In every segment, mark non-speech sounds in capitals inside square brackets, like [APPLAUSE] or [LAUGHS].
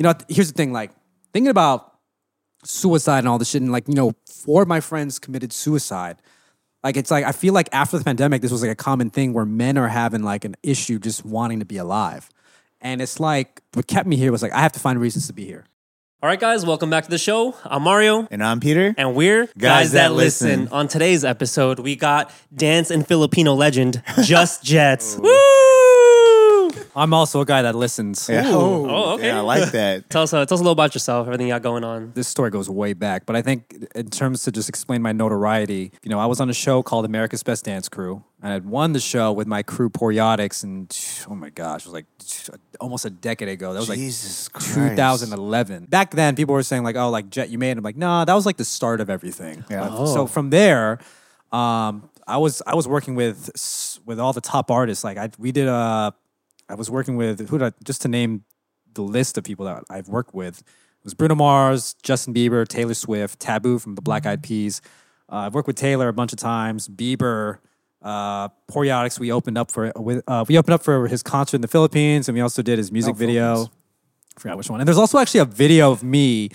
you know, here's the thing. Like thinking about suicide and all this shit, and like you know, four of my friends committed suicide. Like it's like I feel like after the pandemic, this was like a common thing where men are having like an issue just wanting to be alive, and it's like what kept me here was like I have to find reasons to be here. All right, guys, welcome back to the show. I'm Mario. And I'm Peter. And we're Guys That Listen. On today's episode, we got dance and Filipino legend, [LAUGHS] Just Jets. Woo! I'm also a guy that listens. Yeah. Oh, okay. Yeah, I like that. [LAUGHS] Tell us, uh, tell us a little about yourself, everything you got going on. This story goes way back, but I think in terms to just explain my notoriety, you know, I was on a show called America's Best Dance Crew, and I'd won the show with my crew Poreotics, and oh my gosh, it was like almost a decade ago. That was Jesus like Christ. 2011. Back then, people were saying like, "Oh, like Jet, you made." it. I'm like, "No, that was like the start of everything." Yeah. Uh, So from there, um, I was I was working with s- with all the top artists. Like I we did a, I was working with who did I, just to name the list of people that I've worked with. It was Bruno Mars, Justin Bieber, Taylor Swift, Taboo from the Black Eyed Peas. Uh, I've worked with Taylor a bunch of times. Bieber, uh, Poreotics. We opened up for uh, we opened up for his concert in the Philippines, and we also did his music Oh, video. Philippines. I forgot which one. And there's also actually a video of me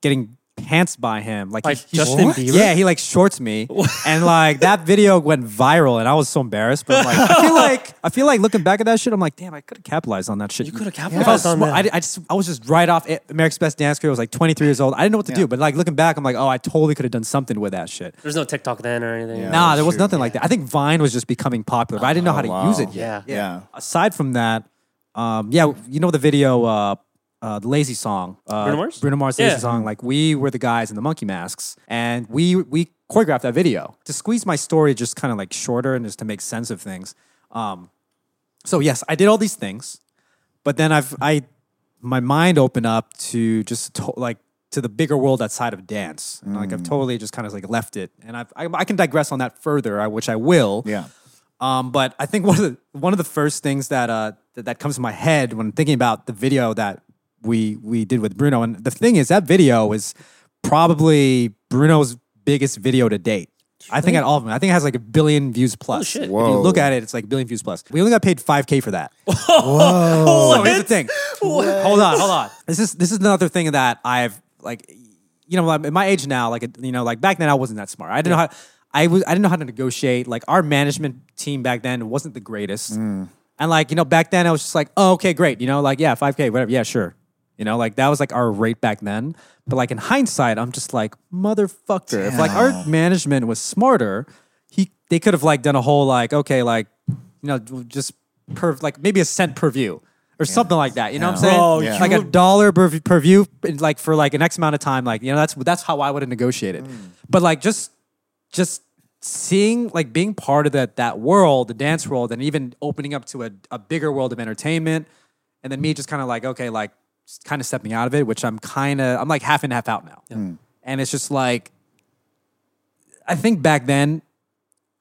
getting pants by him. Like, Like he, he- Justin What? Bieber? Yeah, he like shorts me, [LAUGHS] and like that video went viral, and I was so embarrassed. But like, I feel [LAUGHS] like I feel like looking back at that shit, I'm like, damn, I could have capitalized on that shit. You coulda If I was capitalized on sma- that. I, I just I was just right off it- America's Best Dance Crew. I was like 23 years old. I didn't know what to do, but like looking back, I'm like, oh, I totally could have done something with that shit. There's no TikTok then or anything. Yeah. Nah, there was true. nothing like that. I think Vine was just becoming popular, but I didn't know Oh, how to wow. use it yet. Yeah. Yeah. Aside from that, um, yeah, you know the video, uh, uh, the Lazy song, uh, Bruno Mars? Bruno Mars Lazy Yeah. song. Like we were the guys in the monkey masks, and we we choreographed that video to squeeze my story just kind of like shorter and just to make sense of things. Um, so yes, I did all these things, but then I've I my mind opened up to just to, like to the bigger world outside of dance. And, Like I've totally just kind of like left it, and I've, I I can digress on that further, which I will. Yeah. Um, but I think one of the one of the first things that uh that, that comes to my head when thinking about the video that we we did with Bruno, and the thing is that video is probably Bruno's biggest video to date. I think at all of them. I think it has like a billion views oh, plus. shit. If you Whoa. look at it, it's like a billion views plus. We only got paid five k for that. [LAUGHS] Whoa. So here's the thing. Hold on, hold on. This is this is another thing that I've like, you know, at my age now, like you know, like back then I wasn't that smart. I didn't know how. I was I didn't know how to negotiate. Like our management team back then wasn't the greatest, mm. and like you know back then I was just like, oh okay, great. You know, like yeah, five k, whatever. Yeah, sure. You know, like that was like our rate back then. But like in hindsight, I'm just like motherfucker. If like our management was smarter, he they could have like done a whole like okay, like you know, just per like maybe a cent per view or something like that. You know what I'm saying? Bro, Yeah. Like a dollar per, per view, like for like an X amount of time. Like you know, that's that's how I would have negotiated. But like just just seeing like being part of that that world, the dance world, and even opening up to a, a bigger world of entertainment, and then me just kind of like okay, like kind of stepping out of it, which I'm kind of I'm like half in half out now, mm. and it's just like I think back then,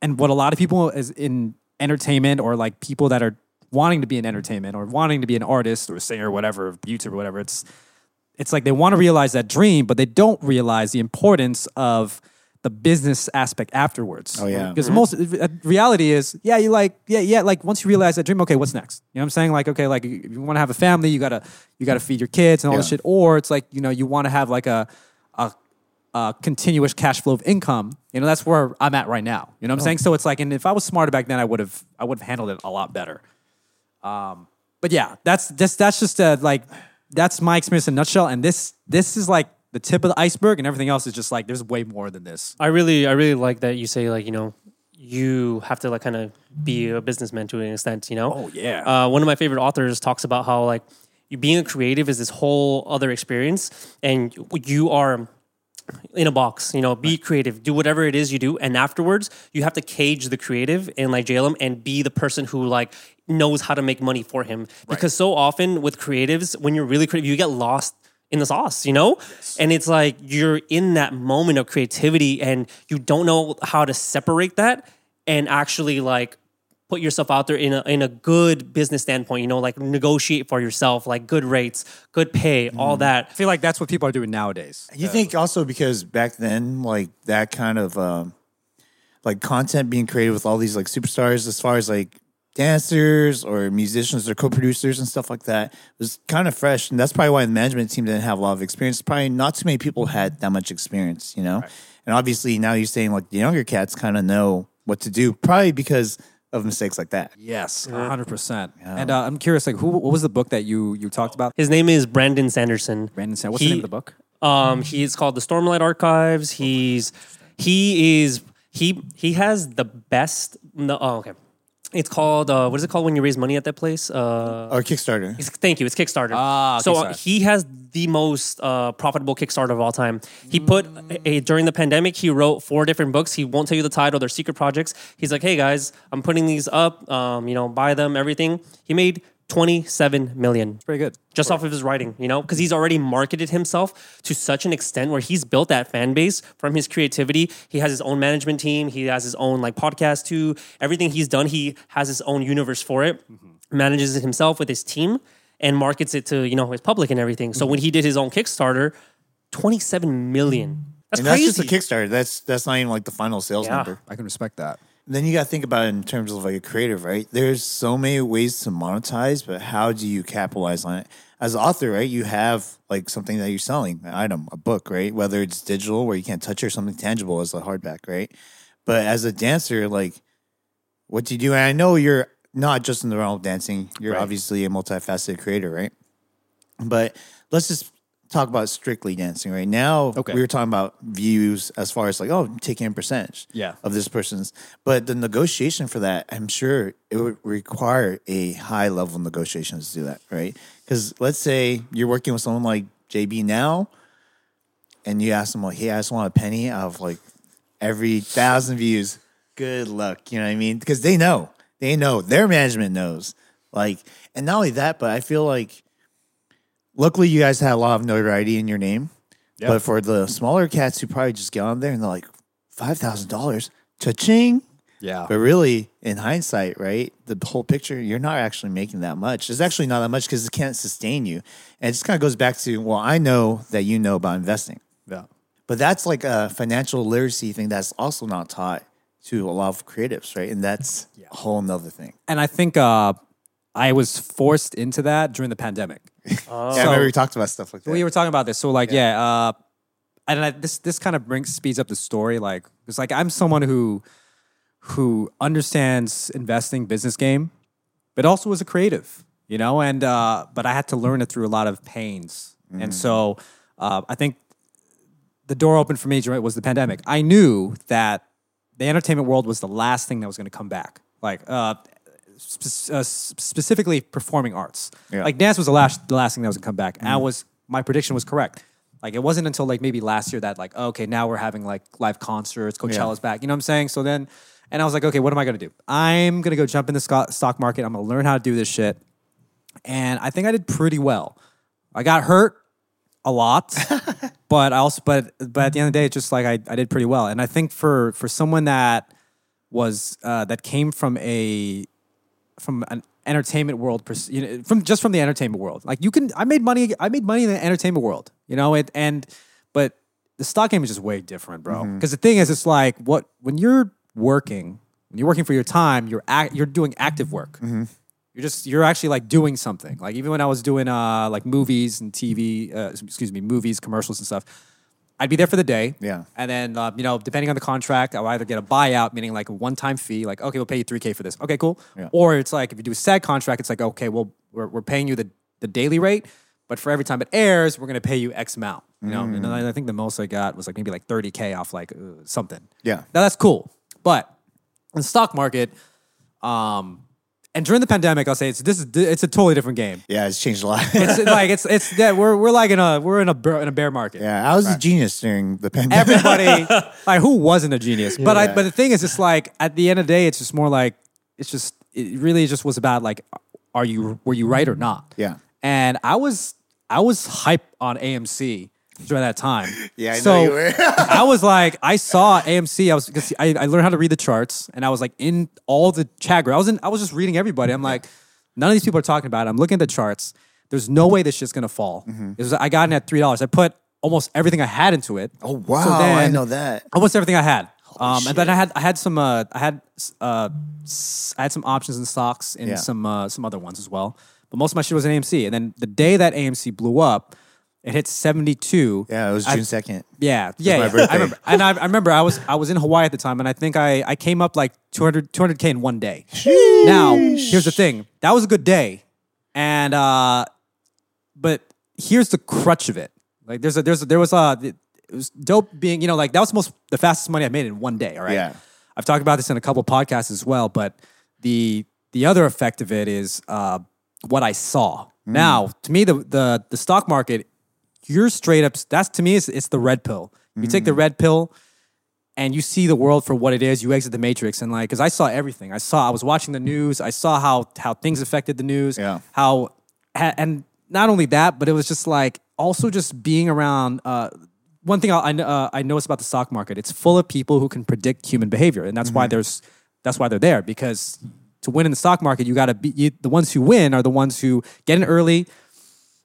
and what a lot of people is in entertainment or like people that are wanting to be in entertainment or wanting to be an artist or a singer or whatever, YouTuber, whatever. It's it's like they want to realize that dream, but they don't realize the importance of the business aspect afterwards. Oh, yeah. because most uh, reality is, yeah, you like, yeah, yeah, like once you realize that dream, okay, what's next? You know what I'm saying? Like, okay, like if you want to have a family, you gotta you gotta feed your kids and all this shit, or it's like you know you want to have like a a uh, continuous cash flow of income. You know, that's where I'm at right now. You know what I'm saying? So it's like, and if I was smarter back then, I would have, I would have handled it a lot better. Um, but yeah, that's just that's just uh like that's my experience in a nutshell. And this this is like the tip of the iceberg, and everything else is just like there's way more than this. I really, I really like that you say like you know you have to like kind of be a businessman to an extent. You know. Oh, yeah. Uh, one of my favorite authors talks about how like you being a creative is this whole other experience, and you are in a box. You know, be creative, do whatever it is you do, and afterwards you have to cage the creative and like jail him and be the person who like knows how to make money for him. Because so often with creatives, when you're really creative, you get lost in the sauce, you know? And it's like you're in that moment of creativity and you don't know how to separate that and actually like put yourself out there in a in a good business standpoint, you know, like negotiate for yourself, like good rates, good pay, all that. I feel like that's what people are doing nowadays. You think also because back then, like that kind of um, like content being created with all these like superstars, as far as like dancers or musicians or co-producers and stuff like that. It was kind of fresh, and that's probably why the management team didn't have a lot of experience. Probably not too many people had that much experience, you know. And obviously now you're saying like the younger cats kind of know what to do, probably because of mistakes like that. Yes, hundred percent. And uh, I'm curious, like, who? What was the book that you you talked about? His name is Brandon Sanderson. Brandon sanderson What's He- the name of the book? Um, he's called the Stormlight Archives. He's he is he he has the best. No, oh, okay. It's called uh, what is it called when you raise money at that place? Uh, Or Kickstarter. it's, thank you. It's Kickstarter. Ah, so uh, he has the most uh, profitable Kickstarter of all time. He put a, during the pandemic. He wrote four different books. He won't tell you the title. They're secret projects. He's like, hey guys, I'm putting these up. Um, you know, buy them. Everything. He made twenty seven million Pretty good. just off of his writing, you know, because he's already marketed himself to such an extent where he's built that fan base from his creativity. He has his own management team. He has his own like podcast too. Everything he's done, he has his own universe for it. Mm-hmm. Manages it himself with his team and markets it to you know his public and everything. So mm-hmm. when he did his own Kickstarter, twenty seven million. That's And that's just a Kickstarter. That's that's not even like the final sales Yeah. number. I can respect that. Then you got to think about it in terms of like a creative, right? There's so many ways to monetize, but how do you capitalize on it? As an author, right, you have like something that you're selling, an item, a book, right? Whether it's digital where you can't touch it or something tangible as a hardback, right? But as a dancer, like, what do you do? And I know you're not just in the realm of dancing. You're Right. obviously a multifaceted creator, right? But let's just talk about strictly dancing right now. Okay. We were talking about views as far as like, oh, taking a percentage Yeah. of this person's. But the negotiation for that, I'm sure it would require a high level negotiations to do that, right? Because let's say you're working with someone like JB now, and you ask them like, hey, I just want a penny out of like every thousand views. Good luck, you know what I mean? Because they know, they know, their management knows. Like, and not only that, but I feel like, luckily, you guys had a lot of notoriety in your name. Yeah. But for the smaller cats who probably just get on there and they're like, five thousand dollars, cha-ching. Yeah. But really, in hindsight, right, the whole picture, you're not actually making that much. It's actually not that much because it can't sustain you. And it just kind of goes back to, well, I know that you know about investing. Yeah. But that's like a financial literacy thing that's also not taught to a lot of creatives, right? And that's a whole nother thing. And I think uh, I was forced into that during the pandemic. [LAUGHS] Yeah, I remember we talked about stuff like that. We were talking about this. So like, yeah, uh, and I, this this kind of brings speeds up the story. Like, it's like I'm someone who who understands investing, business game, but also is a creative, you know. And uh, but I had to learn it through a lot of pains, and so uh, I think the door opened for me was the pandemic. I knew that the entertainment world was the last thing that was going to come back. Like uh, spe- uh, specifically performing arts. Yeah. Like dance was the last the last thing that was to come back. And I was my prediction was correct. Like it wasn't until like maybe last year that like okay now we're having like live concerts, Coachella's back. You know what I'm saying? So then, and I was like okay, what am I going to do? I'm going to go jump in the sco- stock market. I'm going to learn how to do this shit. And I think I did pretty well. I got hurt a lot, [LAUGHS] but I also but but at the end of the day, it's just like I, I did pretty well. And I think for for someone that was uh, that came from a from an entertainment world, you know, from just from the entertainment world, like you can I made money I made money in the entertainment world, you know it and but the stock game is just way different, bro. Because the thing is, it's like what when you're working, when you're working for your time, you're act, you're doing active work. You're just you're actually like doing something. Like even when I was doing uh like movies and TV, uh, excuse me, movies, commercials and stuff, I'd be there for the day. Yeah. And then uh, you know, depending on the contract, I'll either get a buyout, meaning like a one-time fee, like okay, we'll pay you three k for this. Okay, cool. Yeah. Or it's like if you do a SAG contract, it's like okay, well we're, we're paying you the the daily rate, but for every time it airs, we're gonna pay you X amount. You know, and I, I think the most I got was like maybe like thirty k off like uh, something. Yeah. Now that's cool, but in the stock market, um, and during the pandemic, I'll say it's this is it's a totally different game. Yeah, it's changed a lot. [LAUGHS] It's like it's it's yeah, we're we're like in a we're in a bear, in a bear market. yeah, I was a genius during the pandemic. Everybody, [LAUGHS] like who wasn't a genius? But I but the thing is, it's like at the end of the day, it's just more like it's just it really just was about like, are you were you right or not? Yeah. And I was I was hype on AMC during that time. [LAUGHS] Yeah, I know so you were. [LAUGHS] I was like, I saw AMC. I was because I, I learned how to read the charts, and I was like in all the chat group. I was in. I was just reading everybody. I'm like, none of these people are talking about it. I'm looking at the charts. There's no way this shit's gonna fall. Mm-hmm. It was- I got in at three dollars. I put almost everything I had into it. oh wow, So I know that. Almost everything I had. Um, and then I had I had some uh, I had uh, I had some options in stocks and Yeah. some uh, some other ones as well. But most of my shit was in AMC. And then the day that AMC blew up, it hit seventy two. Yeah, it was I- June second. Yeah, yeah, yeah. I remember, and I, I remember I was I was in Hawaii at the time, and I think I I came up like 200 k in one day. Now here's the thing: that was a good day, and uh, but here's the crutch of it. Like there's a there's a, there was a it was dope being you know like that was the most the fastest money I made in one day. All right, Yeah. I've talked about this in a couple podcasts as well, but the the other effect of it is uh, what I saw. Now, to me, the the the stock market, you're straight up. That's to me, it's, it's the red pill. You take the red pill, and you see the world for what it is. You exit the matrix, and like, because I saw everything. I saw. I was watching the news. I saw how how things affected the news. Yeah. How and not only that, but it was just like also just being around. Uh, one thing I I, uh, I noticed about the stock market, it's full of people who can predict human behavior, and that's why there's that's why they're there because to win in the stock market, you got to be you, the ones who win are the ones who get in early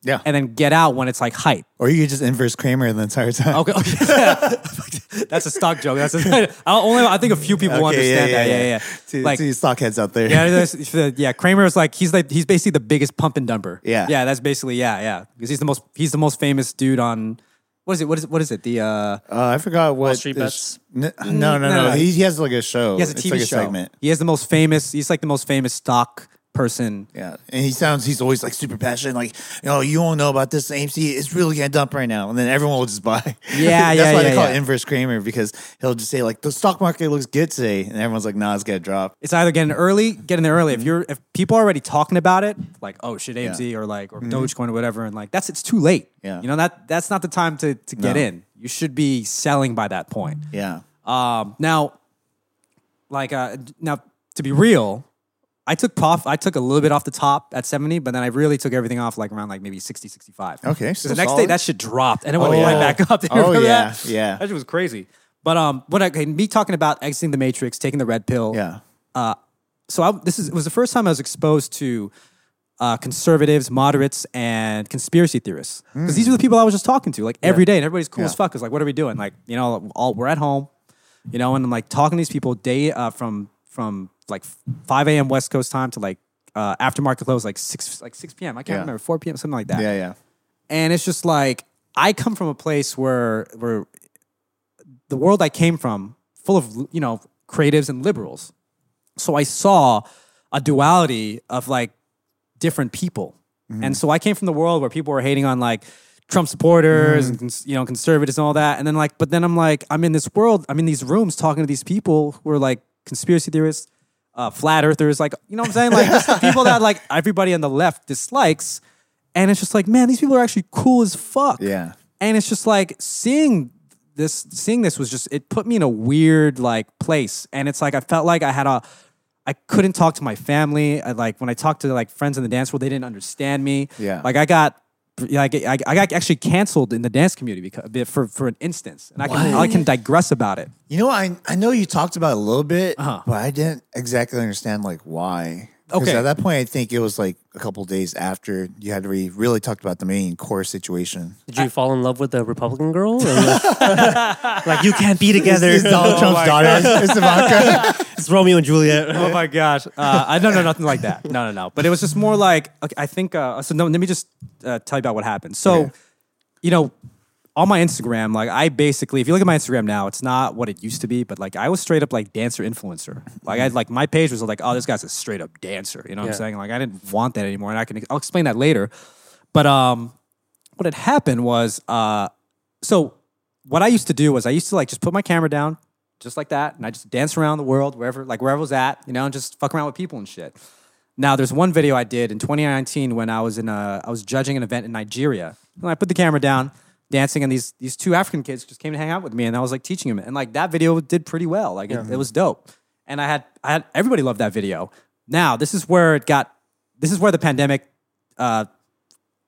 Yeah. and then get out when it's like hype. or you just inverse Cramer the entire time. Okay, okay. [LAUGHS] [LAUGHS] that's a stock joke. That's a, [LAUGHS] I only I think a few people will understand that. Yeah, yeah. To, Like to stockheads out there. yeah, yeah. Cramer is like he's like he's basically the biggest pump and dumper. Yeah. yeah. That's basically yeah, yeah. Because he's the most he's the most famous dude on what is it? What is it? What is it? The uh, Uh, I forgot what. Street Bets? No, no, no. no, no. He, he has like a show. he has a It's TV like a show. segment. He has the most famous. He's like the most famous stock person. Yeah, and he sounds he's always like super passionate, like you know you won't know about this AMC. It's really gonna dump right now, and then everyone will just buy. Yeah, [LAUGHS] that's yeah, That's why yeah, they call yeah. it inverse Cramer because he'll just say like the stock market looks good today, and everyone's like, nah, it's gonna drop. It's either getting early, getting there early. If you're if people are already talking about it, like oh shit AMC or like or Dogecoin or whatever, and like that's it's too late. Yeah. you know that that's not the time to to get No. in. You should be selling by that point. Yeah, Um, now, like, uh, now to be real, I took prof. I took a little bit off the top at 70, but then I really took everything off like around like maybe 60, 65. Okay, So the next day that shit dropped and it went Oh, right yeah. back up. You Oh, remember yeah, that? yeah. That shit was crazy. But um, when I me talking about exiting the matrix, taking the red pill. yeah, Uh, So I, this is it was the first time I was exposed to uh, conservatives, moderates, and conspiracy theorists. Because these are the people I was just talking to, like every day, and everybody's cool Yeah. as fuck. It's like, what are we doing? Like, you know, all we're at home, you know, and I'm like talking to these people day uh, from from like 5 a.m. West Coast time to like uh, after market close, like six like 6 p.m. I can't Yeah. remember 4 p.m. something like that. yeah, yeah. And it's just like I come from a place where where the world I came from, full of you know creatives and liberals. So I saw a duality of like different people, and so I came from the world where people were hating on like Trump supporters and cons- you know conservatives and all that, and then like, but then I'm like, I'm in this world, I'm in these rooms talking to these people who are like conspiracy theorists, uh, flat earthers, like you know what I'm saying, like just the people that like [LAUGHS] everybody on the left dislikes, and it's just like, man, these people are actually cool as fuck, Yeah. and it's just like seeing this seeing this was just it put me in a weird like place. And it's like i felt like i had a i couldn't talk to my family. I, like when i talked to like friends in the dance world they didn't understand me. Yeah. like i got like I, I got actually canceled in the dance community because for for an instance and i can i can digress about it You know, I I know you talked about it a little bit, Uh-huh. but I didn't exactly understand like why. 'Cause Okay. At that point, I think it was like a couple days after you had really really talked about the main core situation. Did you fall in love with the Republican girl? Or [LAUGHS] like, like, you can't be together. It's Donald Trump's daughter. It's Ivanka. [LAUGHS] it's Romeo and Juliet. [LAUGHS] oh my gosh uh, i don't know nothing like that no no no but it was just more like okay, i think uh, so no, let me just uh, tell you about what happened so Okay. you know on my Instagram, like I basically, if you look at my Instagram now, it's not what it used to be, but like I was straight up like dancer influencer. Like I had like my page was like, oh, this guy's a straight up dancer. You know what Yeah. I'm saying? Like I didn't want that anymore, and I can I'll explain that later. But um, what had happened was uh, so what I used to do was I used to like just put my camera down just like that, and I just dance around the world wherever like wherever I was at, you know, and just fuck around with people and shit. Now, there's one video I did in 2019 when I was in a, I was judging an event in Nigeria. And I put the camera down, dancing, and these these two African kids just came to hang out with me, and I was like teaching them, and like that video did pretty well. Like it, it was dope, and I had I had everybody loved that video. Now, this is where it got. This is where the pandemic, uh,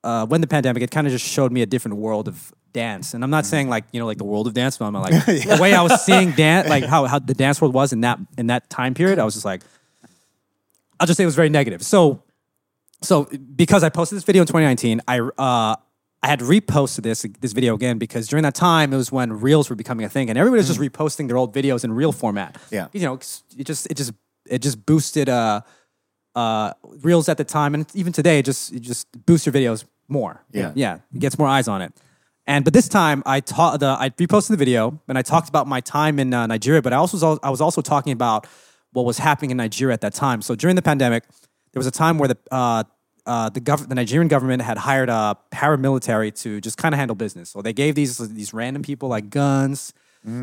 uh, when the pandemic, it kind of just showed me a different world of dance. And I'm not saying like you know like the world of dance, but I'm like [LAUGHS] the way I was seeing [LAUGHS] dance, like how how the dance world was in that in that time period. I was just like, I'll just say it was very negative. So, so because I posted this video in 2019, I uh, I had reposted this this video again because during that time it was when reels were becoming a thing and everybody was just reposting their old videos in reel format. Yeah. you know, it just it just it just boosted uh uh reels at the time and even today it just it just boosts your videos more. Yeah. yeah, it gets more eyes on it. And but this time I taught the I reposted the video and I talked about my time in uh, Nigeria, but I also was, I was also talking about what was happening in Nigeria at that time. So during the pandemic, there was a time where the uh, the, gov- the Nigerian government had hired a paramilitary to just kind of handle business. So they gave these these random people like guns,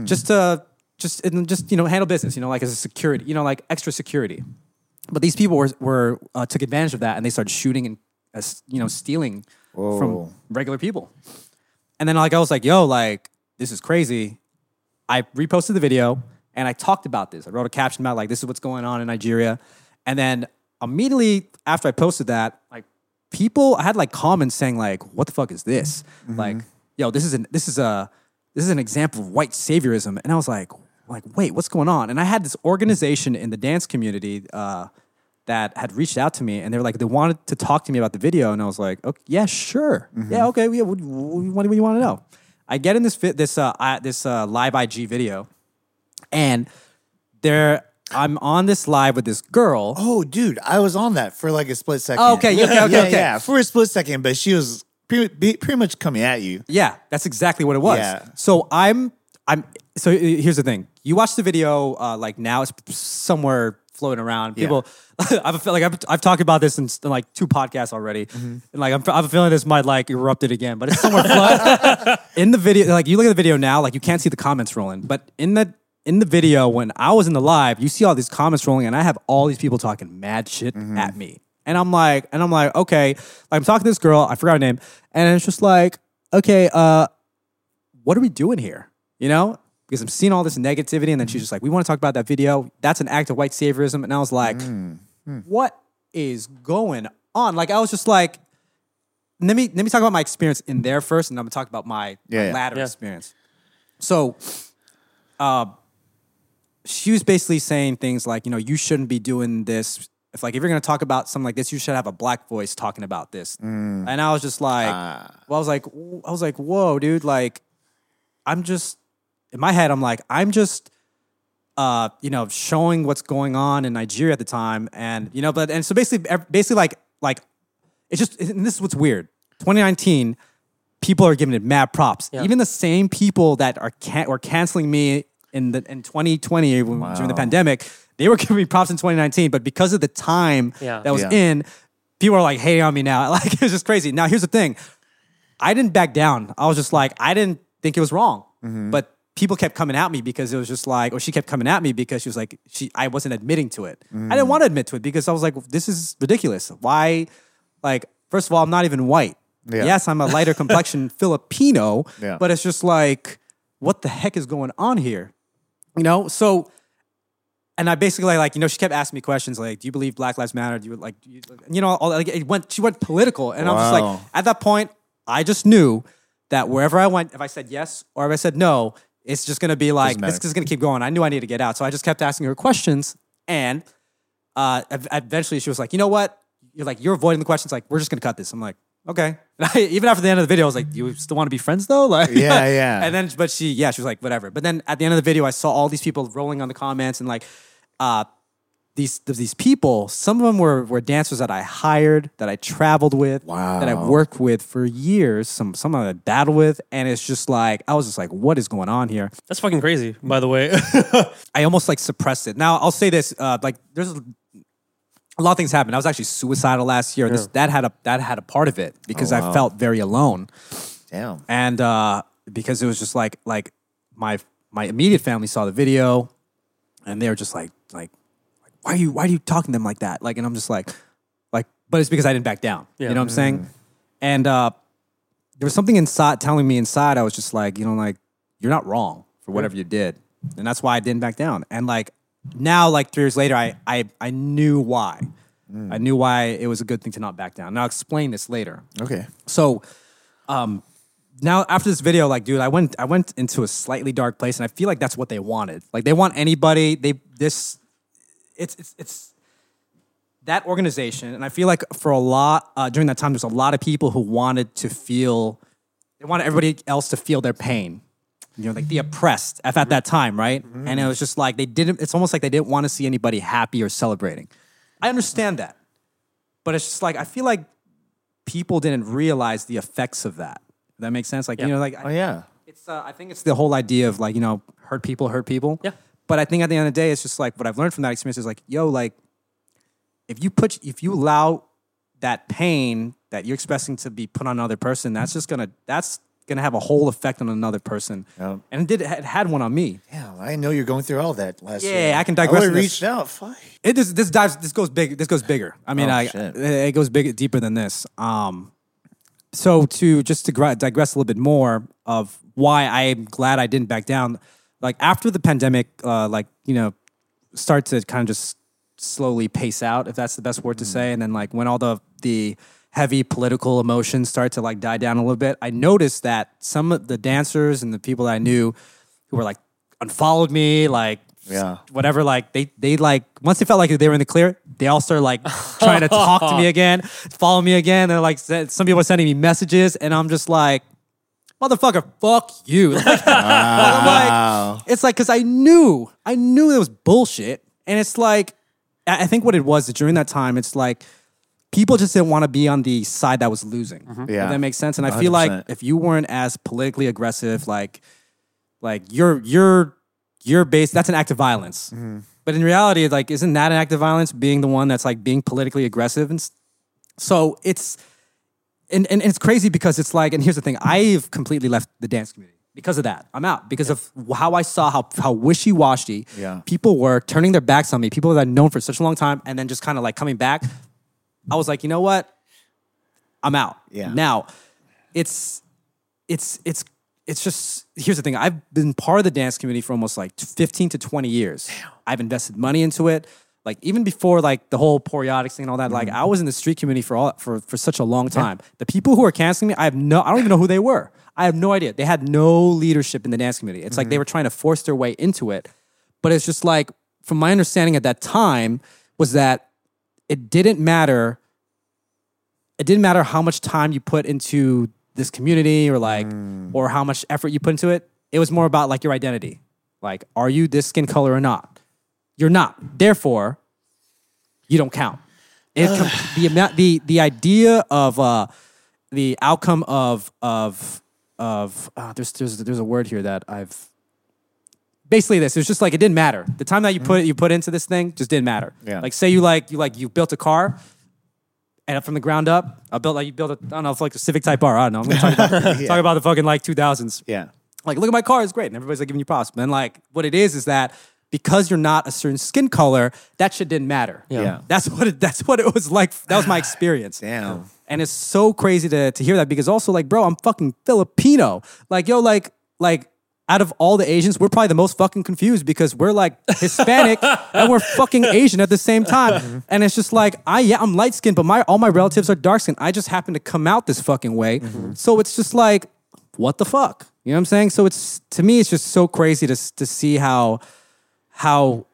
just to just just you know handle business. You know, like as a security, you know, like extra security. But these people were were uh, took advantage of that and they started shooting and uh, you know stealing Whoa. from regular people. And then like I was like, yo, like this is crazy. I reposted the video and I talked about this. I wrote a caption about like this is what's going on in Nigeria. And then immediately after I posted that, like people I had like comments saying like, what the fuck is this? Like, yo, this is an this is a this is an example of white saviorism. And I was like, like, wait, what's going on? And I had this organization in the dance community uh, that had reached out to me and they were like, they wanted to talk to me about the video. And I was like, okay, yeah, sure. Yeah, okay. Yeah, what, what, what do you want to know? I get in this fit, this, uh, I, this uh, live IG video and there, I'm on this live with this girl. Oh, dude, I was on that for like a split second. Oh, okay, okay, okay, [LAUGHS] yeah, okay. yeah, for a split second, but she was pretty, pretty much coming at you. Yeah, that's exactly what it was. Yeah. So I'm I'm so uh, here's the thing. You watch the video uh, like now it's somewhere floating around. Yeah. People, [LAUGHS] I have a feel like I've, I've talked about this in, in like two podcasts already, Mm-hmm. and like I'm, I have a feeling this might like erupt it again. But it's somewhere floating [LAUGHS] in the video. Like you look at the video now, like you can't see the comments rolling, but in the in the video when I was in the live, you see all these comments rolling, and I have all these people talking mad shit Mm-hmm. at me. And I'm like, and I'm like, okay, like I'm talking to this girl, I forgot her name, and it's just like, okay, uh, what are we doing here? You know? Because I'm seeing all this negativity, and then she's just like, we want to talk about that video. That's an act of white saviorism. And I was like, what is going on? Like, I was just like, let me let me talk about my experience in there first, and I'm gonna talk about my, Yeah, my yeah. latter Yeah. experience. So, uh, she was basically saying things like, you know, you shouldn't be doing this. If like if you're gonna talk about something like this, you should have a black voice talking about this. And I was just like, well, I was like, I was like, whoa, dude, like, I'm just in my head, I'm like, I'm just uh, you know, showing what's going on in Nigeria at the time, and you know, but and so basically, basically, like, like it's just, and this is what's weird. 2019, people are giving it mad props. Yeah. Even the same people that are can- were canceling me in the in 2020 when, during the pandemic, they were [LAUGHS] giving me props in 2019, but because of the time Yeah. that was Yeah. in, people are like hating on me now. [LAUGHS] Like it's just crazy. Now here's the thing. I didn't back down. I was just like, I didn't think it was wrong. Mm-hmm. But people kept coming at me because it was just like, or she kept coming at me because she was like, she I wasn't admitting to it. I didn't mm. want to admit to it because I was like, this is ridiculous. Why? Like, first of all, I'm not even white. Yeah. Yes, I'm a lighter [LAUGHS] complexion Filipino, Yeah. but it's just like, what the heck is going on here? You know? So and I basically like, you know, she kept asking me questions like, "Do you believe Black Lives Matter? Do you like, do you, you know, all, like it went. She went political, and I was just like, at that point, I just knew that wherever I went, if I said yes or if I said no, it's just gonna be like, this is gonna keep going. I knew I needed to get out, so I just kept asking her questions, and uh, eventually she was like, you know what? You're like, you're avoiding the questions. Like, we're just gonna cut this. I'm like, okay. [LAUGHS] And I, even after the end of the video, I was like, you still want to be friends though? [LAUGHS] Like, Yeah, yeah. [LAUGHS] And then, but she, yeah, she was like, whatever. But then at the end of the video, I saw all these people rolling on the comments and like, uh, these these people, some of them were were dancers that I hired, that I traveled with, that I've worked with for years. Some some I battled with, and it's just like I was just like, what is going on here? That's fucking crazy, by the way. I almost like suppressed it. Now I'll say this: uh, like there's a lot of things happened. I was actually suicidal last year. This, that had a that had a part of it because Oh, I felt very alone, Damn. and uh, because it was just like like my my immediate family saw the video, and they were just like like like why are you why are you talking to them like that? Like, and I'm just like like, but it's because I didn't back down. Yeah. You know what I'm saying? And uh, there was something inside telling me inside. I was just like, you know, like you're not wrong for whatever you did, and that's why I didn't back down. And like now, like three years later, I I I knew why. I knew why it was a good thing to not back down. And I'll explain this later. Okay. So, um, now after this video, like, dude, I went, I went into a slightly dark place, and I feel like that's what they wanted. Like, they want anybody. They this, it's, it's, it's. that organization, and I feel like for a lot uh, during that time, there's a lot of people who wanted to feel, they wanted everybody else to feel their pain. You know, like the oppressed at, at that time, right? And it was just like they didn't. It's almost like they didn't want to see anybody happy or celebrating. I understand that, but it's just like I feel like people didn't realize the effects of that. That makes sense? Like you know, like Oh yeah. it's uh, I think it's the whole idea of like you know hurt people hurt people. Yeah. But I think at the end of the day, it's just like what I've learned from that experience is like yo like if you put if you allow that pain that you're expressing to be put on another person, that's just gonna that's gonna have a whole effect on another person. And it did it had one on me. Yeah, I know you're going through all that last Yeah, year. Yeah, I can digress I reached out. Fuck. It this this dives this goes big this goes bigger. I mean, Oh, I shit. it goes big deeper than this. Um, so to just to digress a little bit more of why I'm glad I didn't back down. Like after the pandemic, uh, like you know, start to kind of just slowly pace out, if that's the best word to say, and then like when all the the heavy political emotions start to like die down a little bit, I noticed that some of the dancers and the people that I knew who were like unfollowed me, like Yeah. whatever, like they they like once they felt like they were in the clear, they all started like trying to talk to me [LAUGHS] again, follow me again. They're like some people are sending me messages, and I'm just like, motherfucker, fuck you. [LAUGHS] Like, I'm like, it's like because I knew, I knew it was bullshit, and it's like, I I think what it was during that time, it's like people just didn't want to be on the side that was losing. Yeah. If that makes sense. And I feel like if you weren't as politically aggressive, like, like you're you're you're based, that's an act of violence. Mm-hmm. But in reality, like, isn't that an act of violence? Being the one that's like being politically aggressive, and so it's and, and, and it's crazy because it's like, and here's the thing, I've completely left the dance community because of that. I'm out because of how I saw how how wishy washy Yeah. people were turning their backs on me, people that I'd known for such a long time, and then just kind of like coming back. I was like, you know what? I'm out. Yeah. Now, it's it's it's it's just here's the thing. I've been part of the dance community for almost like 15 to 20 years. Damn. I've invested money into it. Like even before like the whole Poreotics thing and all that, like Mm-hmm. I was in the street community for all for for such a long time. The people who are canceling me, I have no I don't even know who they were. I have no idea. They had no leadership in the dance community. It's like Mm-hmm. they were trying to force their way into it. But it's just like from my understanding at that time was that it didn't matter it didn't matter how much time you put into this community or like or how much effort you put into it it was more about like your identity. Like are you this skin color or not? You're not. Therefore you don't count. It com- [SIGHS] the amount the the idea of uh the outcome of of of uh, there's there's there's a word here that I've basically this. It was just like it didn't matter. The time that you mm-hmm. put you put into this thing just didn't matter. Yeah. Like say you like you like you built a car and from the ground up, I built like you built a I don't know, it's like a Civic Type R. I don't know. I'm gonna talk about [LAUGHS] talk about the fucking like 2000s. Yeah. Like, look at my car, it's great. And everybody's like giving you props. But then like what it is is that because you're not a certain skin color, that shit didn't matter. Yeah. That's what it that's what it was like. That was my experience. [SIGHS] Damn. And it's so crazy to to hear that because also like, bro, I'm fucking Filipino. Like, yo, like, like out of all the Asians, we're probably the most fucking confused because we're like Hispanic [LAUGHS] and we're fucking Asian at the same time. Mm-hmm. And it's just like, I yeah, I'm light skinned, but my all my relatives are dark skinned. I just happen to come out this fucking way. Mm-hmm. So it's just like, what the fuck? You know what I'm saying? So it's to me, it's just so crazy to to see how how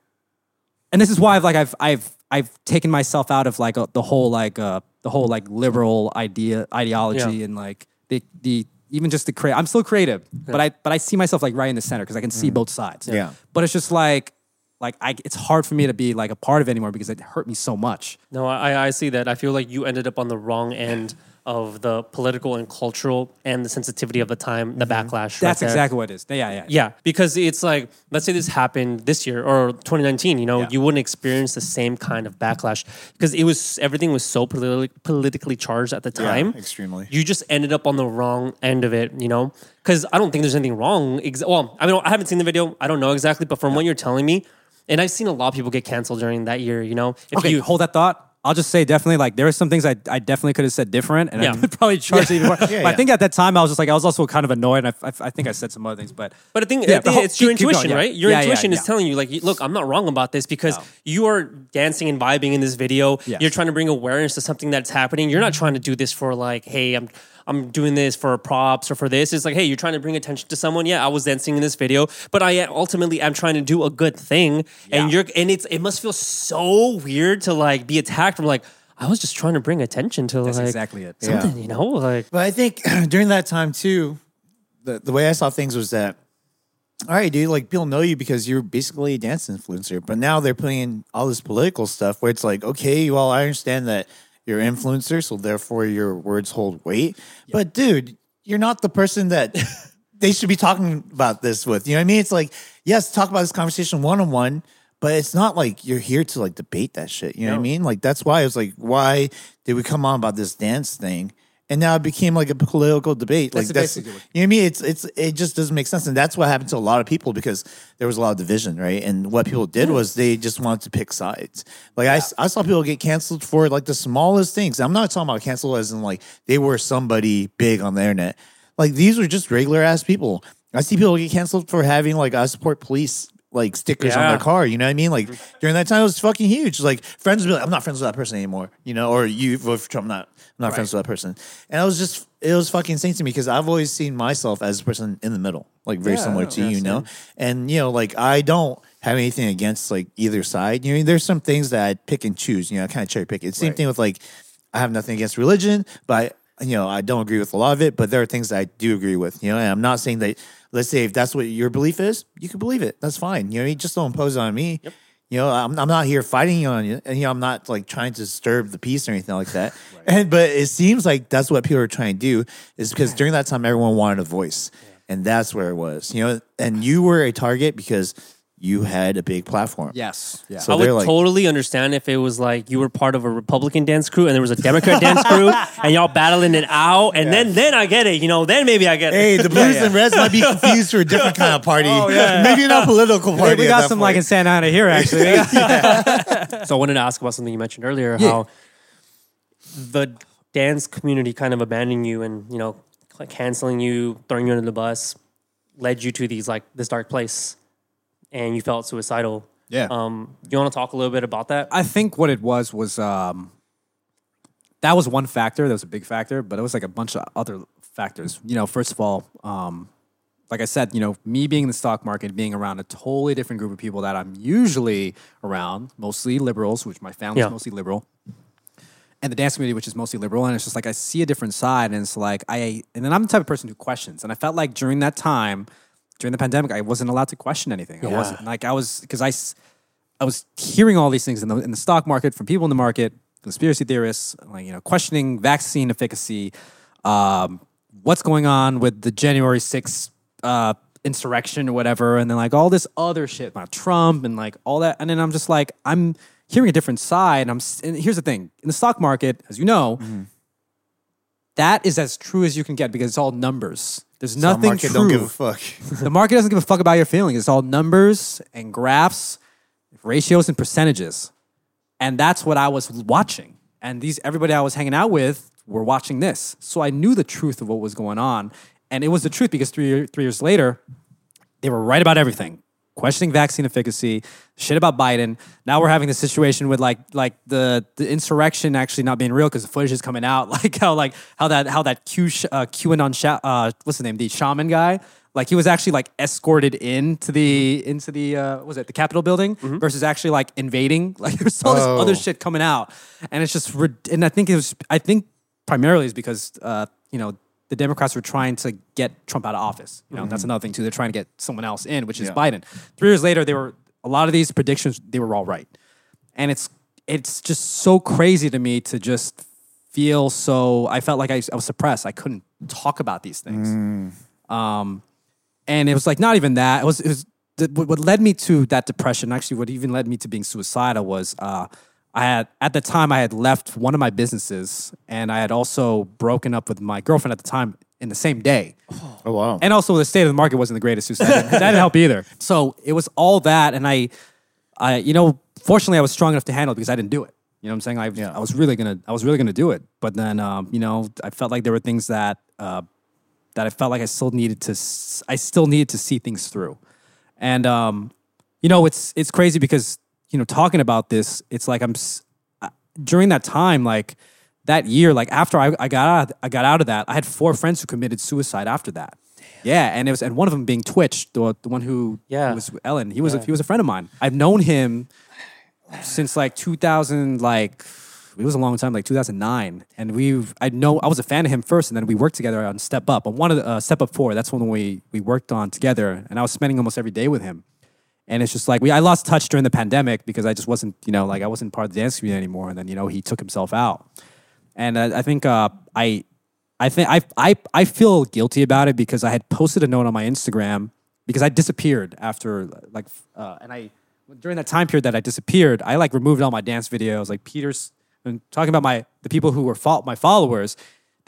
and this is why I've like I've I've I've taken myself out of like a, the whole like uh the whole like liberal idea ideology Yeah. and like the the even just the create I'm still creative but I but I see myself like right in the center because I can see mm. both sides Yeah. but it's just like like I it's hard for me to be like a part of it anymore because it hurt me so much No, I, I see that. I feel like you ended up on the wrong end of the political and cultural and the sensitivity of the time, the mm-hmm. backlash. that's there. exactly what it is yeah yeah Yeah, because it's like, let's say this happened this year or 2019, you know, Yeah. you wouldn't experience the same kind of backlash because it was everything was so politi- politically charged at the time. extremely. You just ended up on the wrong end of it, you know? Because I don't think there's anything wrong. Ex- well, I mean, I haven't seen the video. I don't know exactly, but from what you're telling me, and I've seen a lot of people get canceled during that year, you know? If okay you hold that thought I'll just say definitely like there are some things I, I definitely could have said different and Yeah. I could probably charge even more. [LAUGHS] but I think at that time I was just like I was also kind of annoyed. And I, I, I think I said some other things, but But I think, Yeah, I think ho- it's your going, intuition, yeah. right? Your Yeah, yeah, intuition is yeah. telling you, like, look, I'm not wrong about this because No. you are dancing and vibing in this video. Yes. You're trying to bring awareness to something that's happening. You're not mm-hmm. trying to do this for like, hey, I'm I'm doing this for props or for this. It's like, hey, you're trying to bring attention to someone. Yeah, I was dancing in this video, but I ultimately am trying to do a good thing. And you're and it's it must feel so weird to like be attacked from like I was just trying to bring attention to That's like exactly it. something, you know, like But I think [CLEARS THROAT] during that time too, the the way I saw things was that, all right, dude, like people know you because you're basically a dance influencer. But now they're putting in all this political stuff where it's like, okay, well, I understand that you're an influencer, so therefore your words hold weight. But dude, you're not the person that [LAUGHS] they should be talking about this with. You know what I mean? It's like, yes, talk about this conversation one on one. But it's not like you're here to like debate that shit. You know what I mean? Like that's why I was like, why did we come on about this dance thing? And now it became like a political debate. Like That's that's, basically you know what I mean? It's it's it just doesn't make sense. And that's what happened to a lot of people because there was a lot of division, right? And what people did was they just wanted to pick sides. Like I, I saw people get canceled for like the smallest things. I'm not talking about canceled as in like they were somebody big on the internet. Like these were just regular ass people. I see people get canceled for having like I support police like stickers on their car. You know what I mean? Like during that time, it was fucking huge. Like friends would be like, "I'm not friends with that person anymore," you know, or you vote for Trump. I'm not, I'm not friends with that person. And I was just, it was fucking insane to me because I've always seen myself as a person in the middle, like very Yeah, similar to you, you know. And you know, like I don't have anything against like either side. You know, there's some things that I pick and choose. You know, I kind of cherry pick. It's the same Right. thing with like, I have nothing against religion, but I, you know, I don't agree with a lot of it. But there are things that I do agree with. You know, and I'm not saying that. Let's say if that's what your belief is, you can believe it. That's fine. You know, mean? just don't impose it on me. You know, I'm, I'm not here fighting you on you, and you know, I'm not like trying to disturb the peace or anything like that. [LAUGHS] And but it seems like that's what people are trying to do is because during that time everyone wanted a voice, and that's where it was. You know, and you were a target because you had a big platform. Yes. Yeah. So I would like- totally understand if it was like you were part of a Republican dance crew and there was a Democrat dance crew [LAUGHS] and y'all battling it out, and then then I get it. You know, then maybe I get Hey, it. the [LAUGHS] blues and reds might be confused for a different kind of party. Oh, maybe not political party. we got that some like in. Santa Ana here actually. [LAUGHS] We So I wanted to ask about something you mentioned earlier, Yeah. how the dance community kind of abandoning you and you know like canceling you, throwing you under the bus, led you to these like this dark place, and you felt suicidal. yeah. Um, you want to talk a little bit about that? I think what it was was um, that was one factor. That was a big factor, but it was like a bunch of other factors. You know, first of all, um, like I said, you know, me being in the stock market, being around a totally different group of people that I'm usually around, mostly liberals, which my family's Yeah. mostly liberal, and the dance community, which is mostly liberal, and it's just like I see a different side, and it's like I, and then I'm the type of person who questions, and I felt like during that time, during the pandemic, I wasn't allowed to question anything. I Yeah. wasn't like I was because I, I was hearing all these things in the in the stock market from people in the market, conspiracy theorists, like you know, questioning vaccine efficacy, um, what's going on with the January sixth uh, insurrection or whatever, and then like all this other shit about Trump and like all that, and then I'm just like I'm hearing a different side. And I'm and here's the thing in the stock market, as you know, that is as true as you can get because it's all numbers. There's Some nothing market true don't give a fuck. [LAUGHS] [LAUGHS] the market doesn't give a fuck about your feelings. It's all numbers and graphs, ratios and percentages. And that's what I was watching. And these everybody I was hanging out with were watching this. So I knew the truth of what was going on. And it was the truth because three, three years later, they were right about everything. Questioning vaccine efficacy, shit about Biden. Now we're having the situation with like like the the insurrection actually not being real because the footage is coming out. [LAUGHS] Like how like how that how that Q uh, QAnon sha- uh, what's the name the shaman guy like he was actually like escorted into the into the uh, what was it the Capitol building versus actually like invading. [LAUGHS] Like there's all this Oh. other shit coming out, and it's just and I think it was I think primarily is because uh, you know the Democrats were trying to get Trump out of office. You know that's another thing too. They're trying to get someone else in, which is Yeah. Biden. Three years later, they were a lot of these predictions they were all right, and it's it's just so crazy to me to just feel so. I felt like I, I was suppressed. I couldn't talk about these things. Um, and it was like not even that. It was it was what led me to that depression. Actually, what even led me to being suicidal was uh, I had at the time I had left one of my businesses, and I had also broken up with my girlfriend at the time in the same day. Oh wow. And also the state of the market wasn't the greatest, so that didn't, that didn't help either. So it was all that, and I, I, you know, fortunately I was strong enough to handle it because I didn't do it. You know what I'm saying? I, Yeah. I was really gonna, I was really gonna do it, but then, um, you know, I felt like there were things that, uh, that I felt like I still needed to, I still needed to see things through, and um, you know, it's it's crazy because you know talking about this, it's like I'm uh, during that time, like that year, like after I, I got out, I got out of that, I had four friends who committed suicide after that. Yeah, and it was and one of them being Twitch, the, the one who Yeah. was Ellen. He was a, he was a friend of mine. I've known him since like 2000, like it was a long time, like 2009. And we've, I know, I was a fan of him first, and then we worked together on Step Up. On one of the uh, Step Up Four, that's when we we worked on together, and I was spending almost every day with him. And it's just like we, I lost touch during the pandemic because I just wasn't, you know, like I wasn't part of the dance community anymore. And then you know he took himself out, and I, I think uh, I, I think I, I, I feel guilty about it because I had posted a note on my Instagram because I disappeared after like, uh, and I during that time period that I disappeared, I like removed all my dance videos, like Peter's and talking about my the people who were fo- my followers.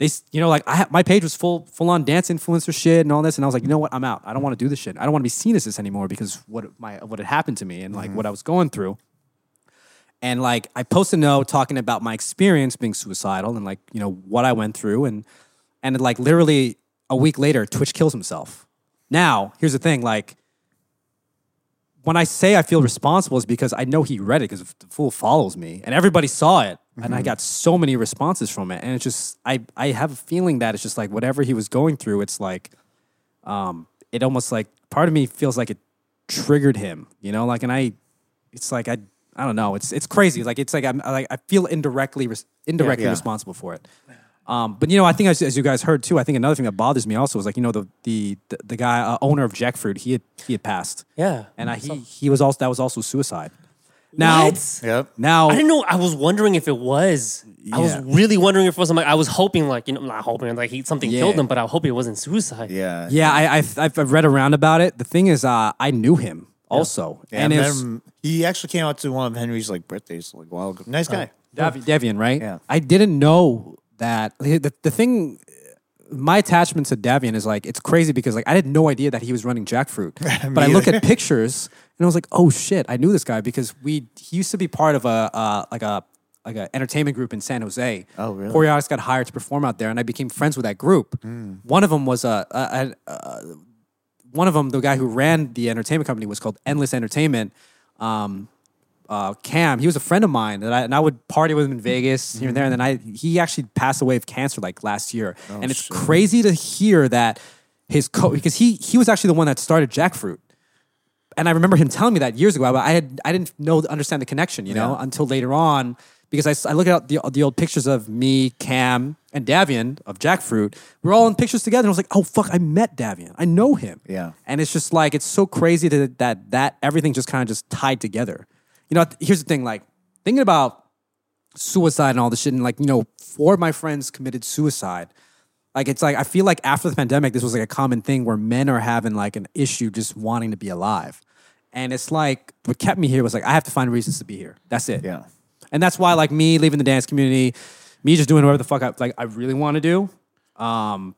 They, you know, like I my page was full full on dance influencer shit and all this, and I was like, you know what, I'm out. I don't want to do this shit. I don't want to be seen as this anymore because what my what had happened to me and like what mm-hmm. I was going through. And like I posted a note talking about my experience being suicidal and like you know what I went through and and like literally a week later, Twitch kills himself. Now here's the thing, like when I say I feel responsible is because I know he read it because the fool follows me and everybody saw it and I got so many responses from it. And it's just I I have a feeling that it's just like whatever he was going through it's like um it almost like part of me feels like it triggered him you know like and I it's like I I don't know. It's it's crazy. Like it's like I'm like I feel indirectly res- indirectly Yeah. responsible for it um, but you know, I think as, as you guys heard too, I think another thing that bothers me also is like you know the the the, the guy uh, owner of Jackfruit, he had he had passed, Yeah. and I, he he was also that was also suicide. Now, What? Yep. now, I didn't know. I was wondering if it was. I was really wondering if it was. I'm like, I was hoping, like, you know, not hoping, like, he, something Yeah. killed him, but I hope it wasn't suicide. Yeah. yeah, I I've, I've I've read around about it. The thing is, uh, I knew him also, Yeah, and I met it's him- he actually came out to one of Henry's like birthdays like a while ago. Nice guy. Dev- Devian, right? Yeah. I didn't know that. The, the thing, my attachment to Devian is like, it's crazy because like I had no idea that he was running Jackfruit. [LAUGHS] but I look at pictures and I was like, oh shit, I knew this guy because we, he used to be part of a, uh, like a, like an entertainment group in San Jose. Oh, really? Poreotics got hired to perform out there and I became friends with that group. Hmm. One of them was a, a, a, a one of them, the guy who ran the entertainment company was called Endless Entertainment. Um, uh, Cam, he was a friend of mine, and I, and I would party with him in Vegas here and there. And then I, he actually passed away of cancer like last year, and it's crazy to hear that his co because he he was actually the one that started Jackfruit, and I remember him telling me that years ago. But I had I didn't know understand the connection, you know, until later on because I, I look at the the old pictures of me, Cam, and Davian of Jackfruit. We're all in pictures together, and I was like, oh fuck, I met Davian, I know him, Yeah. and it's just like it's so crazy that that that everything just kind of just tied together. You know, here's the thing: like thinking about suicide and all this shit, and like you know, four of my friends committed suicide. Like it's like I feel like after the pandemic, this was like a common thing where men are having like an issue just wanting to be alive, and it's like what kept me here was like I have to find reasons to be here. That's it. Yeah. And that's why, like me leaving the dance community, me just doing whatever the fuck I like I really want to do. Um,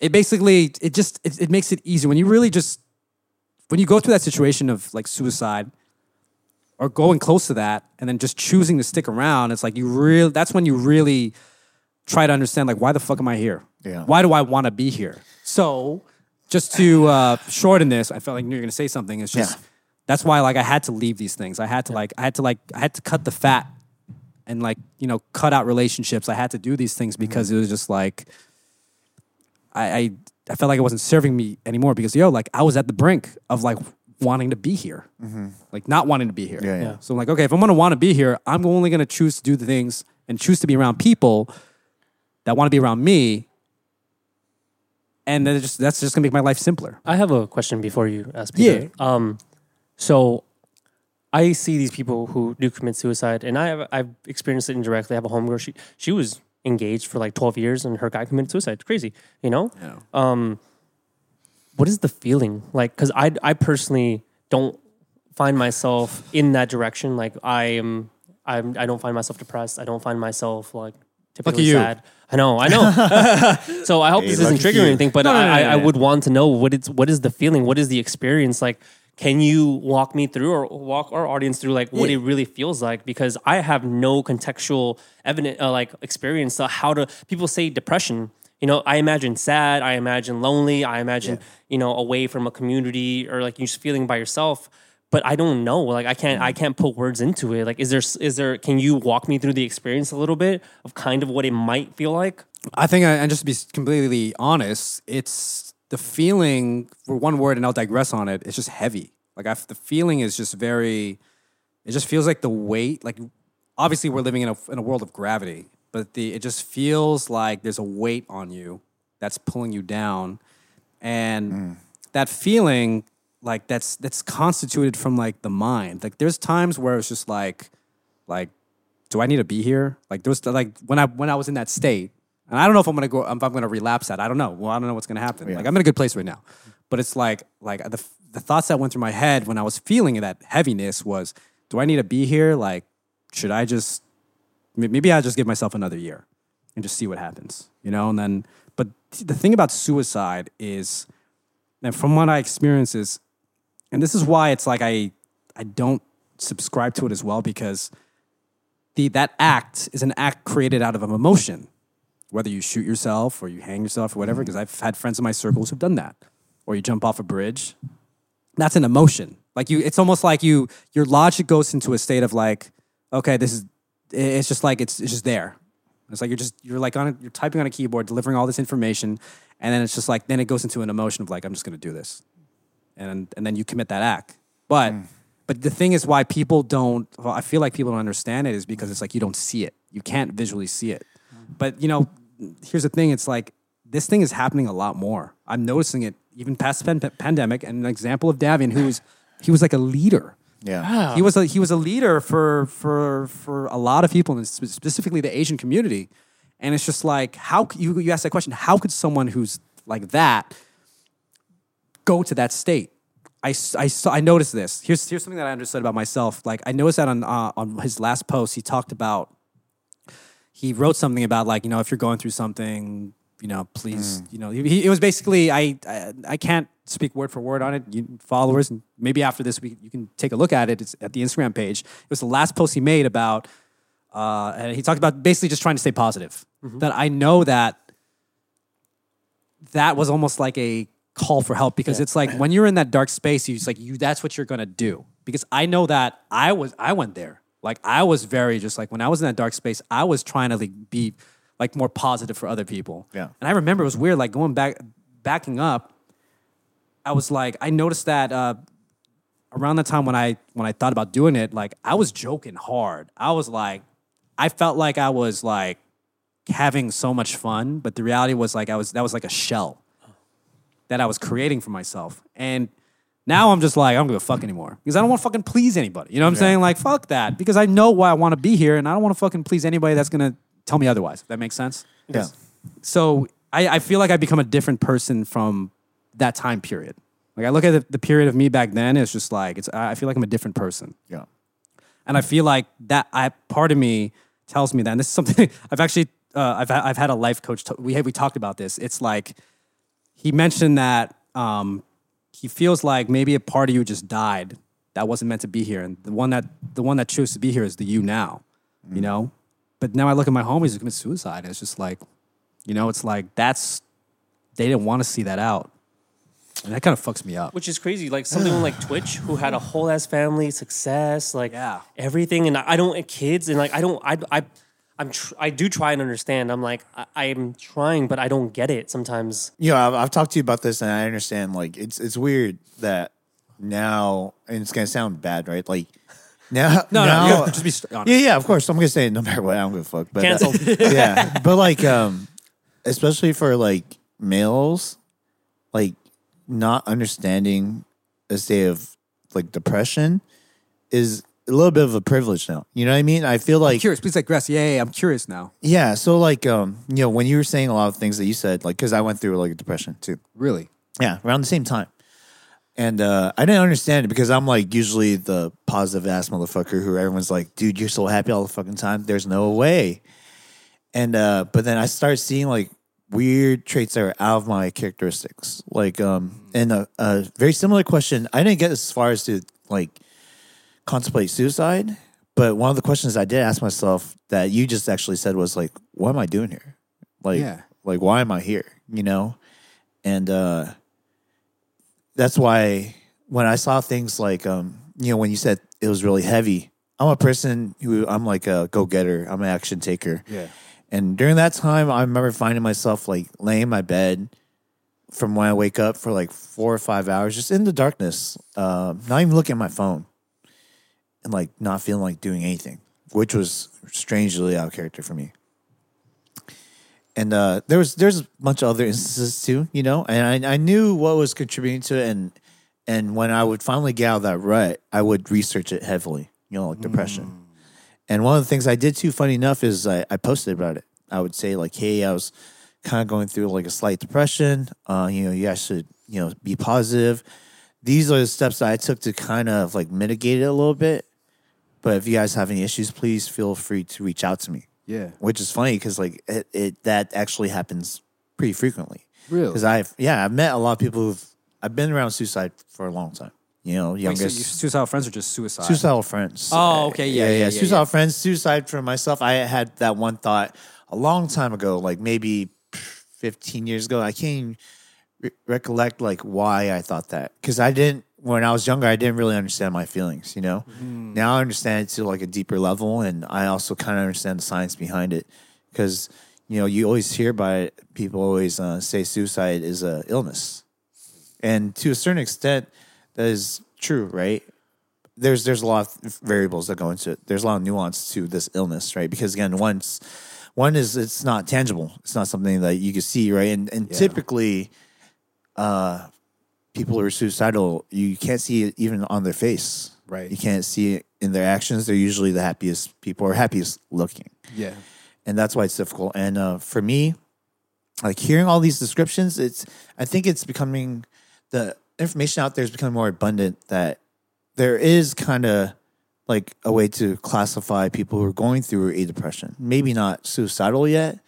it basically it just it, it makes it easier when you really just when you go through that situation of like suicide or going close to that and then just choosing to stick around. It's like you really that's when you really try to understand like why the fuck am I here? Yeah. Why do I want to be here? So just to uh, shorten this, I felt like you were gonna say something. It's just Yeah. that's why like I had to leave these things. I had to like I had to like I had to cut the fat and like you know cut out relationships. I had to do these things because it was just like I, I I felt like it wasn't serving me anymore because yo like I was at the brink of like wanting to be here, like not wanting to be here. Yeah, yeah. Yeah. So I'm like, okay, if I'm gonna want to be here, I'm only gonna choose to do the things and choose to be around people that want to be around me. And then just that's just gonna make my life simpler. I have a question before you ask Peter. Um, so I see these people who do commit suicide, and I have I've experienced it indirectly. I have a homegirl. She she was engaged for like twelve years, and her guy committed suicide. It's crazy, you know. Yeah. Um, what is the feeling like? Because I I personally don't find myself in that direction. Like I am. I'm, I don't find myself depressed. I don't find myself like typically sad. I know, I know. [LAUGHS] so I hope Hey, this isn't triggering you. anything, but No, no, I, no, I, I would want to know what it's what is the feeling, what is the experience like. Can you walk me through or walk our audience through like what Yeah. it really feels like? Because I have no contextual evidence uh, like experience to how to people say depression. You know, I imagine sad, I imagine lonely, I imagine you know away from a community or like you're just feeling by yourself. but I don't know. Like I can't I mm. can't put words into it. Like is there is there can you walk me through the experience a little bit of kind of what it might feel like? I think, I- and just to be completely honest, it's the feeling for one word, and I'll digress on it. It's just heavy. Like I, the feeling is just very. It just feels like the weight. Like obviously, we're living in a in a world of gravity, but the it just feels like there's a weight on you that's pulling you down, and mm. that feeling like that's that's constituted from like the mind. Like there's times where it's just like, like do I need to be here? Like there was like when I when I was in that state, and I don't know if I'm gonna go if I'm gonna relapse that. I don't know. Well, I don't know what's gonna happen. Like I'm in a good place right now, but it's like like the the thoughts that went through my head when I was feeling that heaviness was, do I need to be here? Like, should I just maybe I just give myself another year and just see what happens, you know? And then, but the thing about suicide is, and from what I experience is, and this is why it's like I I don't subscribe to it as well because the that act is an act created out of an emotion, whether you shoot yourself or you hang yourself or whatever. Because I've had friends in my circles who've done that, or you jump off a bridge. That's an emotion. Like you, it's almost like you your logic goes into a state of like, okay, this is. It's just like it's it's just there. It's like you're just you're like on a, you're typing on a keyboard, delivering all this information, and then it's just like then it goes into an emotion of like I'm just gonna do this, and and then you commit that act. But hmm. but the thing is why people don't well, I feel like people don't understand it is because it's like you don't see it. You can't visually see it. Hmm. But you know, here's the thing, it's like this thing is happening a lot more. I'm noticing it even past the pan- pandemic and an example of Davian who's he was like a leader. Yeah. He was a, he was a leader for for for a lot of people, and specifically the Asian community. And it's just like how c- you you ask that question: How could someone who's like that go to that state? I, s- I, saw, I noticed this. Here's here's something that I understood about myself. Like I noticed that on uh, on his last post, he talked about he wrote something about like you know if you're going through something you know please you know he, he- it was basically I, I I can't speak word for word on it you followers and maybe after this week you can take a look at it it's at the Instagram page it was the last post he made about uh, and he talked about basically just trying to stay positive that I know that that was almost like a call for help because it's like when you're in that dark space, you it's like you that's what you're gonna do. Because I know that I was I went there. Like I was very just like when I was in that dark space, I was trying to like be like more positive for other people. Yeah. And I remember it was weird, like going back backing up, I was like, I noticed that uh around the time when I when I thought about doing it, like I was joking hard. I was like, I felt like I was like having so much fun, but the reality was like I was that was like a shell that I was creating for myself. And now I'm just like, I don't give a fuck anymore. Because I don't want to fucking please anybody. You know what I'm saying? Like, fuck that. Because I know why I want to be here and I don't want to fucking please anybody that's gonna tell me otherwise. If that makes sense. Yeah. So I, I feel like I become a different person from that time period. Like I look at the, the period of me back then, it's just like it's I feel like I'm a different person. Yeah. And I feel like that I part of me tells me that. And this is something [LAUGHS] I've actually uh, I've I've had a life coach. T- we had, we talked about this. It's like he mentioned that um, he feels like maybe a part of you just died that wasn't meant to be here, and the one that the one that chose to be here is the you now. You know. But now I look at my homies who commit suicide, and it's just like, you know, it's like that's they didn't want to see that out, and that kind of fucks me up. Which is crazy. Like something like [SIGHS] Twitch, who had a whole ass family, success, like Yeah. everything, and I don't kids, and like I don't, I, I, I'm, tr- I do try and understand. I'm like, I, I'm trying, but I don't get it sometimes. You know, I've, I've talked to you about this, and I understand. Like, it's it's weird that now, and it's gonna sound bad, right? Like [LAUGHS] now, [LAUGHS] No, now, no, just be st- honest. Yeah, yeah, of course. I'm gonna say it no [LAUGHS] matter what. I don't give a fuck. But uh, Canceled. yeah, but like, um, especially for like males, like not understanding a state of like depression is a little bit of a privilege now. You know what I mean? I feel like I'm curious, please digress. Yeah, yeah, yeah, I'm curious now. yeah. So like, um, you know, when you were saying a lot of things that you said, like, because I went through like a depression too. Really? Yeah, around the same time. And uh, I didn't understand it because I'm like usually the positive ass motherfucker who everyone's like, dude, you're so happy all the fucking time. There's no way. And uh, but then I started seeing like weird traits that are out of my characteristics. Like um and a, a very similar question. I didn't get as far as to like contemplate suicide, but one of the questions I did ask myself that you just actually said was like, what am I doing here? Like Yeah. like why am I here? You know? And uh that's why when I saw things like um you know, when you said it was really heavy, I'm a person who I'm like a go getter. I'm an action taker. Yeah. And during that time, I remember finding myself like laying in my bed from when I wake up for like four or five hours, just in the darkness, uh, not even looking at my phone, and like not feeling like doing anything, which was strangely out of character for me. And uh, there was there's a bunch of other instances too, you know, and I, I knew what was contributing to it, and and when I would finally get out of that rut, I would research it heavily, you know, like depression. And one of the things I did too, funny enough, is I, I posted about it. I would say like, hey, I was kind of going through like a slight depression. Uh, you know, you guys should, you know, be positive. These are the steps that I took to kind of like mitigate it a little bit. But if you guys have any issues, please feel free to reach out to me. Yeah. Which is funny because like it, it that actually happens pretty frequently. Really? Because I've yeah I've met a lot of people who've I've been around suicide for a long time. You know, Wait, so youngest you- suicidal friends are just suicide. suicidal friends. Oh, okay. Yeah, yeah, yeah, Suicidal yeah. friends, suicide for myself. I had that one thought a long time ago, like maybe 15 years ago. I can't even re- recollect like why I thought that because I didn't when I was younger. I didn't really understand my feelings. You know, Mm-hmm. now I understand it to like a deeper level, and I also kind of understand the science behind it because you know you always hear about it. People always uh, say suicide is a illness, and to a certain extent, is true, right? there's there's a lot of variables that go into it. There's a lot of nuance to this illness, right? Because again, once one is it's not tangible. It's not something that you can see, right? And and typically, uh, people who are suicidal, you can't see it even on their face, Right. You can't see it in their actions. They're usually the happiest people or happiest looking Yeah. and that's why it's difficult. And uh, for me, like hearing all these descriptions, it's I think it's becoming the information out there is becoming more abundant that there is kind of like a way to classify people who are going through a depression. Maybe not suicidal yet,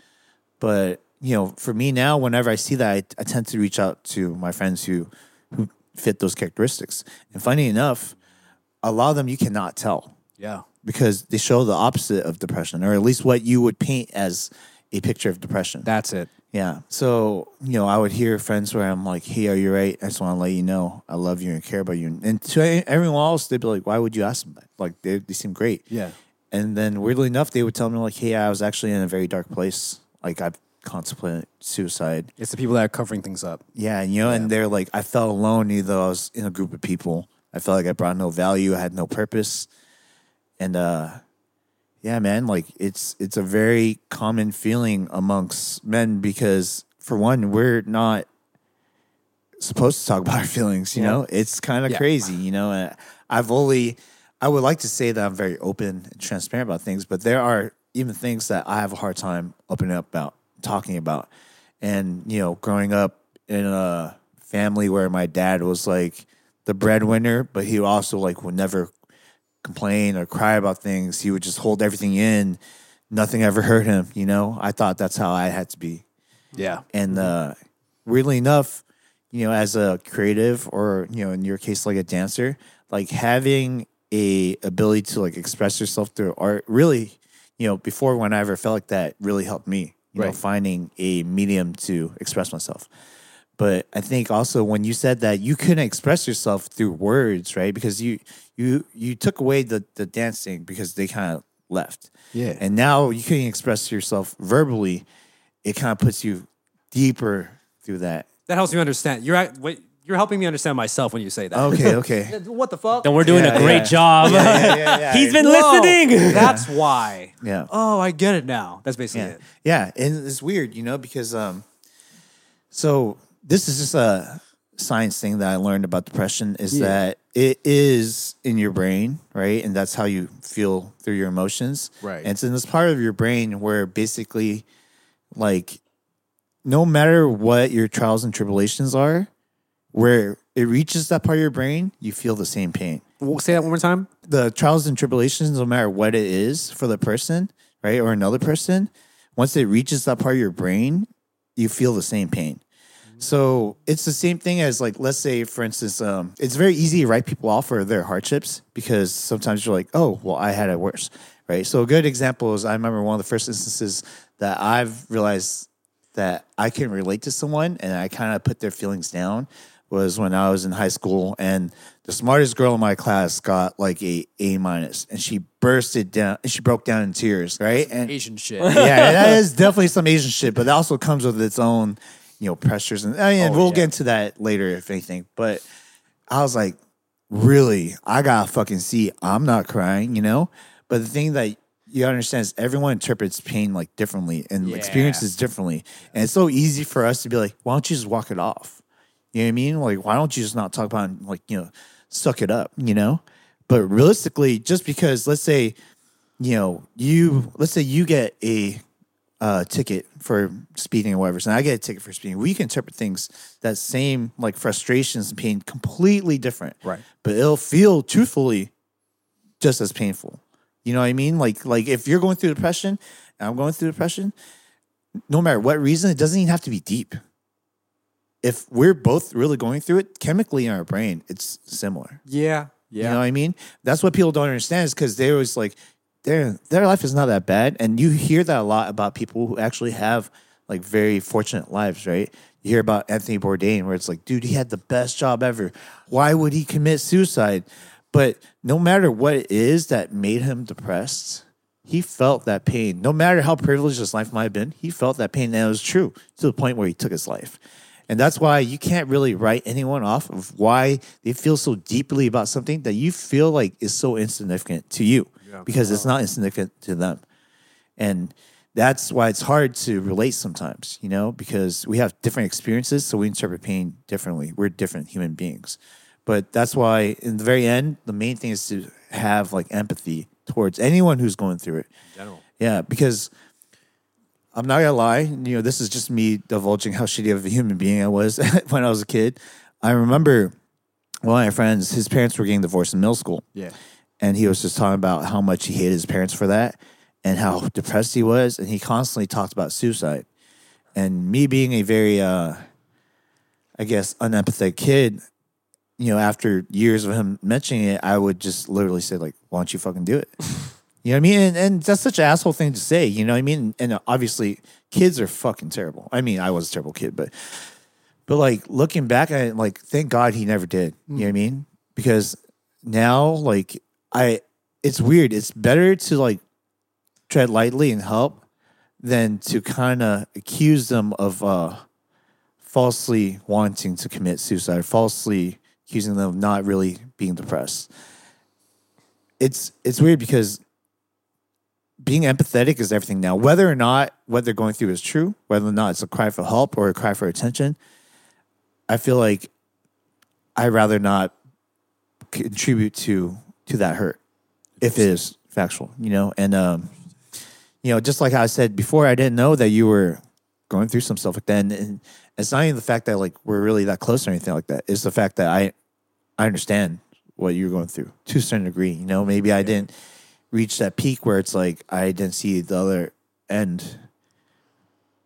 but you know, for me now, whenever I see that, I, I tend to reach out to my friends who who fit those characteristics. And funny enough, a lot of them you cannot tell Yeah. because they show the opposite of depression, or at least what you would paint as a picture of depression. That's it. Yeah. So, you know, I would hear friends where I'm like, hey, are you right? I just want to let you know I love you and care about you. And to everyone else, they'd be like, why would you ask them that? Like, they, they seem great. Yeah. And then weirdly enough, they would tell me, like, hey, I was actually in a very dark place. Like, I've contemplated suicide. It's the people that are covering things up. Yeah, and you know, and they're like, I felt alone, even though I was in a group of people. I felt like I brought no value. I had no purpose, and uh, yeah, man, like it's it's a very common feeling amongst men because, for one, we're not supposed to talk about our feelings. You Yeah. know, it's kind of Yeah. crazy. You know, I've only, I would like to say that I'm very open and transparent about things, but there are even things that I have a hard time opening up about, talking about. And, you know, growing up in a family where my dad was like the breadwinner, but he also like would never complain or cry about things. He would just hold everything in. Nothing ever hurt him, you know? I thought that's how I had to be. Yeah. And uh, weirdly enough, you know, as a creative or you know, in your case, like a dancer, like having a ability to like express yourself through art really, you know, before when I ever felt like that really helped me. You know, Right. finding a medium to express myself. But I think also when you said that you couldn't express yourself through words, right? Because you you you took away the the dancing because they kind of left. Yeah. And now you can express yourself verbally. It kind of puts you deeper through that. That helps me understand. You're at, wait, you're helping me understand myself when you say that. Okay, [LAUGHS] okay. What the fuck? Then we're doing Yeah, a great yeah. job. yeah, [LAUGHS] yeah, yeah. He's been Whoa, listening. That's [LAUGHS] why. Yeah. Oh, I get it now. That's basically Yeah. it. Yeah. And it's weird, you know, because um so this is just a science thing that I learned about depression is Yeah. that it is in your brain, right? And that's how you feel through your emotions. Right. And it's in this part of your brain where basically like no matter what your trials and tribulations are, where it reaches that part of your brain, you feel the same pain. Well, say that one more time. the trials and tribulations, no matter what it is for the person, right, or another person, once it reaches that part of your brain, you feel the same pain. So it's the same thing as like, let's say, for instance, um, it's very easy to write people off for their hardships because sometimes you're like, oh, well, I had it worse, right? So a good example is I remember one of the first instances that I've realized that I can relate to someone and I kind of put their feelings down was when I was in high school, and the smartest girl in my class got like a A minus, and she bursted down, and she broke down in tears, right? And Asian shit. yeah, that [LAUGHS] is definitely some Asian shit, but that also comes with its own, you know, pressures, and I mean, Oh, we'll yeah. get into that later if anything. But I was like, really, I gotta fucking see. I'm not crying, you know. But the thing that you understand is everyone interprets pain like differently and Yeah. experiences differently, and it's so easy for us to be like, why don't you just walk it off? You know what I mean? Like, why don't you just not talk about it and, like you know, suck it up, you know? But realistically, just because let's say you know, you let's say you get a uh, ticket for speeding or whatever, so I get a ticket for speeding. We can interpret things that same like frustrations and pain completely different, Right. But it'll feel truthfully just as painful. You know what I mean? Like like if you're going through depression and I'm going through depression, no matter what reason, it doesn't even have to be deep. If we're both really going through it, chemically in our brain, it's similar. Yeah. Yeah. You know what I mean? That's what people don't understand is because they always like their their life is not that bad. And you hear that a lot about people who actually have like very fortunate lives, right? You hear about Anthony Bourdain where it's like, dude, he had the best job ever. Why would he commit suicide? But no matter what it is that made him depressed, he felt that pain. No matter how privileged his life might have been, he felt that pain. And it was true to the point where he took his life. And that's why you can't really write anyone off of why they feel so deeply about something that you feel like is so insignificant to you because it's not insignificant to them. And that's why it's hard to relate sometimes, you know, because we have different experiences, so we interpret pain differently. We're different human beings. But that's why, in the very end, the main thing is to have like empathy towards anyone who's going through it. general. Yeah, because I'm not gonna lie, you know, this is just me divulging how shitty of a human being I was [LAUGHS] when I was a kid. I remember one of my friends, his parents were getting divorced in middle school. Yeah. And he was just talking about how much he hated his parents for that and how depressed he was. And he constantly talked about suicide. And me being a very uh I guess unempathetic kid, you know, after years of him mentioning it, I would just literally say, like, why don't you fucking do it? [LAUGHS] You know what I mean? And, and that's such an asshole thing to say. You know what I mean? And obviously, kids are fucking terrible. I mean, I was a terrible kid, but but like looking back at it, like thank God he never did. You know what I mean? Because now, like I, it's weird. It's better to like tread lightly and help than to kind of accuse them of uh falsely wanting to commit suicide, falsely accusing them of not really being depressed. It's it's weird because being empathetic is everything now. Whether or not what they're going through is true, whether or not it's a cry for help or a cry for attention, I feel like I'd rather not contribute to to that hurt if it is factual, you know. And um, you know, just like I said before, I didn't know that you were going through some stuff like that. And, and it's not even the fact that like we're really that close or anything like that. It's the fact that I I understand what you're going through to a certain degree. You know, maybe I didn't reach that peak where it's like I didn't see the other end.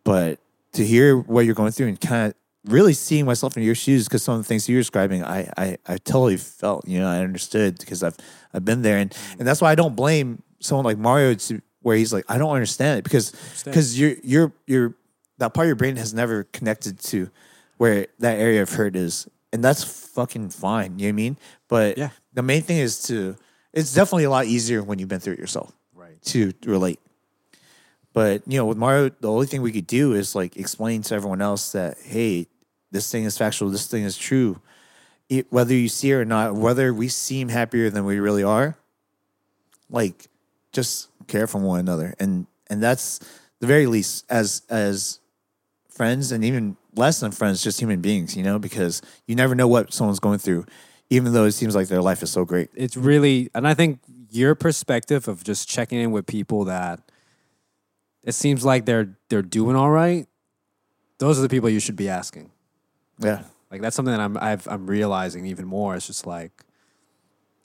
But to hear what you're going through and kind of really seeing myself in your shoes, because some of the things you're describing, I, I I totally felt. You know, I understood because I've I've been there, and and that's why I don't blame someone like Mario to where he's like I don't understand it because because you're you're you're that part of your brain has never connected to where that area of hurt is, and that's fucking fine. You know what I mean? But Yeah. the main thing is to. It's definitely a lot easier when you've been through it yourself Right. to relate. But you know, with Mario, the only thing we could do is like explain to everyone else that hey, this thing is factual, this thing is true. It, whether you see it or not, whether we seem happier than we really are, like just care for one another, and and that's the very least as as friends, and even less than friends, just human beings, you know, because you never know what someone's going through, even though it seems like their life is so great. It's really, and I think your perspective of just checking in with people that it seems like they're they're doing all right. Those are the people you should be asking. Yeah, Like that's something that I'm I've, I'm realizing even more. It's just like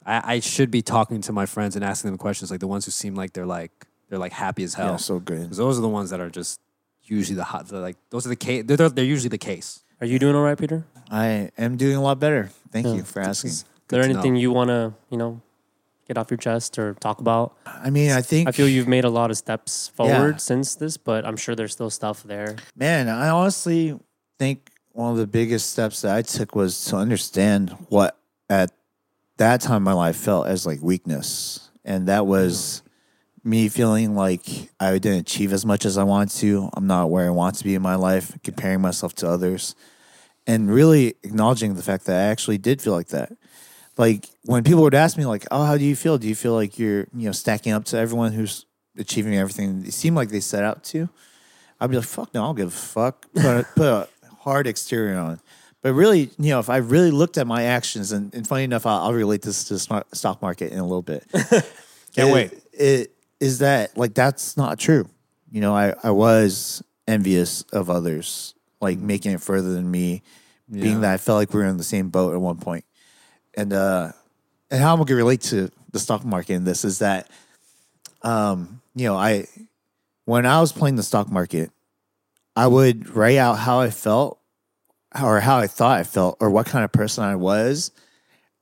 I, I should be talking to my friends and asking them questions, like the ones who seem like they're like they're like happy as hell. yeah, so good. 'Cause those are the ones that are just usually the hot. They're like those are the case. They're, they're, they're usually the case. Are you doing all right, Peter? I am doing a lot better. Thank Yeah. you for asking. Is there to know. anything you want to, you know, get off your chest or talk about? I mean, I think, I feel you've made a lot of steps forward Yeah. since this, but I'm sure there's still stuff there. man, I honestly think one of the biggest steps that I took was to understand what at that time in my life felt as like weakness. And that was me feeling like I didn't achieve as much as I wanted to. I'm not where I want to be in my life, comparing myself to others. And really acknowledging the fact that I actually did feel like that. Like when people would ask me, like, "Oh, how do you feel? Do you feel like you're, you know, stacking up to everyone who's achieving everything they seem like they set out to?" I'd be like, "Fuck no, I don't give a fuck." Put put a hard exterior on. But really, you know, if I really looked at my actions, and, and funny enough, I'll, I'll relate this to the smart- stock market in a little bit. [LAUGHS] Can't it, wait. It is that like that's not true. You know, I I was envious of others, like making it further than me, being that I felt like we were in the same boat at one point. And uh and how I'm gonna relate to the stock market in this is that um, you know, I when I was playing the stock market, I would write out how I felt or how I thought I felt or what kind of person I was.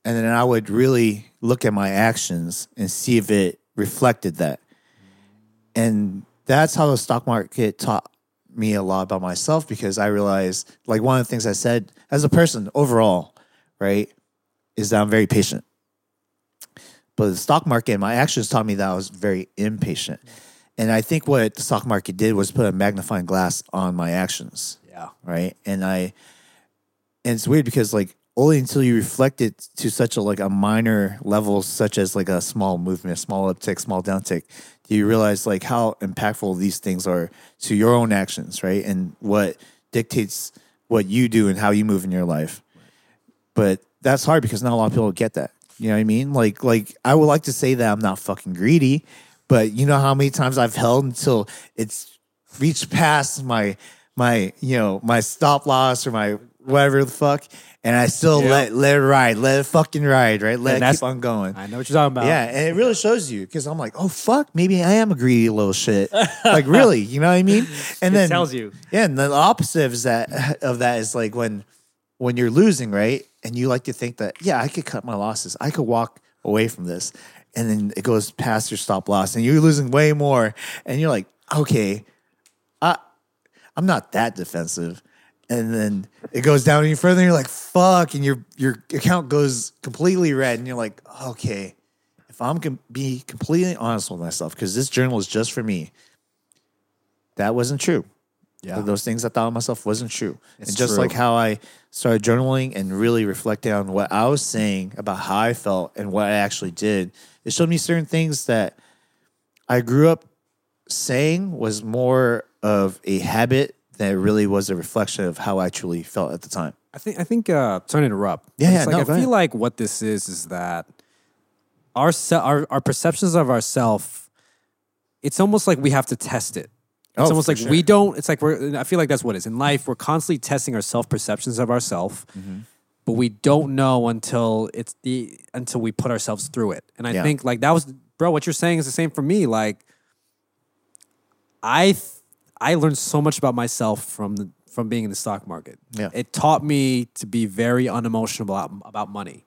And then I would really look at my actions and see if it reflected that. And that's how the stock market taught me a lot about myself because I realized, like, one of the things I said as a person overall, right, is that I'm very patient. But the stock market, and my actions taught me that I was very impatient. And I think what the stock market did was put a magnifying glass on my actions Yeah. right? And I, and it's weird because like only until you reflect it to such a like a minor level, such as like a small movement, a small uptick, small downtick, do you realize like how impactful these things are to your own actions, right? And what dictates what you do and how you move in your life. But that's hard because not a lot of people get that. You know what I mean? Like, like I would like to say that I'm not fucking greedy, but you know how many times I've held until it's reached past my my you know my stop loss or my whatever the fuck, and I still Yeah. let let it ride, let it fucking ride, right? Let And it that's- keep on going. I know what you're talking about. Yeah, and it really shows you because I'm like, oh fuck, maybe I am a greedy little shit. [LAUGHS] like really, you know what I mean? And It then tells you. yeah, and the opposite is that of that is like when when you're losing, right? And you like to think that, yeah, I could cut my losses. I could walk away from this. And then it goes past your stop loss and you're losing way more. And you're like, okay, I I'm not that defensive. And then it goes down even further, and you're like, fuck, and your your account goes completely red, and you're like, okay, if I'm gonna be completely honest with myself, because this journal is just for me, that wasn't true Yeah. those things I thought of myself wasn't true. It's and just true. like how I started journaling and really reflecting on what I was saying about how I felt and what I actually did, it showed me certain things that I grew up saying was more of a habit than it really was a reflection of how I truly felt at the time. I think I think uh sorry to interrupt. Yeah, yeah, like no, I feel ahead. like what this is is that our se- our our perceptions of ourself it's almost like we have to test it. It's Oh, almost like we don't it's like we're I feel like that's what it is. In life, we're constantly testing our self perceptions of ourselves. Mm-hmm. But we don't know until it's the until we put ourselves through it. And I Yeah. think like that was bro, what you're saying is the same for me. Like I th- I learned so much about myself from the from being in the stock market. Yeah. It taught me to be very unemotional about, about money.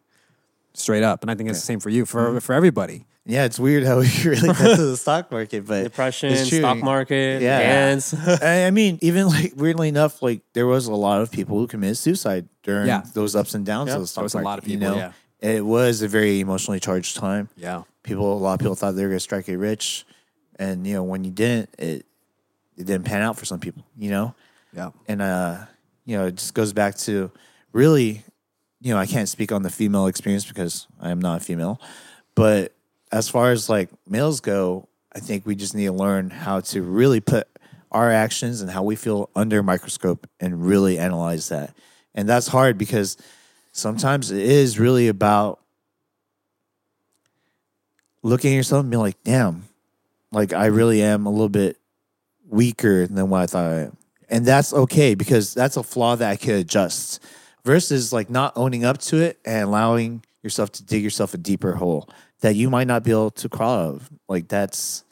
Straight up. And I think it's the same for you, Mm-hmm. for for everybody. Yeah, it's weird how [LAUGHS] you really got to the stock market, but Depression, it's true. stock market, Yeah. dance. [LAUGHS] I I mean, even like weirdly enough, like there was a lot of people who committed suicide during Yeah. those ups and downs Yeah. of the stock was a lot market, of people, yeah. It was a very emotionally charged time. Yeah. People, a lot of people thought they were gonna strike it rich, and you know when you didn't, it it didn't pan out for some people. You know, Yeah. and uh, you know, it just goes back to really, you know, I can't speak on the female experience because I am not a female, but as far as like males go, I think we just need to learn how to really put our actions and how we feel under microscope and really analyze that. And that's hard because sometimes it is really about looking at yourself and being like, damn, like I really am a little bit weaker than what I thought I am. And that's okay because that's a flaw that I could adjust versus like not owning up to it and allowing yourself to dig yourself a deeper hole that you might not be able to crawl out of. Like that's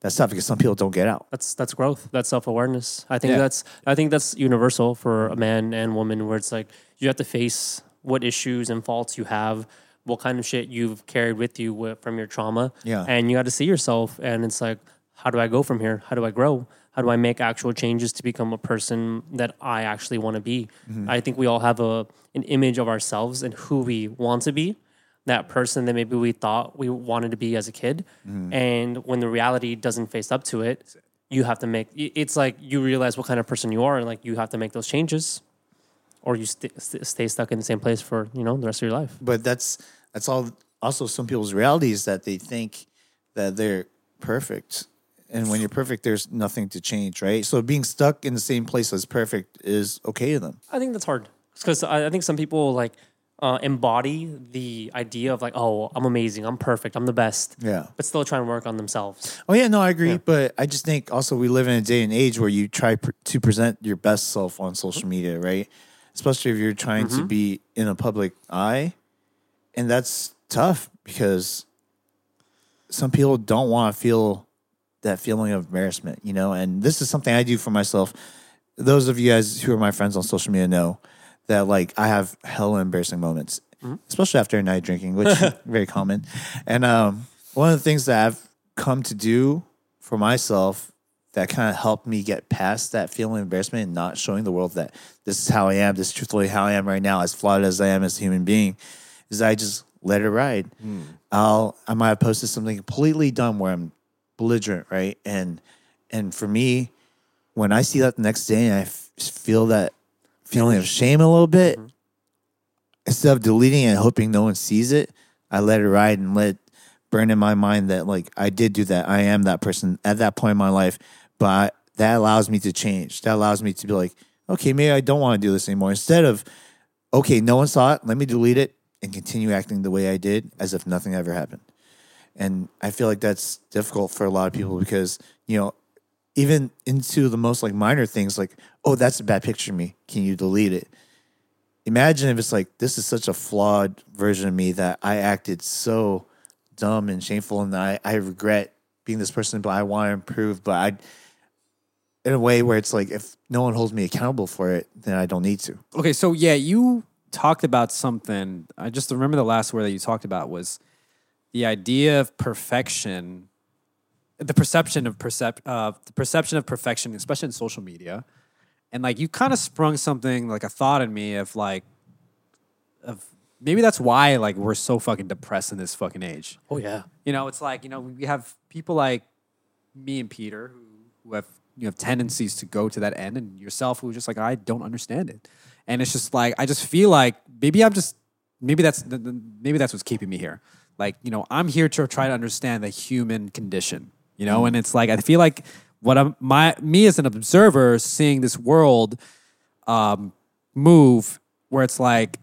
that's tough because some people don't get out. That's that's growth. That's self awareness. I think Yeah. that's I think that's universal for a man and woman, where it's like you have to face what issues and faults you have, what kind of shit you've carried with you from your trauma, Yeah. and you got to see yourself. And it's like, how do I go from here? How do I grow? How do I make actual changes to become a person that I actually want to be? Mm-hmm. I think we all have a an image of ourselves and who we want to be. That person that maybe we thought we wanted to be as a kid, mm-hmm. and when the reality doesn't face up to it, you have to make. It's like you realize what kind of person you are, and like you have to make those changes, or you st- st- stay stuck in the same place for you know the rest of your life. But that's that's all. Also, some people's reality is that they think that they're perfect, and when you're perfect, there's nothing to change, right? So being stuck in the same place as perfect is okay to them. I think that's hard because I, I think some people like uh, embody the idea of like, oh, I'm amazing, I'm perfect, I'm the best, Yeah. but still trying to work on themselves. Oh yeah, no, I agree. But I just think also we live in a day and age where you try pr- to present your best self on social media, right? Especially if you're trying to be in a public eye, and that's tough because some people don't want to feel that feeling of embarrassment, you know. And this is something I do for myself. Those of you guys who are my friends on social media know that like I have hella embarrassing moments, especially after a night drinking, which is [LAUGHS] very common. And um, one of the things that I've come to do for myself that kind of helped me get past that feeling of embarrassment and not showing the world that this is how I am, this is truthfully how I am right now, as flawed as I am as a human being, is I just let it ride. I'll I might have posted something completely dumb where I'm belligerent, right? And and for me, when I see that the next day and I f- feel that feeling of shame a little bit, mm-hmm. instead of deleting it and hoping no one sees it, I let it ride and let it burn in my mind that like I did do that. I am that person at that point in my life, but that allows me to change. That allows me to be like, okay, maybe I don't want to do this anymore. Instead of, okay, no one saw it, let me delete it and continue acting the way I did as if nothing ever happened. And I feel like that's difficult for a lot of people because, you know, even into the most like minor things like, oh, that's a bad picture of me. Can you delete it? Imagine if it's like, this is such a flawed version of me that I acted so dumb and shameful and I, I regret being this person, but I want to improve. But I, in a way where it's like, if no one holds me accountable for it, then I don't need to. Okay, so yeah, you talked about something. I just remember the last word that you talked about was the idea of perfection, the perception of percep- uh, the perception of perfection, especially in social media. And like you kind of sprung something like a thought in me of like of maybe that's why like we're so fucking depressed in this fucking age. Oh yeah, You know, it's like, you know, we have people like me and Peter who, who have you have tendencies to go to that end and yourself who's just like, I don't understand it. And it's just like I just feel like maybe I'm just maybe that's maybe that's what's keeping me here. Like, you know, I'm here to try to understand the human condition, you know, and it's like I feel like what I'm my me as an observer seeing this world um move where it's like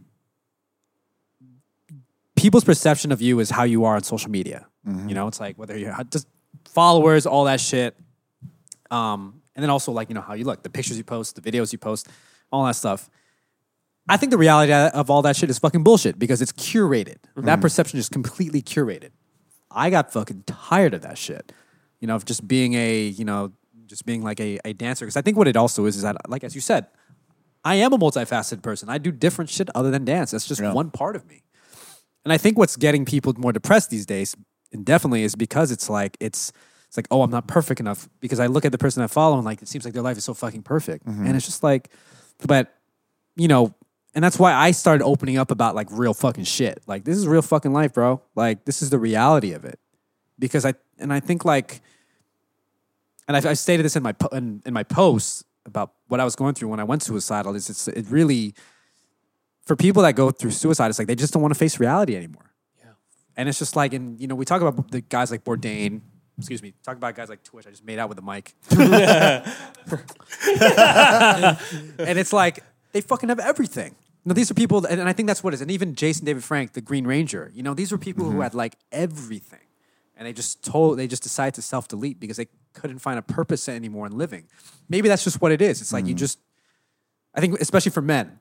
people's perception of you is how you are on social media. You know, it's like whether you're just followers, all that shit. Um, and then also like, you know, how you look, the pictures you post, the videos you post, all that stuff. I think the reality of all that shit is fucking bullshit because it's curated. That perception is completely curated. I got fucking tired of that shit. You know, of just being a, you know, just being like a, a dancer. Because I think what it also is is that, like as you said, I am a multifaceted person. I do different shit other than dance. That's just Yeah. one part of me. And I think what's getting people more depressed these days, and definitely is because it's like it's it's like, oh, I'm not perfect enough. Because I look at the person I follow and like it seems like their life is so fucking perfect. Mm-hmm. And it's just like, but you know, and that's why I started opening up about like real fucking shit. Like this is real fucking life, bro. Like this is the reality of it. Because I and I think like, and I, I stated this in my po- in, in my post about what I was going through when I went suicidal. Is it's it really for people that go through suicide, it's like they just don't want to face reality anymore. Yeah. And it's just like, and you know, we talk about the guys like Bourdain. Excuse me. Talk about guys like Twitch. I just made out with a mic. [LAUGHS] and it's like they fucking have everything. Know, these are people, and, I think that's what it is. And even Jason David Frank, the Green Ranger. You know, these were people who mm-hmm. had like everything, and they just told they just decided to self delete because they couldn't find a purpose anymore in living. Maybe that's just what it is. It's like you mm. just, I think, especially for men,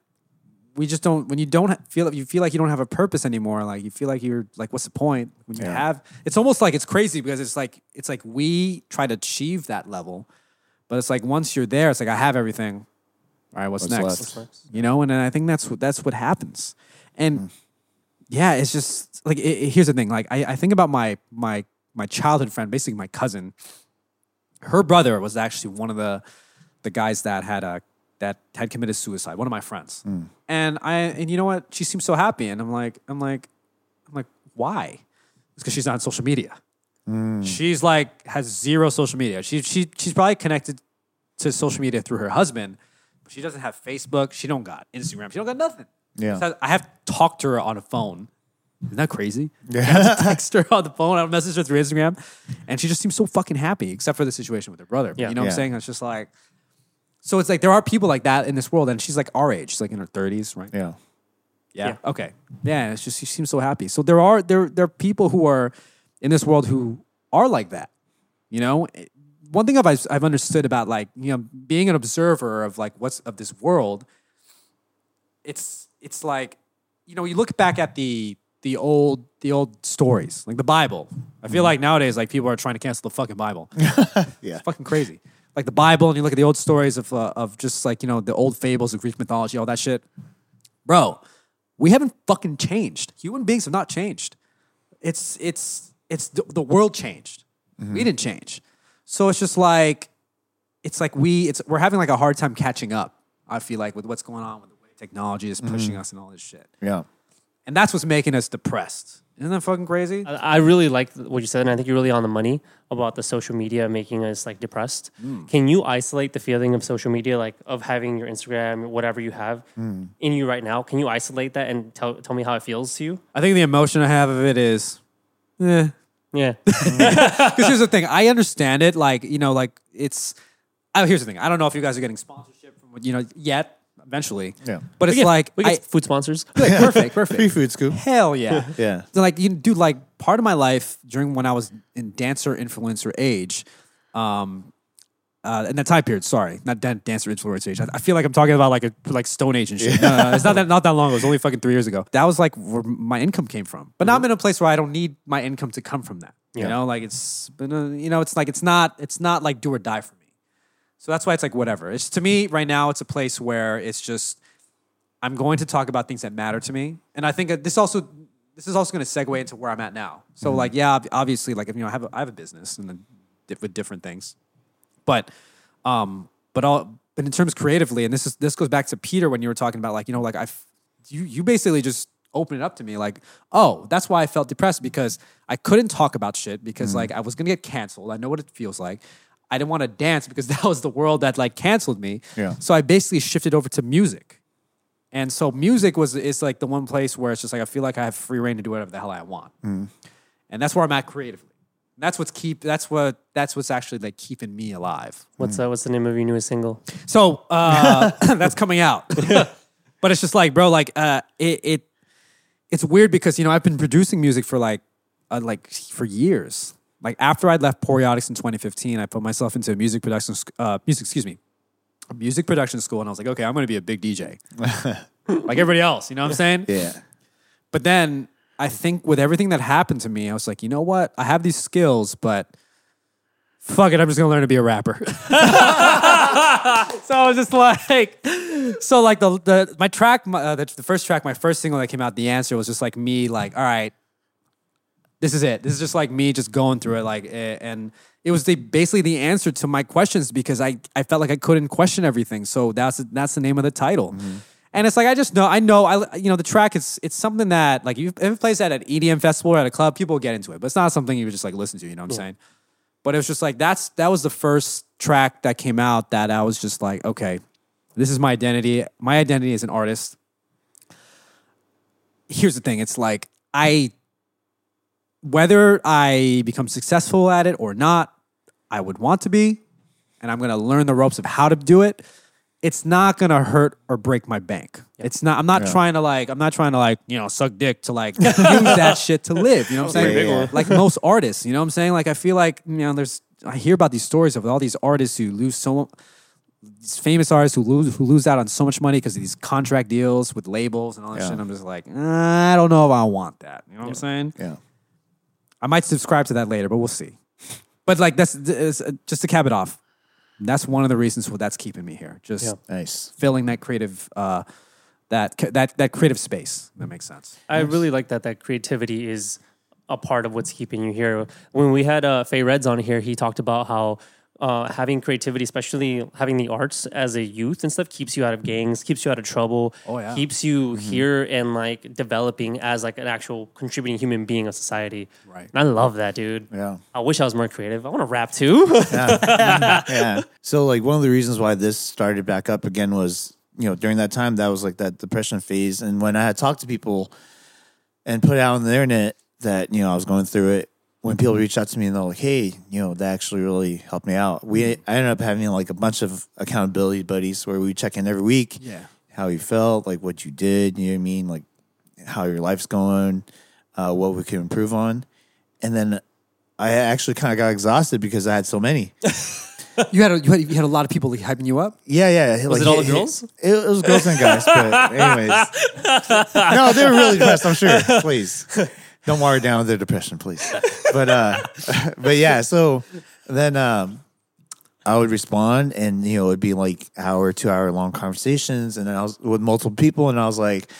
we just don't when you don't ha- feel you feel like you don't have a purpose anymore like you feel like you're like what's the point when you Yeah. have it's almost like it's crazy because it's like it's like we try to achieve that level but it's like once you're there it's like i have everything all right what's, What's next left? What's next? you know and then i think that's what that's what happens and mm. Yeah it's just like it, it- here's the thing like I, I think about my my my childhood friend basically my cousin her brother was actually one of the the guys that had a that had committed suicide. One of my friends, mm. and I and you know what? She seems so happy, and I'm like, I'm like, I'm like, why? It's because she's not on social media. Mm. She's like has zero social media. She she she's probably connected to social media through her husband, but she doesn't have Facebook. She don't got Instagram. She don't got nothing. Yeah. So I have talked to her on a phone. Isn't that crazy? [LAUGHS] Yeah. I have to text her on the phone. I message her through Instagram, and she just seems so fucking happy, except for the situation with her brother. But Yeah. you know what Yeah. I'm saying? It's just like, so it's like there are people like that in this world, and she's like our age. She's like in her 30s, right? Yeah. Yeah. Yeah. Okay. Yeah. It's just she seems so happy. So there are there there are people who are in this world who are like that. You know, It- one thing I've I've understood about like you know being an observer of like what's of this world. It's it's like you know you look back at the the old the old stories like the Bible. I feel like nowadays like people are trying to cancel the fucking Bible. [LAUGHS] Yeah. fucking crazy. Like the Bible, and you look at the old stories of uh, of just like you know the old fables of Greek mythology, all that shit. Bro, we haven't fucking changed. Human beings have not changed. It's it's it's the, the world changed. We didn't change. So it's just like it's like we it's we're having like a hard time catching up. I feel like with what's going on with the technology is mm-hmm. pushing us and all this shit, Yeah. and that's what's making us depressed. Isn't that fucking crazy? I I really like what you said, and I think you're really on the money about the social media making us like depressed. Mm. Can you isolate the feeling of social media, like of having your Instagram, whatever you have mm. in you right now? Can you isolate that and tell tell me how it feels to you? I think the emotion I have of it is, eh. Yeah, [LAUGHS] Because here's the thing, I understand it. Like you know, like it's. Oh, here's the thing. I don't know if you guys are getting sponsorship from you know yet. Eventually, Yeah. But we it's get, like we get I, food sponsors. like, perfect, perfect. Free food scoop. Hell yeah. [LAUGHS] Yeah. So like you do like part of my life during when I was in dancer influencer age, um, uh, in that time period. Sorry, not dan- dancer influencer age. I, I feel like I'm talking about like a like Stone Age and shit. No, no, no, it's not that not that long. ago. It was only fucking three years ago. That was like where my income came from. But now I'm in a place where I don't need my income to come from that. You Yeah. know, like it's but uh, you know, it's like it's not it's not like do or die for me. So that's why it's like whatever. It's to me right now. It's a place where it's just I'm going to talk about things that matter to me, and I think that this also this is also going to segue into where I'm at now. So like, yeah, obviously, like if you know, I have a, I have a business and then with different things, but um, but all but in terms creatively, and this is this goes back to Peter when you were talking about like you know like I you you basically just open it up to me like oh that's why I felt depressed because I couldn't talk about shit because like I was gonna get canceled. I know what it feels like. I didn't want to dance because [LAUGHS] that was the world that like canceled me. Yeah. So I basically shifted over to music. And so music was is like the one place where it's just like I feel like I have free reign to do whatever the hell I want. And that's where I'm at creatively. That's what's keep that's what that's what's actually like keeping me alive. What's uh, what's the name of your newest single? So uh, [COUGHS] that's coming out. [LAUGHS] but it's just like, bro, like uh, it, it it's weird because you know I've been producing music for like uh, like for years. Like after I'd left Poreotics in 2015, I put myself into a music production uh, music excuse me a music production school, and I was like, okay, I'm going to be a big DJ, [LAUGHS] like everybody else. You know what I'm saying? Yeah. But then I think with everything that happened to me, I was like, you know what? I have these skills, but fuck it, I'm just gonna learn to be a rapper. [LAUGHS] so I was just like, so like the the my track, my, uh, the, the first track, my first single that came out, the answer was just like me, like, all right, this is it. This is just like me just going through it, like, and it was the basically the answer to my questions because I I felt like I couldn't question everything. So that's that's the name of the title. Mm-hmm. And it's like I just know I know I you know the track is it's something that like you if it plays that at EDM festival or at a club people get into it but it's not something you would just like listen to you know what I'm saying but it was just like that's that was the first track that came out that I was just like okay this is my identity my identity as an artist here's the thing it's like I whether I become successful at it or not I would want to be and I'm going to learn the ropes of how to do it it's not gonna hurt or break my bank. It's not. I'm not trying to like. I'm not trying to like. You know, suck dick to like [LAUGHS] use that shit to live. You know what I'm saying? Yeah, yeah, yeah. Like most artists. You know what I'm saying? Like I feel like you know. There's. I hear about these stories of all these artists who lose so. These famous artists who lose who lose out on so much money because of these contract deals with labels and all that Yeah. shit. I'm just like, I don't know if I want that. You know what I'm saying? Yeah. I might subscribe to that later, but we'll see. But like that's, that's just to cap it off. That's one of the reasons why that's keeping me here. Just Yeah. Nice. filling that creative uh, that that that creative space. That makes sense. I really like that that creativity is a part of what's keeping you here. When we had uh, Faye Reds on here, he talked about how uh, having creativity, especially having the arts as a youth and stuff, keeps you out of gangs, keeps you out of trouble. Oh, yeah. keeps you here and like developing as like an actual contributing human being of society. Right. And I love that, dude. Yeah. I wish I was more creative. I want to rap too. [LAUGHS] yeah. So like one of the reasons why this started back up again was, you know, during that time that was like that depression phase. And when I had talked to people and put out on the internet that, you know, I was going through it, when people reach out to me and they're like, Hey, you know, that actually really helped me out. We I ended up having like a bunch of accountability buddies where we check in every week. Yeah. How you felt, like what you did, you know what I mean? Like how your life's going, uh, what we can improve on. And then I actually kind of got exhausted because I had so many. [LAUGHS] You had a, you had you had a lot of people hyping you up. Yeah, yeah. Was it all the girls? It, it was girls and guys, but [LAUGHS] anyways. No, they were really depressed, I'm sure. [LAUGHS] Please. Don't water down their depression, please. But uh [LAUGHS] but yeah, so then um I would respond and you know, it'd be like hour, two hour long conversations and then I was with multiple people and I was like,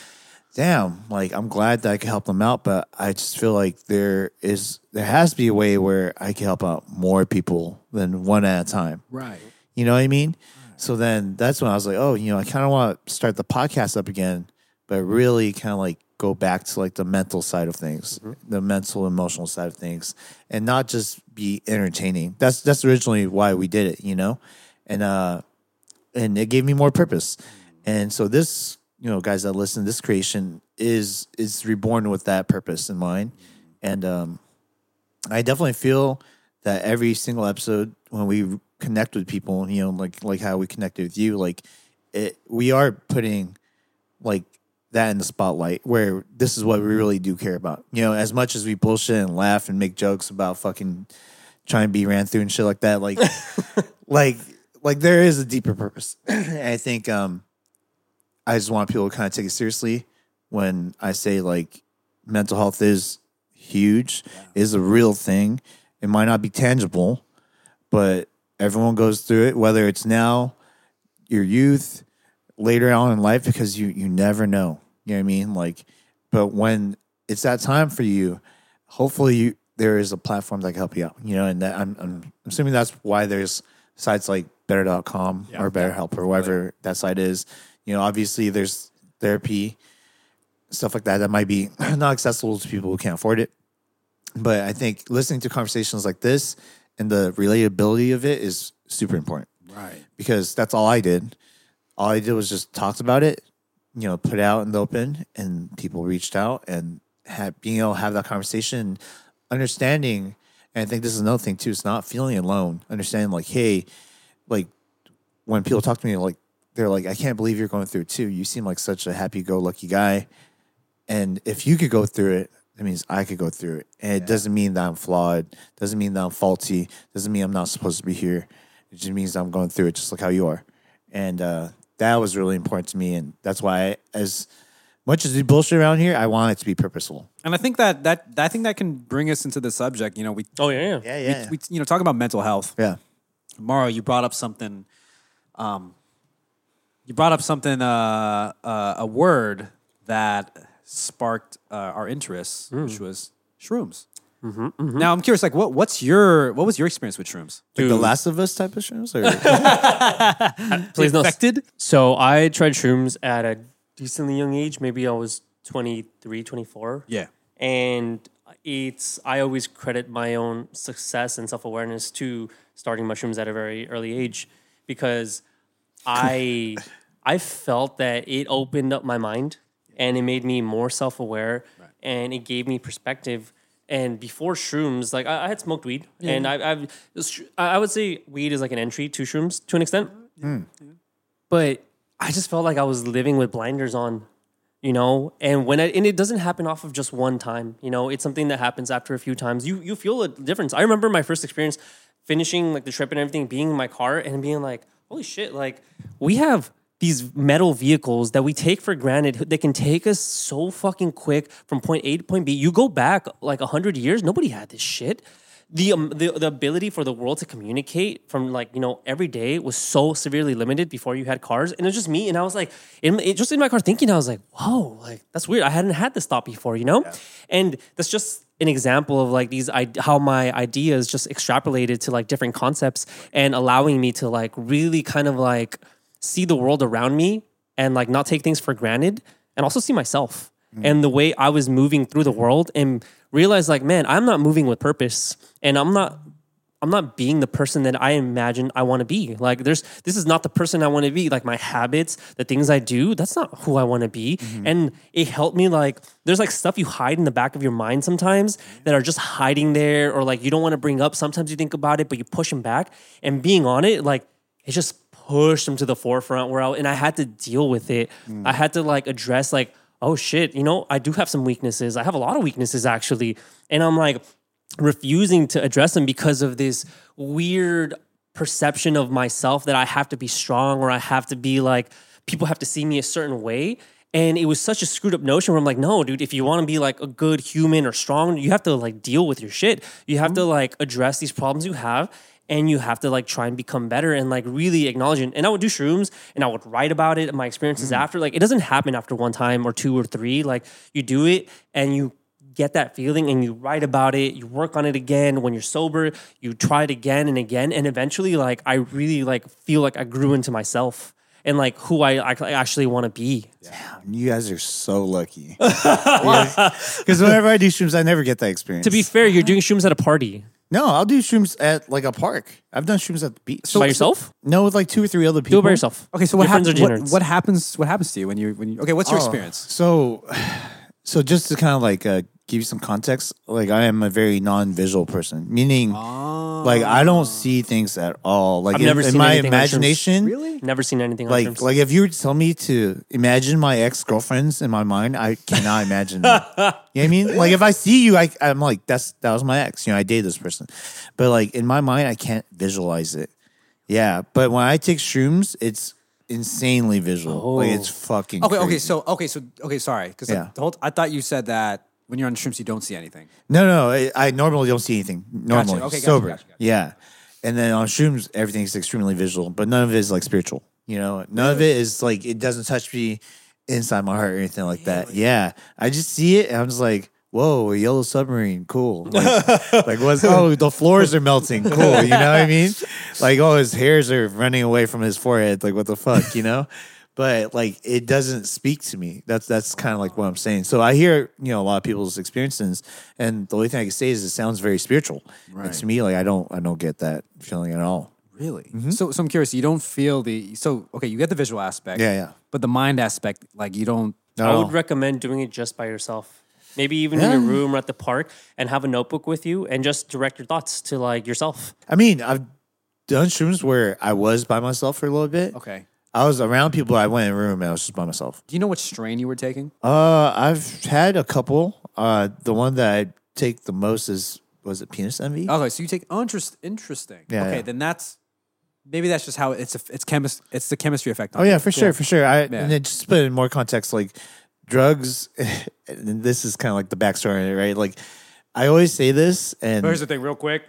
damn, like I'm glad that I could help them out, but I just feel like there is there has to be a way where I can help out more people than one at a time. Right. You know what I mean? So then that's when I was like, oh, you know, I kind of want to start the podcast up again, but really kind of like go back to like the mental side of things, the mental emotional side of things, and not just be entertaining. That's that's originally why we did it, you know, and uh, and it gave me more purpose. And so this, you know, guys that listen, this creation is is reborn with that purpose in mind, and um, I definitely feel that every single episode when we connect with people, you know, like like how we connected with you, like it, we are putting like that in the spotlight where this is what we really do care about. You know, as much as we bullshit and laugh and make jokes about fucking trying to be ran through and shit like that, like [LAUGHS] like like there is a deeper purpose. [CLEARS THROAT] I think um I just want people to kind of take it seriously when I say like mental health is huge, is a real thing. It might not be tangible, but everyone goes through it, whether it's now, your youth, later on in life, because you you never know. You know what I mean? Like, but when it's that time for you, hopefully you there is a platform that can help you out. You know, and that I'm I'm assuming that's why there's sites like better.com or BetterHelp or whatever that site is. You know, obviously there's therapy, stuff like that that might be [CLEARS THROAT] not accessible to people who can't afford it. But I think listening to conversations like this and the relatability of it is super important Right. because that's all I did. All I did was just talked about it, you know, put it out in the open, and people reached out and had being able to have that conversation, understanding. And I think this is another thing too. It's not feeling alone. Understanding like, hey, like when people talk to me, like they're like, I can't believe you're going through it too. You seem like such a happy-go-lucky guy, and if you could go through it, that means I could go through it. And it doesn't mean that I'm flawed. Doesn't mean that I'm faulty. Doesn't mean I'm not supposed to be here. It just means I'm going through it just like how you are. And uh, that was really important to me. And that's why, I, as much as we bullshit around here, I want it to be purposeful. And I think that that I think that can bring us into the subject. You know, we oh yeah, yeah. Yeah, we you know talk about mental health. yeah. Mara, you brought up something. Um, you brought up something. Uh, uh, a word that sparked uh, our interest, which was shrooms. Mm-hmm, mm-hmm. Now I'm curious, like, what what's your what was your experience with shrooms? Like the Last of Us type of shrooms, Or? [LAUGHS] [LAUGHS] Please no. Infected? So I tried shrooms at a decently young age. Maybe I was 23, 24. Yeah. And it's, I always credit my own success and self awareness to starting mushrooms at a very early age because [LAUGHS] I, I felt that it opened up my mind and it made me more self aware and it gave me perspective. And before shrooms, like I, I had smoked weed, and I, I've, I I would say weed is like an entry to shrooms to an extent mm. but I just felt like I was living with blinders on, you know. And when I, and it doesn't happen off of just one time, you know. It's something that happens after a few times. You you feel a difference. I remember my first experience finishing like the trip and everything, being in my car and being like, holy shit, like we have these metal vehicles that we take for granted they can take us so fucking quick from point A to point B. You go back like 100 years, nobody had this shit. The, um, the the ability for the world to communicate from like you know every day was so severely limited before you had cars. And it was just me and i was like in, it, just in my car thinking i was like whoa like that's weird. I hadn't had this thought before you know? And that's just an example of like these I- how my ideas just extrapolated to like different concepts and allowing me to like really kind of like see the world around me and like not take things for granted and also see myself mm. and the way I was moving through the world and realize like man I'm not moving with purpose and I'm not I'm not being the person that I imagine I want to be. Like there's this is not the person I want to be. Like my habits, the things I do, that's not who I want to be. Mm-hmm. And it helped me like there's like stuff you hide in the back of your mind sometimes that are just hiding there or like you don't want to bring up. Sometimes you think about it but you push them back and being on it like it just pushed them to the forefront where I and I had to deal with it. Hmm. I had to like address like oh shit, you know, I do have some weaknesses. I have a lot of weaknesses actually. And I'm like refusing to address them because of this weird perception of myself that I have to be strong or I have to be like people have to see me a certain way. And it was such a screwed up notion where I'm like, no, dude, if you want to be like a good human or strong, you have to like deal with your shit. You have hmm. to like address these problems you have and you have to like try and become better and like really acknowledge it. And I would do shrooms and I would write about it and my experiences mm. after. Like it doesn't happen after one time or two or three. Like you do it and you get that feeling and you write about it you work on it again when you're sober you try it again and again and eventually like i really like feel like i grew into myself and like who i, I actually want to be You guys are so lucky. [LAUGHS] Because whenever I do shrooms, I never get that experience. to be fair you're doing shrooms at a party no, I'll do shrooms at like a park. I've done shrooms at the beach. by yourself No, with like two or three other people. do it by yourself Okay, so what Your friends happens? are What, degenerates. what happens? What happens to you when you when you? Okay, what's your Oh, experience? So, [SIGHS] so just to kind of like uh, give you some context, like I am a very non-visual person, meaning like I don't ah. see things at all. Like I've in, never in seen my anything on imagination, Really? never seen anything on like shrooms. like if you were to tell me to imagine my ex girlfriends in my mind, I cannot imagine. them. [LAUGHS] you know what I mean? Like if I see you, I I'm like that's that was my ex. You know, I dated this person, but like in my mind, I can't visualize it. Yeah, but when I take shrooms, it's insanely visual. Like it's oh. fucking Okay, okay, so okay, so okay, sorry, because Yeah. the whole I thought you said that when you're on shrooms you don't see anything. No, no, I, I normally don't see anything. Normally, Okay, gotcha, sober. gotcha, gotcha. Yeah, and then on shrooms, everything's extremely visual, but none of it is like spiritual. You know, none of it is like it doesn't touch me inside my heart or anything like that. Yeah, I just see it and I'm just like, whoa, a yellow submarine, cool. [LAUGHS] Like, like what's oh the floors are melting, cool. You know what I mean? [LAUGHS] Like oh his hairs are running away from his forehead. Like what the fuck, you know? But like it doesn't speak to me. That's that's kind of like what I'm saying. So I hear you know a lot of people's experiences, and the only thing I can say is it sounds very spiritual. And to me, like I don't I don't get that feeling at all. Really? Mm-hmm. So, so I'm curious. You don't feel the so okay. You get the visual aspect. Yeah, yeah. But the mind aspect, like you don't. No. I would recommend doing it just by yourself. Maybe even in your room or at the park and have a notebook with you and just direct your thoughts to like yourself. I mean, I've done shrooms where I was by myself for a little bit. Okay. I was around people. I went in a room and I was just by myself. Do you know what strain you were taking? Uh, I've had a couple. Uh, the one that I take the most is was it penis envy? Okay, so you take oh, interest. Interesting. Yeah, okay, yeah. then that's maybe that's just how it's a, it's chemist. It's the chemistry effect. On Oh it. yeah, for sure, for sure. I Yeah. and then just to put it in more context, like drugs. [LAUGHS] And this is kind of like the backstory, right? Like I always say this, and Here's the thing, real quick.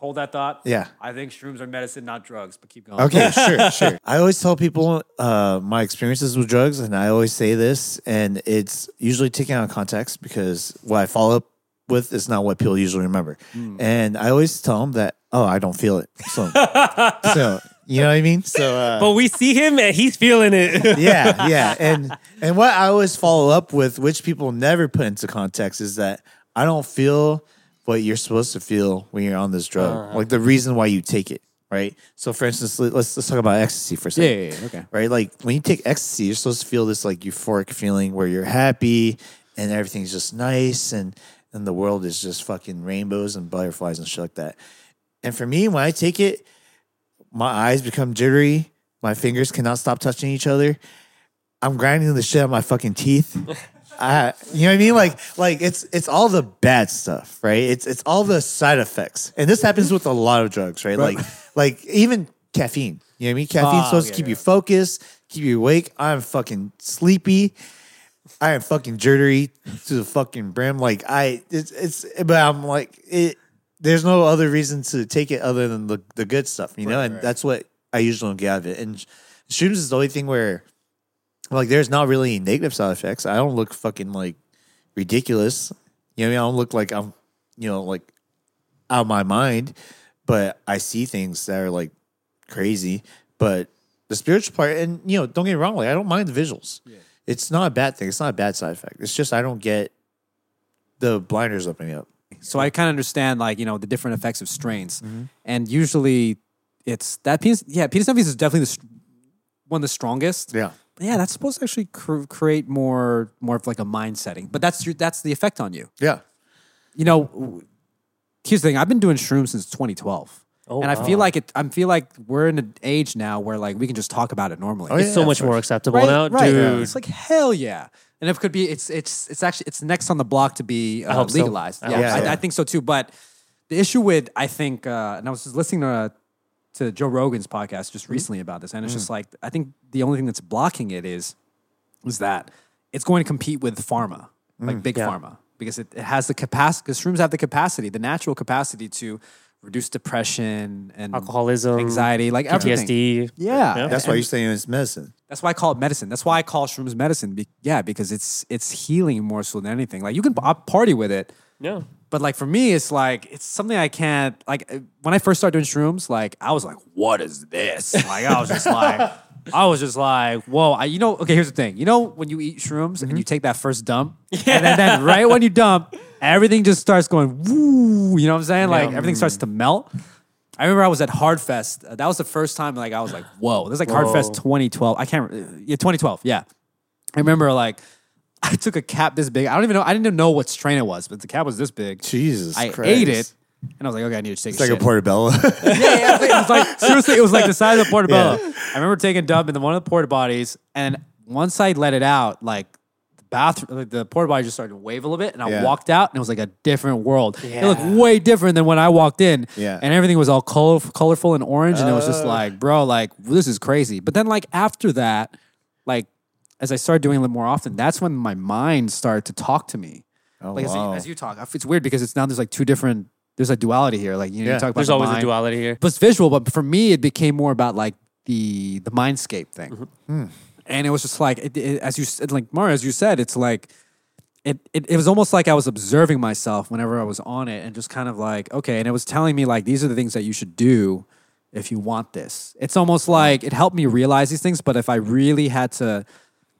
Hold that thought. Yeah. I think shrooms are medicine, not drugs. But keep going. Okay, sure, [LAUGHS] sure. I always tell people uh, my experiences with drugs, and I always say this, and it's usually taken out of context because what I follow up with is not what people usually remember. And I always tell them that, oh, I don't feel it. So, [LAUGHS] so you know what I mean? So, uh, But we see him and he's feeling it. [LAUGHS] yeah, yeah. And and what I always follow up with, which people never put into context, is that I don't feel what you're supposed to feel when you're on this drug. Uh-huh. Like the reason why you take it, right? So, for instance, let- let's let's talk about ecstasy for a Yeah, second. yeah, yeah, okay. Right? Like when you take ecstasy, you're supposed to feel this like euphoric feeling where you're happy and everything's just nice and and the world is just fucking rainbows and butterflies and shit like that. And for me, when I take it, my eyes become jittery. My fingers cannot stop touching each other. I'm grinding the shit out of my fucking teeth. [LAUGHS] I, you know what I mean? Like, like it's it's all the bad stuff, right? It's it's all the side effects, and this happens with a lot of drugs, right? Like, [LAUGHS] like even caffeine. You know what I mean? Oh, Caffeine's Oh, supposed to keep yeah. you focused, keep you awake. I'm fucking sleepy. I am fucking jittery to the fucking brim. Like I, it's it's, but I'm like it. There's no other reason to take it other than the the good stuff, you know, and that's what I usually don't get out of it. And shrooms is the only thing where, like, there's not really any negative side effects. I don't look fucking like ridiculous. You know, I don't look like I'm, you know, like out of my mind, but I see things that are like crazy. But the spiritual part, and you know, don't get me wrong, like I don't mind the visuals. It's not a bad thing. It's not a bad side effect. It's just I don't get the blinders opening up. So I kind of understand like you know the different effects of strains, Mm-hmm. and usually it's that penis. Yeah, penis envy is definitely the, one of the strongest. Yeah. But yeah, that's supposed to actually cr- create more more of like a mind setting. But that's your, that's the effect on you. Yeah. You know, here's the thing. I've been doing shrooms since 2012. Oh, and I wow. feel like it. I feel like we're in an age now where like we can just talk about it normally. Oh, It's yeah, so much more acceptable right, now, right. dude. It's like hell yeah. And if it could be, it's it's it's actually it's next on the block to be uh, hope so. legalized. I yeah, hope I, so. I think so too. But the issue with I think, uh, and I was just listening to to Joe Rogan's podcast just mm-hmm. recently about this, and it's just mm. like I think the only thing that's blocking it is is that it's going to compete with pharma, mm, like big Yeah. pharma, because it, it has the capacity. Because shrooms have the capacity, the natural capacity to reduce depression and Alcoholism, anxiety, like everything. PTSD. Yeah, Yeah. That's why you're saying it's medicine. that's why I call it medicine. That's why I call shrooms medicine. Be- yeah, because it's it's healing more so than anything. Like you can I'll uh, party with it, Yeah. But like for me, it's like it's something I can't like. uh, When I first started doing shrooms, like I was like, "What is this?" Like I was just like, [LAUGHS] I was just like, "Whoa!" I, you know, okay. Here's the thing. You know, when you eat shrooms and you take that first dump, and then, then right when you dump, everything just starts going woo. You know what I'm saying? Like everything starts to melt. I remember I was at Hardfest. Uh, that was the first time like I was like, "Whoa!" This is like Hardfest 2012. I can't. uh, Yeah, 2012. Yeah. I remember like [LAUGHS] I took a cap this big. I don't even know. I didn't even know what strain it was, but the cap was this big. Jesus I Christ. ate it, and I was like, okay, I need to take It's a like a shit. portobello. [LAUGHS] yeah, yeah, it was like [LAUGHS] seriously, it was like the size of a portobello. I remember taking a dump into one of the porta potties, and once I let it out, like the bathroom, like the porta potty just started to wave a little bit, and I Yeah. walked out, and it was like a different world. It looked way different than when I walked in, Yeah. and everything was all color, colorful and orange, and it was just like, bro, like this is crazy. But then like after that, as I started doing it more often, that's when my mind started to talk to me. Oh, Like as, you, wow. as you talk, it's weird because it's now there's like two different. There's a duality here. Like you, know, Yeah. you talk about There's the always a duality here. But it's visual. But for me, it became more about like the the mindscape thing, mm-hmm. hmm. and it was just like it, it- as you said, like Mario, as you said, it's like it, it it was almost like I was observing myself whenever I was on it, and just kind of like okay, and it was telling me like these are the things that you should do if you want this. It's almost mm-hmm. like it helped me realize these things. But if I really had to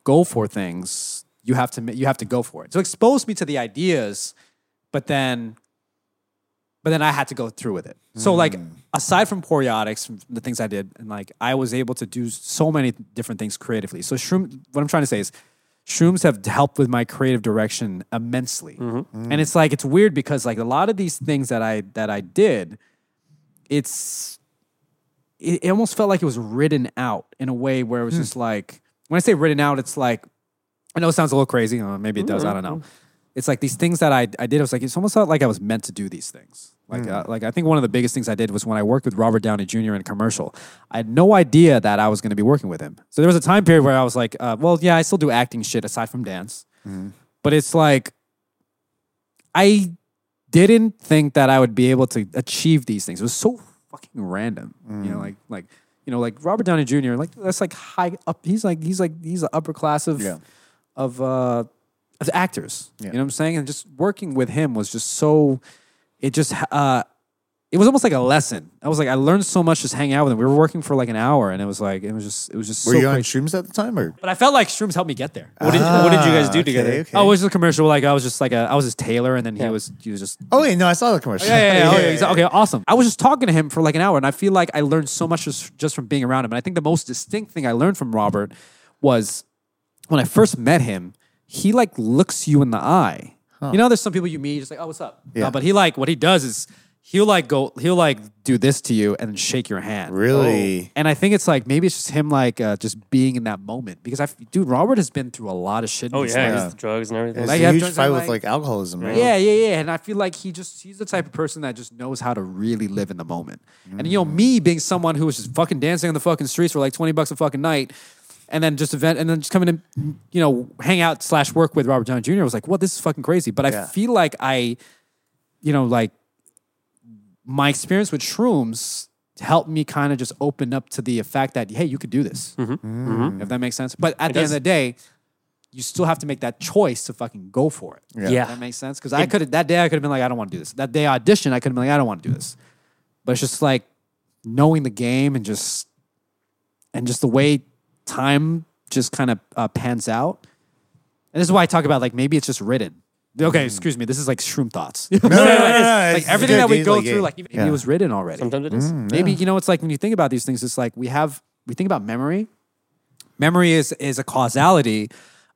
go for things, you have to you have to go for it. So expose me to the ideas, but then but then I had to go through with it. So hmm. like aside from Poreotics, from the things I did, and like I was able to do so many different things creatively. So shroom, what I'm trying to say is, shrooms have helped with my creative direction immensely. Mm-hmm. And it's like it's weird because like a lot of these things that I that I did, it's it, it almost felt like it was written out in a way where it was hmm. just like when I say written out, it's like I know it sounds a little crazy. Uh, maybe it does. I don't know. It's like these things that I, I did. I was like, it's almost felt like I was meant to do these things. Like, uh, like I think one of the biggest things I did was when I worked with Robert Downey Jr. in a commercial. I had no idea that I was going to be working with him. So there was a time period where I was like, uh, well, yeah, I still do acting shit aside from dance. But it's like, I didn't think that I would be able to achieve these things. It was so fucking random. You know, like like you know, like Robert Downey Jr. Like that's like high up. He's like he's like he's the upper class of Yeah. of uh of actors. Yeah. You know what I'm saying? And just working with him was just so. It just uh, it was almost like a lesson. I was like, I learned so much just hanging out with him. We were working for like an hour, and it was like it was just it was just Were so you on crazy. shrooms at the time or? But I felt like shrooms helped me get there. What did What did you guys do Ah, okay, together? okay. Oh, it was a commercial. Like I was just like a, I was his tailor, and then he Yeah. was he was just Oh wait, no, I saw the commercial. yeah, yeah, yeah. [LAUGHS] Okay, he's- okay, awesome. I was just talking to him for like an hour, and I feel like I learned so much just, just from being around him. And I think the most distinct thing I learned from Robert was when I first met him, he like looks you in the eye. You know, there's some people you meet, just like, oh, what's up? Yeah. Uh, but he like what he does is he'll like go, he'll like do this to you and shake your hand. Really? And I think it's like maybe it's just him like uh, just being in that moment because I, dude, Robert has been through a lot of shit. in Oh his yeah, life. Yeah. drugs and everything. It's Like, a you have huge drugs fight with like- like alcoholism, right? Yeah, yeah, yeah. And I feel like he just he's the type of person that just knows how to really live in the moment. And you know, me being someone who was just fucking dancing on the fucking streets for like 20 bucks a fucking night and then just event and then just coming in, you know, hang out slash work with Robert Downey Jr. I was like, well, this is fucking crazy. But I Yeah. feel like I, you know, like my experience with shrooms helped me kind of just open up to the fact that hey, you could do this. If that makes sense. But at It the end of the day, you still have to make that choice to fucking go for it. Yeah. That makes sense. Because I could that day I could have been like, I don't want to do this. That day I auditioned, I could have been like, I don't want to do this. But it's just like knowing the game and just and just the way time just kind of uh, pans out. And this is why I talk about like maybe it's just written. Okay, excuse me. This is like shroom thoughts. [LAUGHS] No, no, no, no, like it's everything good, that we dude. go Like, through, yeah. like maybe Yeah. it was written already. Sometimes it is. Maybe you know it's like when you think about these things, it's like we have we think about memory. Memory is is a causality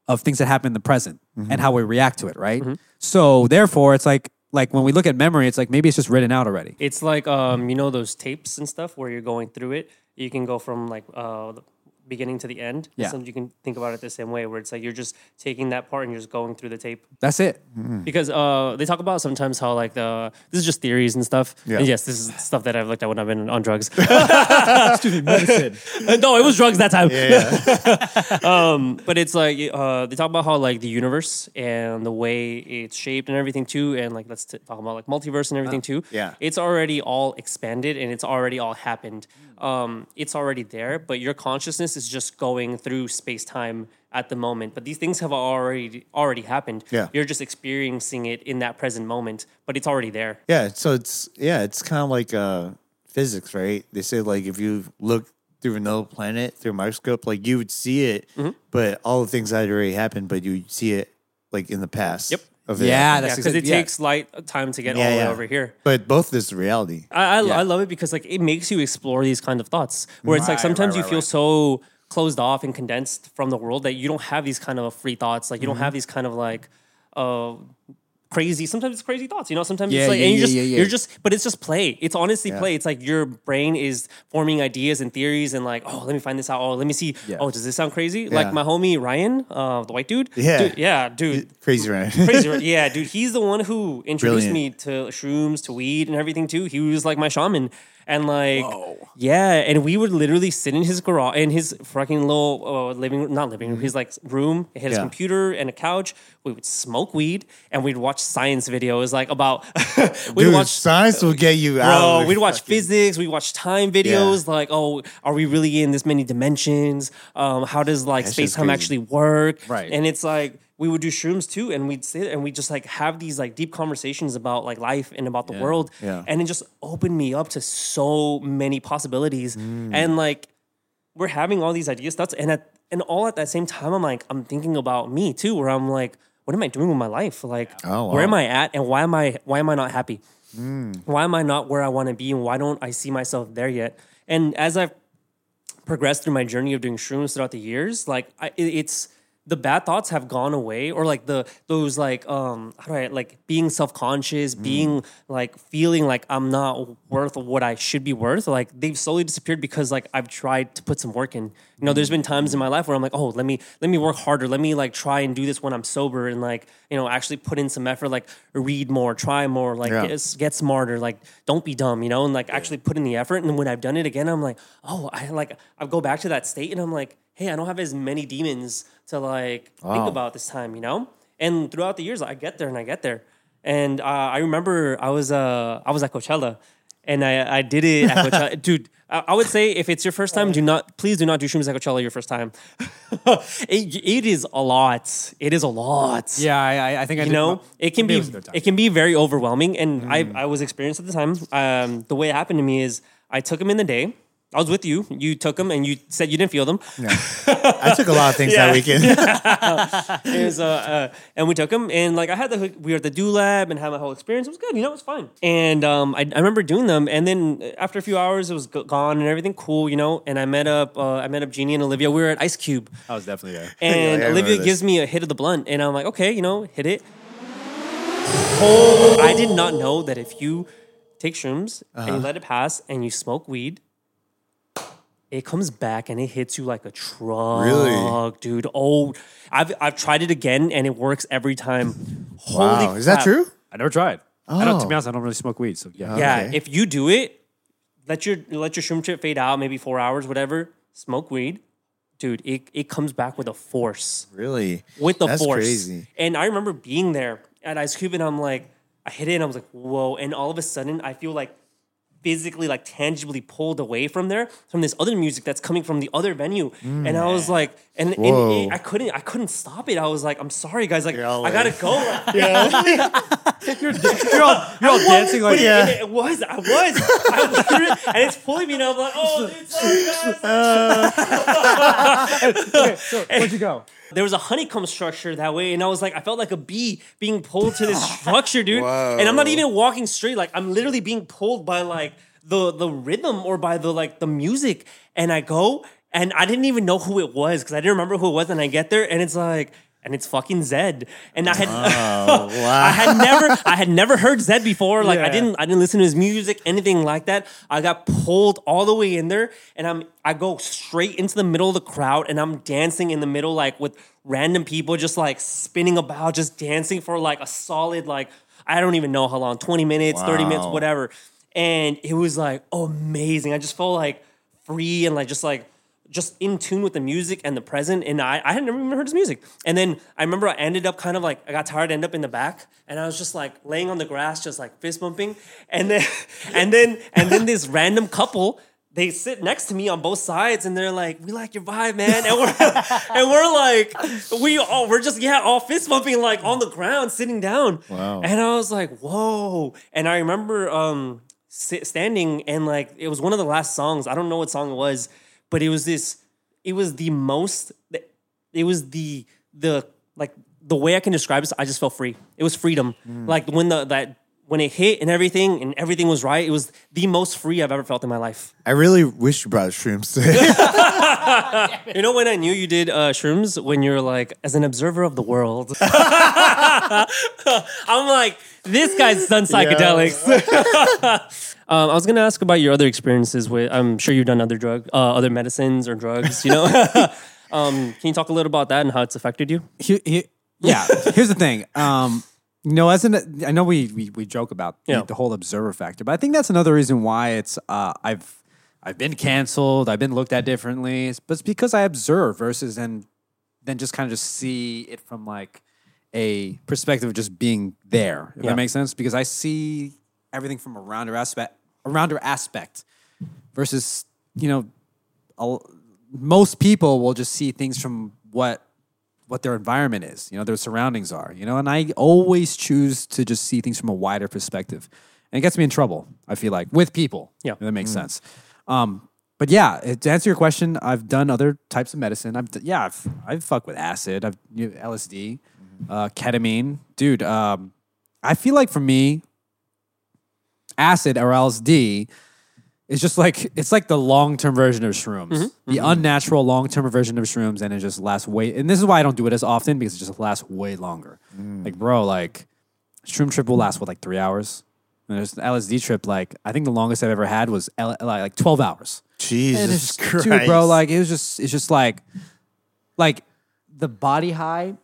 of things that happen in the present and how we react to it, right? So therefore, it's like like when we look at memory, it's like maybe it's just written out already. It's like um, you know those tapes and stuff where you're going through it. You can go from like uh, the beginning to the end. Yeah. Sometimes you can think about it the same way, where it's like you're just taking that part and you're just going through the tape. That's it. Because uh, they talk about sometimes how like the this is just theories and stuff. Yeah. And yes, this is stuff that I've looked at when I've been on drugs. [LAUGHS] Excuse me, medicine. [LAUGHS] no, it was drugs that time. Yeah. [LAUGHS] um, but it's like uh, they talk about how like the universe and the way it's shaped and everything too, and like let's t- talk about like multiverse and everything too. yeah. it's already all expanded and it's already all happened. Um, it's already there, but your consciousness is just going through space time at the moment. But these things have already already happened. Yeah. you're just experiencing it in that present moment, but it's already there. Yeah, so it's yeah, it's kind of like uh, physics, right? They say like if you look through another planet through a microscope, like you would see it, Mm-hmm. but all the things that had already happened, but you see it like in the past. Yep. Of it Yeah, that's because exact- it yeah. takes light time to get Yeah, all the yeah. way over here. But both is reality. I I, Yeah. I love it because like it makes you explore these kind of thoughts where it's like Right, sometimes right, you right, feel right. so closed off and condensed from the world that you don't have these kind of free thoughts like you Mm-hmm. don't have these kind of like uh crazy sometimes it's crazy thoughts you know sometimes Yeah, it's like yeah, and you yeah, just you're just but it's just play. It's honestly play. It's like your brain is forming ideas and theories and like oh let me find this out. Oh let me see. Oh does this sound crazy? Like my homie Ryan uh the white dude? Yeah. dude, yeah dude. Crazy, right? crazy, right? [LAUGHS] Yeah, dude, he's the one who introduced Brilliant. me to shrooms, to weed, and everything too. He was like my shaman, and like, yeah, and we would literally sit in his garage, in his fucking little uh, living, not living room, his like room. He had his Yeah. computer and a couch. We would smoke weed, and we'd watch science videos, like about. [LAUGHS] we'd Dude, watch science will get you out. Bro, we'd watch fucking- physics, we'd watch time videos, like, oh, are we really in this many dimensions? Um, how does like space time actually work? Right. And it's like we would do shrooms too, and we'd sit and we'd just like have these like deep conversations about like life and about the world. Yeah. And it just opened me up to so many possibilities. Mm. And like we're having all these ideas, that's and at and all at that same time, I'm like, I'm thinking about me too, where I'm like, what am I doing with my life? Like, Oh, where am. I at, and why am I why am I not happy? Mm. Why am I not where I want to be, and why don't I see myself there yet? And as I've progressed through my journey of doing shrooms throughout the years, like I, it- it's the bad thoughts have gone away, or like the those like um how do I like being self conscious, being like feeling like I'm not worth what I should be worth. Like they've slowly disappeared because like I've tried to put some work in. You know, there's been times in my life where I'm like, oh, let me let me work harder. Let me like try and do this when I'm sober and like you know actually put in some effort. Like read more, try more, like Yeah. get, get smarter. Like don't be dumb. You know, and like actually put in the effort. And when I've done it again, I'm like, oh, I like I go back to that state and I'm like, hey, I don't have as many demons to like think about this time. You know, and throughout the years, I get there and I get there. And uh, I remember I was uh, I was at Coachella, and I I did it at Coachella, [LAUGHS] dude. I I would say if it's your first time, do not please do not do shrooms at Coachella your first time. [LAUGHS] it, it is a lot. It is a lot. Yeah, I, I- think I You know, it can be was a good time. it can be very overwhelming, and I I was experienced at the time. Um, the way it happened to me is I took them in the day. I was with you. You took them, and you said you didn't feel them. I took a lot of things [LAUGHS] Yeah. that weekend. [LAUGHS] It was, uh, uh, and we took them, and like I had the we were at the Do LaB and had my whole experience. It was good, you know, it was fine. And um, I, I remember doing them, and then after a few hours, it was gone and everything cool, you know. And I met up, uh, I met up Jeannie and Olivia. We were at Ice Cube, I was definitely there. and [LAUGHS] Yeah, Olivia gives me a hit of the blunt, and I'm like, okay, you know, hit it. Oh, I did not know that if you take shrooms and Uh-huh. you let it pass and you smoke weed, it comes back and it hits you like a truck, dude. Oh, I've I've tried it again and it works every time. Holy wow, is that crap. true? I never tried. I don't, to Oh. be honest, I don't really smoke weed, so yeah. Yeah, if you do it, let your let your shroom trip fade out, maybe four hours, whatever. Smoke weed, dude. It it comes back with a force. Really? with the That's force. crazy. And I remember being there at Ice Cube, and I'm like, I hit it, and I was like, whoa! And all of a sudden, I feel like physically like tangibly pulled away from there from this other music that's coming from the other venue. Mm. And i was like and, and it- i couldn't i couldn't stop it. I was like i'm sorry guys like i gotta go [LAUGHS] [LAUGHS] You're all, you're all dancing like but it, it, it was i was I was and it's pulling me and i'm like oh dude sorry guys where'd you go? there was a honeycomb structure that way, and I was like, I felt like a bee being pulled to this structure, dude. Whoa. And I'm not even walking straight; like I'm literally being pulled by like the the rhythm or by the like the music. And I go, and I didn't even know who it was because I didn't remember who it was. And I get there, and it's like. And it's fucking Zedd, and I had, oh, [LAUGHS] I had never, I had never heard Zedd before. Like I didn't, I didn't listen to his music, anything like that. I got pulled all the way in there, and I'm I go straight into the middle of the crowd, and I'm dancing in the middle, like with random people, just like spinning about, just dancing for like a solid like I don't even know how long, twenty minutes, thirty minutes, whatever. And it was like amazing. I just felt like free and like just like just in tune with the music and the present. And I, I had never even heard his music. And then I remember I ended up kind of like I got tired, ended up in the back, and I was just like laying on the grass, just like fist bumping. And then [LAUGHS] and then and then this random couple. They sit next to me on both sides, and they're like, "We like your vibe, man." And we're [LAUGHS] and we're like, we all we're just yeah, all fist bumping like on the ground, sitting down. Wow. And I was like, "Whoa!" And I remember um standing and like it was one of the last songs. I don't know what song it was, but it was this. It was the most. It was the the like the way I can describe it. I just felt free. It was freedom. Like when the that when it hit and everything and everything was right. It was the most free I've ever felt in my life. I really wish you brought shrooms today. [LAUGHS] [LAUGHS] You know when I knew you did uh, shrooms when you're like as an observer of the world. [LAUGHS] I'm like this guy's done psychedelics. Um, I was gonna ask about your other experiences with. I'm sure you've done other drug, uh, other medicines or drugs. You know, [LAUGHS] um, can you talk a little about that and how it's affected you? He- he- yeah. Here's the thing. Um, you know, as an, I know we we, we joke about the- Yeah. the, whole observer factor, but I think that's another reason why it's uh, I've I've been canceled. I've been looked at differently, but it's because I observe versus then then just kind of just see it from like a perspective of just being there. If Yeah. that makes sense, because I see everything from a rounder aspect, a rounder aspect, versus you know, a, most people will just see things from what what their environment is, you know, their surroundings are, you know, and I always choose to just see things from a wider perspective. And it gets me in trouble, I feel like, with people. Yeah. If that makes sense. Um, but yeah, to answer your question, I've done other types of medicine. I've yeah, I've I've fucked with acid, I've you know, LSD, uh, ketamine, dude. Um, I feel like for me, acid or LSD is just like it's like the long term version of shrooms, mm-hmm. the mm-hmm. unnatural long term version of shrooms, and it just lasts way. And this is why I don't do it as often because it just lasts way longer. Mm. Like, bro, like shroom trip will last what like three hours. And there's an LSD trip. Like, I think the longest I've ever had was L- like twelve hours. Jesus just, Christ, dude, bro, like it was just, it's just like, like the body high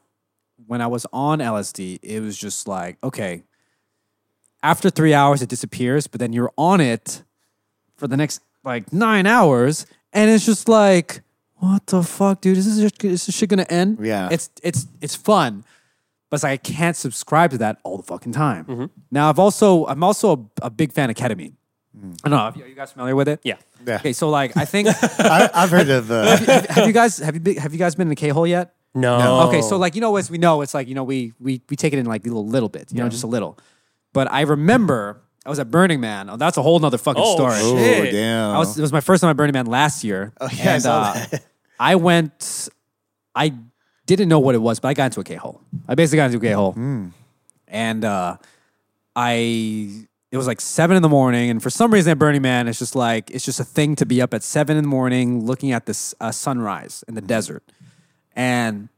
when I was on LSD, it was just like, okay, after three hours, it disappears, but then you're on it for the next like nine hours, and it's just like, what the fuck, dude? Is this, is this shit gonna end? Yeah. It's, it's, it's fun. But it's like I can't subscribe to that all the fucking time. Now I've also I'm also a, a big fan of ketamine. I don't know. Are you- guys familiar with it? Yeah. Yeah. Okay, so like I think [LAUGHS] [LAUGHS] I, I've heard of uh, have, have you guys have you been, have you guys been in the K hole yet? No. Okay, so like you know as we know it's like you know we we we take it in like a little little bit, you know, just a little. But I remember I was at Burning Man. Oh, that's a whole nother fucking Oh, story. oh Shit. damn. I was it was my first time at Burning Man last year. Oh yeah, I and, saw uh, [LAUGHS] I went. I didn't know what it was, but I got into a K hole. I basically got into a K hole, and uh, I it was like seven in the morning, and for some reason at Burning Man, it's just like it's just a thing to be up at seven in the morning looking at this uh, sunrise in the desert, and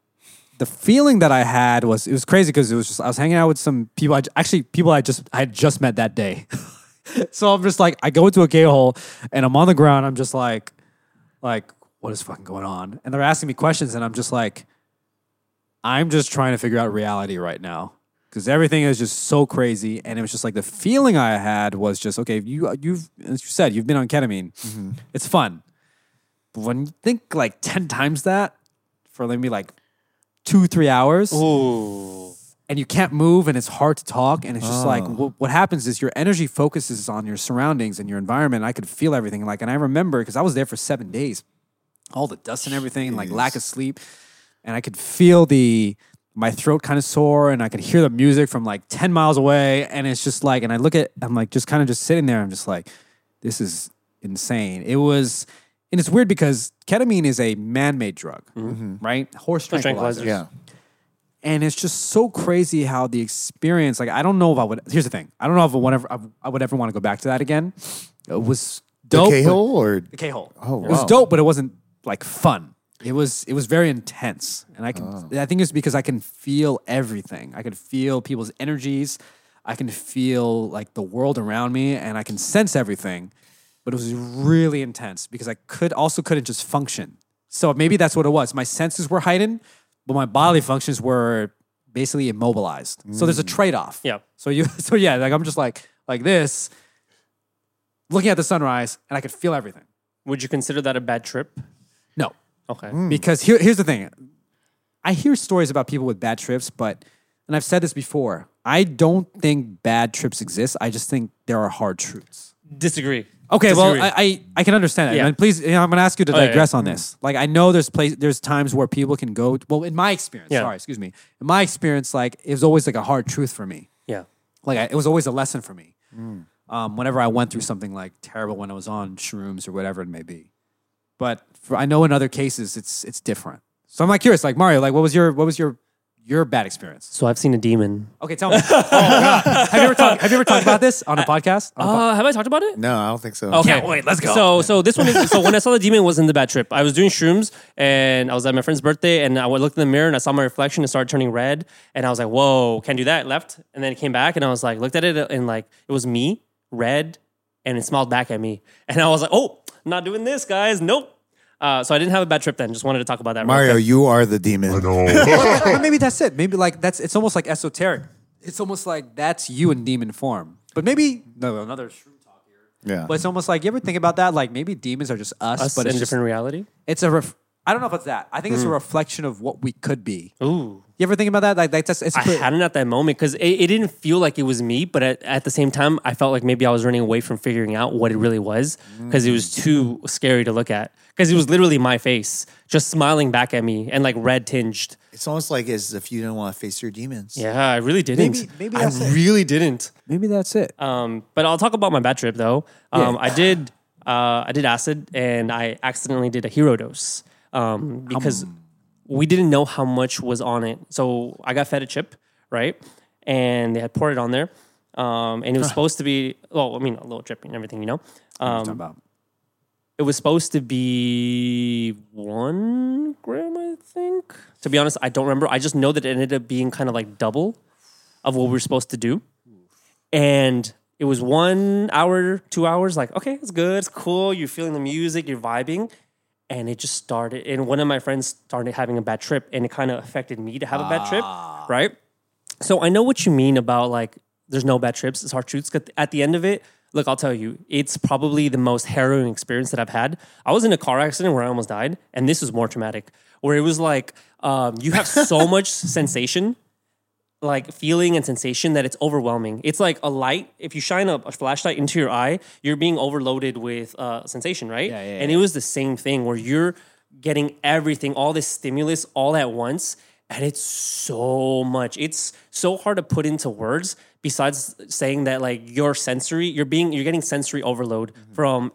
the feeling that I had was it was crazy because it was just I was hanging out with some people. I actually people I just I had just met that day. [LAUGHS] so I'm just like I go into a K hole and I'm on the ground. I'm just like like what is fucking going on? And they're asking me questions, and I'm just like I'm just trying to figure out reality right now because everything is just so crazy. And it was just like the feeling I had was just okay. You you've as you said you've been on ketamine. Mm-hmm. It's fun, but when you think like ten times that for maybe like two three hours, Ooh. and you can't move and it's hard to talk and it's just like Oh. what, happens is your energy focuses on your surroundings and your environment. I could feel everything like and I remember because I was there for 7 days. All the dust and everything and like lack of sleep and I could feel the my throat kind of sore and I could hear the music from like 10 miles away and it's just like and I look at I'm like just kind of just sitting there I'm just like this is insane. It was and it's weird because ketamine is a man-made drug, mm-hmm. Mm-hmm. right? Horse tranquilizer. tranquilizer. Yeah. And it's just so crazy how the experience like I don't know if I would here's the thing. I don't know if I would ever I would ever want to go back to that again. It was dope. but- K-hole or the K hole. Oh, it was dope, but it wasn't like fun. It was it was very intense, and I can Oh. I think it's because I can feel everything. I can feel people's energies. I can feel like the world around me, and I can sense everything. But it was really intense because I could also couldn't just function. So maybe that's what it was. My senses were heightened, but my bodily functions were basically immobilized. So there's a mm. trade off. Yeah. So you [LAUGHS] so yeah, like I'm just like like this, looking at the sunrise, and I could feel everything. Would you consider that a bad trip? No, Okay. Mm. because here, here's the thing. I hear stories about people with bad trips, but and I've said this before. I don't think bad trips exist. I just think there are hard truths. Disagree. Okay, well, I, I I can understand that. Yeah. And please, you know, I'm going to ask you to yeah, digress on this. Like, I know there's place, there's times where people can go. Well, in my experience, Yeah. sorry, excuse me. In my experience, like it was always like a hard truth for me. yeah. Like I, it was always a lesson for me. Mm. Um, whenever I went through something like terrible when I was on shrooms or whatever it may be. But for, I know in other cases it's it's different. So I'm like curious, like Mario, like what was your what was your your bad experience? So I've seen a demon. Okay, tell me. oh, God. Have you ever talked Have you ever talked about this on a podcast? On a po- Uh, have I talked about it? No, I don't think so. Okay, Can't wait, let's go. So, so this one is so when I saw the demon was in the bad trip. I was doing shrooms and I was at my friend's birthday and I looked in the mirror and I saw my reflection and started turning red and I was like, "Whoa, can't do that." Left and then it came back and I was like, looked at it and like it was me, red, and it smiled back at me and I was like, "Oh, not doing this, guys. Nope." Uh, so I didn't have a bad trip then. Just wanted to talk about that. Mario, you are the demon. But [LAUGHS] maybe that's it. Maybe like that's it's almost like esoteric. It's almost like that's you in demon form. But maybe no another shroom talk here. Yeah. But it's almost like you ever think about that? Like maybe demons are just us, Us but in it's a just, different reality. it's a ref- I don't know if it's that. I think it's a reflection of what we could be. Ooh. You ever think about that? Like, like that's it's I hadn't at that moment because it, it didn't feel like it was me, but at, at the same time, I felt like maybe I was running away from figuring out what it really was because it was too scary to look at. Because it was literally my face just smiling back at me and like red tinged. It's almost like as if you didn't want to face your demons. Yeah, I really didn't. Maybe- maybe I that's it. really didn't. maybe that's it. Um, but I'll talk about my bad trip though. Um, Yeah. I did uh, I did acid and I accidentally did a hero dose um, because we didn't know how much was on it. So I got fed a chip, right? And they had poured it on there. Um, and it was supposed to be, well, I mean, a little chip and everything, you know. Um, it was supposed to be one gram, I think. To be honest, I don't remember. I just know that it ended up being kind of like double of what we were supposed to do. And it was one hour, two hours, like, okay, it's good, it's cool. You're feeling the music, you're vibing. And it just started. And one of my friends started having a bad trip, and it kind of affected me to have a bad trip, right? So I know what you mean about like there's no bad trips. It's hard truths. At the end of it, look, I'll tell you, it's probably the most harrowing experience that I've had. I was in a car accident where I almost died, and this was more traumatic. Where it was like um, you have so [LAUGHS] much sensation, like feeling and sensation that it's overwhelming. It's like a light. If you shine a, a flashlight into your eye, you're being overloaded with uh, sensation, right? Yeah, yeah, and it was the same thing where you're getting everything, all this stimulus all at once. And it's so much. It's so hard to put into words besides saying that like your sensory, you're being you're getting sensory overload from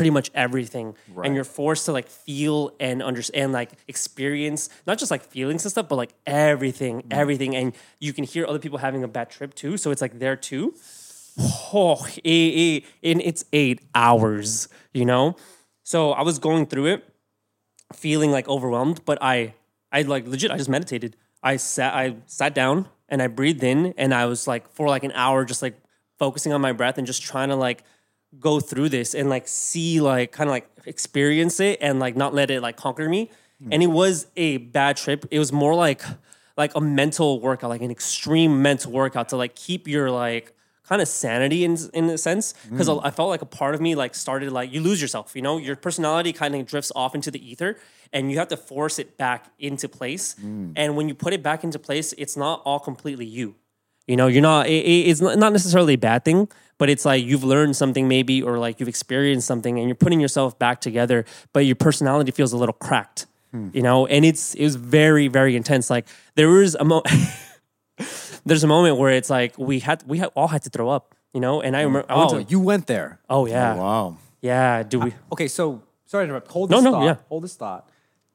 pretty much everything. And you're forced to like feel and understand like experience, not just like feelings and stuff, but like everything, mm. everything. And you can hear other people having a bad trip too. So it's like there too. Oh, and it's eight hours, you know? So I was going through it feeling like overwhelmed, but I I like legit I just meditated. I sat I sat down and I breathed in and I was like for like an hour just like focusing on my breath and just trying to like go through this and like see like kind of like experience it and like not let it like conquer me. Hmm. And it was a bad trip. It was more like like a mental workout, like an extreme mental workout to like keep your like kind of sanity in in a sense hmm. because I felt like a part of me like started like you lose yourself. You know, your personality kind of drifts off into the ether, and you have to force it back into place. Hmm. And when you put it back into place, it's not all completely you. You know, you're not. It, it- it's not necessarily a bad thing, but it's like you've learned something maybe, or like you've experienced something, and you're putting yourself back together, but your personality feels a little cracked. Hmm. You know, and it's it was very very intense. Like there was a mo. [LAUGHS] There's a moment where it's like we had we had, all had to throw up. You know, and I remember. I went Oh, to, you went there. oh yeah, oh, Wow. yeah. Do we? Okay, so sorry to interrupt. Hold No, this no, thought. yeah. Hold this thought.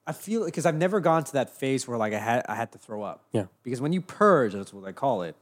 I feel because I've never gone to that phase where like I had I had to throw up. Yeah. Because when you purge, that's what I call it.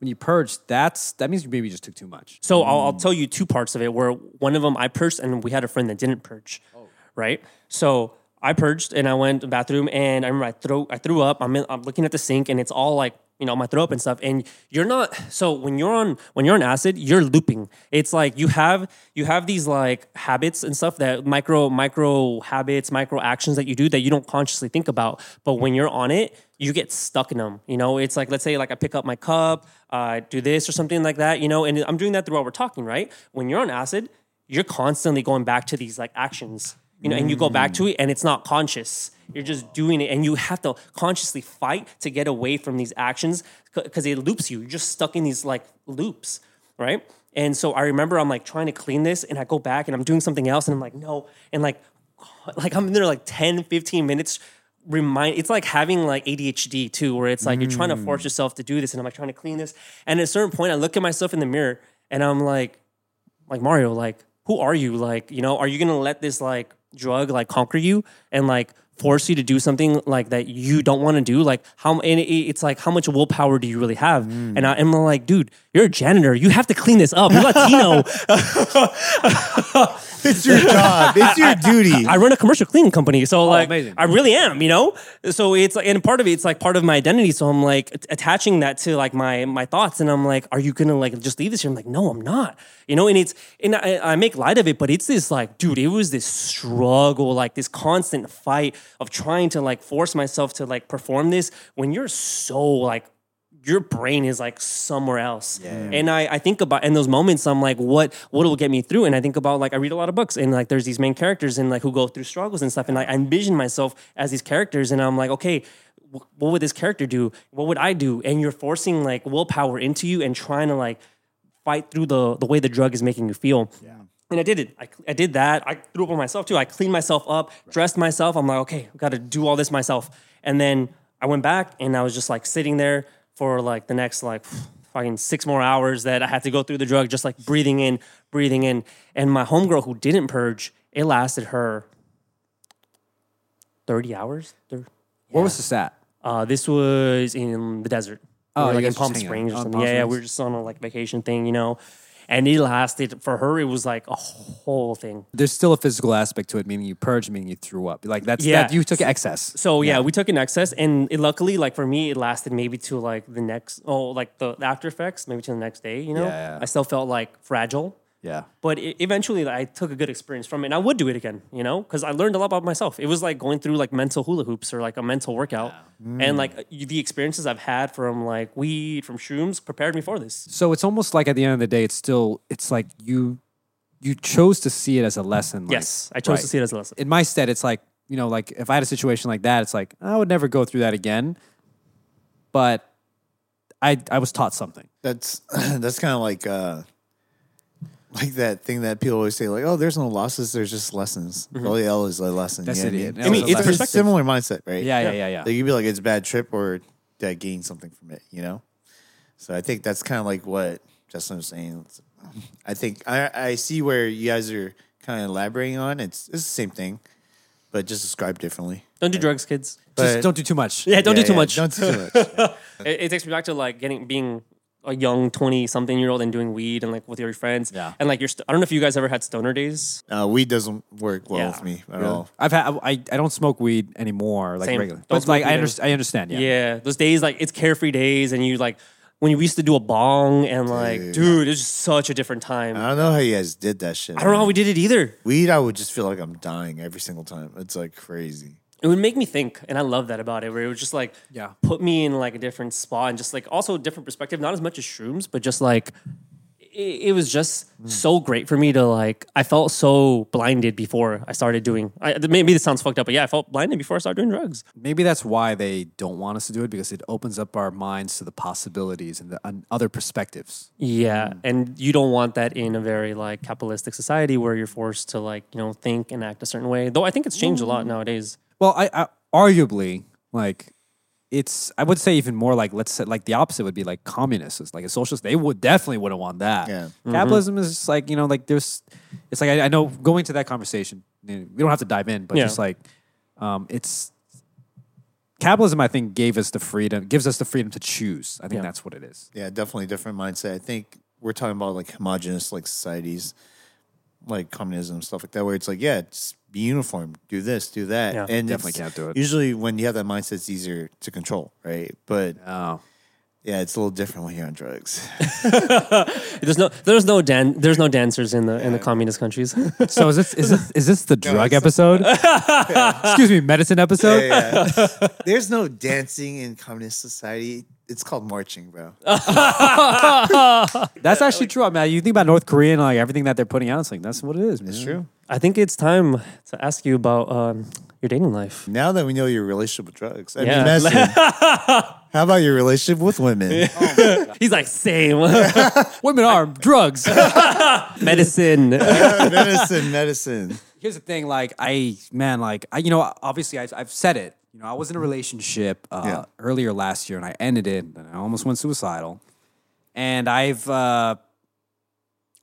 When you purge, that's that means you maybe just took too much. So I'll, I'll tell you two parts of it. Where one of them I purged, and we had a friend that didn't purge. Oh. Right. So I purged, and I went to the bathroom, and I remember I threw I threw up. I'm in, I'm looking at the sink, and it's all like you know my throw up and stuff. And you're not. So when you're on when you're on acid, you're looping. It's like you have you have these like habits and stuff that micro micro habits, micro actions that you do that you don't consciously think about. But when you're on it, you get stuck in them. You know, it's like let's say like I pick up my cup, uh, do this or something like that. You know, and I'm doing that through while we're talking, right? When you're on acid, you're constantly going back to these like actions. You know, and you go back to it, and it's not conscious. You're just doing it, and you have to consciously fight to get away from these actions because it loops you. You're just stuck in these like loops, right? And so I remember I'm like trying to clean this, and I go back and I'm doing something else, and I'm like, no, and like [LAUGHS] like I'm in there like 10, 15 minutes. Remind it's like having like ADHD too, where it's like you're trying to force mm. yourself to do this, and I'm like trying to clean this. And at a certain point, I look at myself in the mirror and I'm like, like Mario, like, who are you? Like, you know, are you gonna let this like drug like conquer you and like force you to do something like that you don't want to do? Like, how and it, it's like how much willpower do you really have? Mm. And I am like, dude, you're a janitor. You have to clean this up. You're Latino. [LAUGHS] [LAUGHS] It's your job. It's your duty. I run a commercial cleaning company, so oh, like amazing. I really am, you know. So it's like, and part of it, it's like part of my identity. So I'm like at- attaching that to like my my thoughts, and I'm like, are you gonna like just leave this here? I'm like, no, I'm not, you know. And it's and I, I make light of it, but it's this like, dude, it was this struggle, like this constant fight of trying to like force myself to like perform this when you're so like your brain is like somewhere else. And I, I think about in those moments, I'm like, what what will get me through? And I think about like I read a lot of books and like there's these main characters and like who go through struggles and stuff. And like I envision myself as these characters and I'm like, okay, wh- what would this character do? What would I do? And you're forcing like willpower into you and trying to like fight through the the way the drug is making you feel. Yeah. And I did it. I, I did that. I threw up on myself too. I cleaned myself up, dressed myself. I'm like, okay, I've got to do all this myself. And then I went back and I was just like sitting there for like the next like fucking six more hours that I had to go through the drug, just like breathing in, breathing in. And my homegirl who didn't purge, it lasted her 30 hours. What was the stat? uh, this was in the desert. We Oh, were, you like in Palm just hanging. Springs or Oh, something. Palm Yeah, yeah, we Springs. were just on a like vacation thing, you know. And it lasted for her. It was like a whole thing. There's still a physical aspect to it, meaning you purged, meaning you threw up. Like that's Yeah. that you took excess. So yeah, we took an excess, and it, luckily, like for me, it lasted maybe to like the next, oh, like the after effects, maybe to the next day. You know, Yeah, yeah. I still felt like fragile, Yeah. but it, eventually, I took a good experience from it, and I would do it again. You know, because I learned a lot about myself. It was like going through like mental hula hoops or like a mental workout, and like the experiences I've had from like weed, from shrooms, prepared me for this. So it's almost like at the end of the day, it's still it's like you you chose to see it as a lesson. like- yes, I chose to see it as a lesson. in my stead, it's like, you know, like if I had a situation like that, it's like, I would never go through that again. But I I was taught something. That's [CLEARS THROAT] that's kind of like uh like that thing that people always say, like, "Oh, there's no losses, there's just lessons." All the L is a lesson. That's you know it, I yeah. mean, I mean, So it's a perspective. similar mindset, right? Yeah, yeah, yeah, yeah. Like you'd be like, "It's a bad trip," or "Did I gain something from it?" You know. So I think that's kind of like what Justin was saying. I think I I see where you guys are kind of elaborating on. It's it's the same thing, but just described differently. Don't do drugs, kids. But Just don't do too much. Yeah, don't Yeah, do too yeah, much. Don't do too much. [LAUGHS] It, it takes me back to like getting being a young twenty something year old and doing weed and like with your friends. Yeah. And like you're, st- I don't know if you guys ever had stoner days. Uh, weed doesn't work well Yeah. with me at all. I've had I, I don't smoke weed anymore, like Same. regular. Don't But like smoke I weed understand I understand, yeah. Yeah. Those days like it's carefree days and you like when we used to do a bong and like dude, it's just such a different time. I don't know how you guys did that shit. I don't know how we did it either. Weed, I would just feel like I'm dying every single time. It's like crazy. It would make me think, and I love that about it, where it would just like Yeah. put me in like a different spot and just like also a different perspective. Not as much as shrooms, but just like it, it was just hmm. so great for me to like. I felt so blinded before I started doing. I, maybe this sounds fucked up, but yeah, I felt blinded before I started doing drugs. Maybe that's why they don't want us to do it because it opens up our minds to the possibilities and the and other perspectives. Yeah, hmm. and you don't want that in a very like capitalistic society where you're forced to like you know think and act a certain way. Though I think it's changed a lot hmm. nowadays. Well, I, I arguably like it's I would say even more like let's say like the opposite would be like communists, It's like a socialist. They would definitely wouldn't want that. Yeah. Capitalism is just like you know like there's it's like I, I know going to that conversation. you know, we don't have to dive in, but Yeah. just like um, it's capitalism. I think gave us the freedom, gives us the freedom to choose. I think Yeah. that's what it is. Yeah, definitely different mindset. I think we're talking about like homogenous like societies, like communism stuff like that, where it's like, yeah, just be uniform, do this, do that, Yeah, and definitely can't do it. Usually, when you have that mindset, it's easier to control, right? But Oh, yeah, it's a little different when you're on drugs. [LAUGHS] There's no there's no dan- there's no dancers in the in the communist countries. so is this is this is this the [LAUGHS] drug it's- episode? [LAUGHS] Excuse me, medicine episode. yeah, yeah. There's no dancing in communist society. It's called marching, bro. That's actually true. I mean, you think about North Korea and like everything that they're putting out. It's like that's what it is. Man. It's true. I think it's time to ask you about um, your dating life. Now that we know your relationship with drugs, I Yeah. mean, medicine. [LAUGHS] How about your relationship with women? [LAUGHS] He's like same [LAUGHS] Women are drugs. medicine. medicine, medicine. Here's the thing, like I, man, like I, you know, obviously I've, I've said it. You know, I was in a relationship uh, Yeah. earlier last year, and I ended it, and I almost went suicidal. And I've, uh,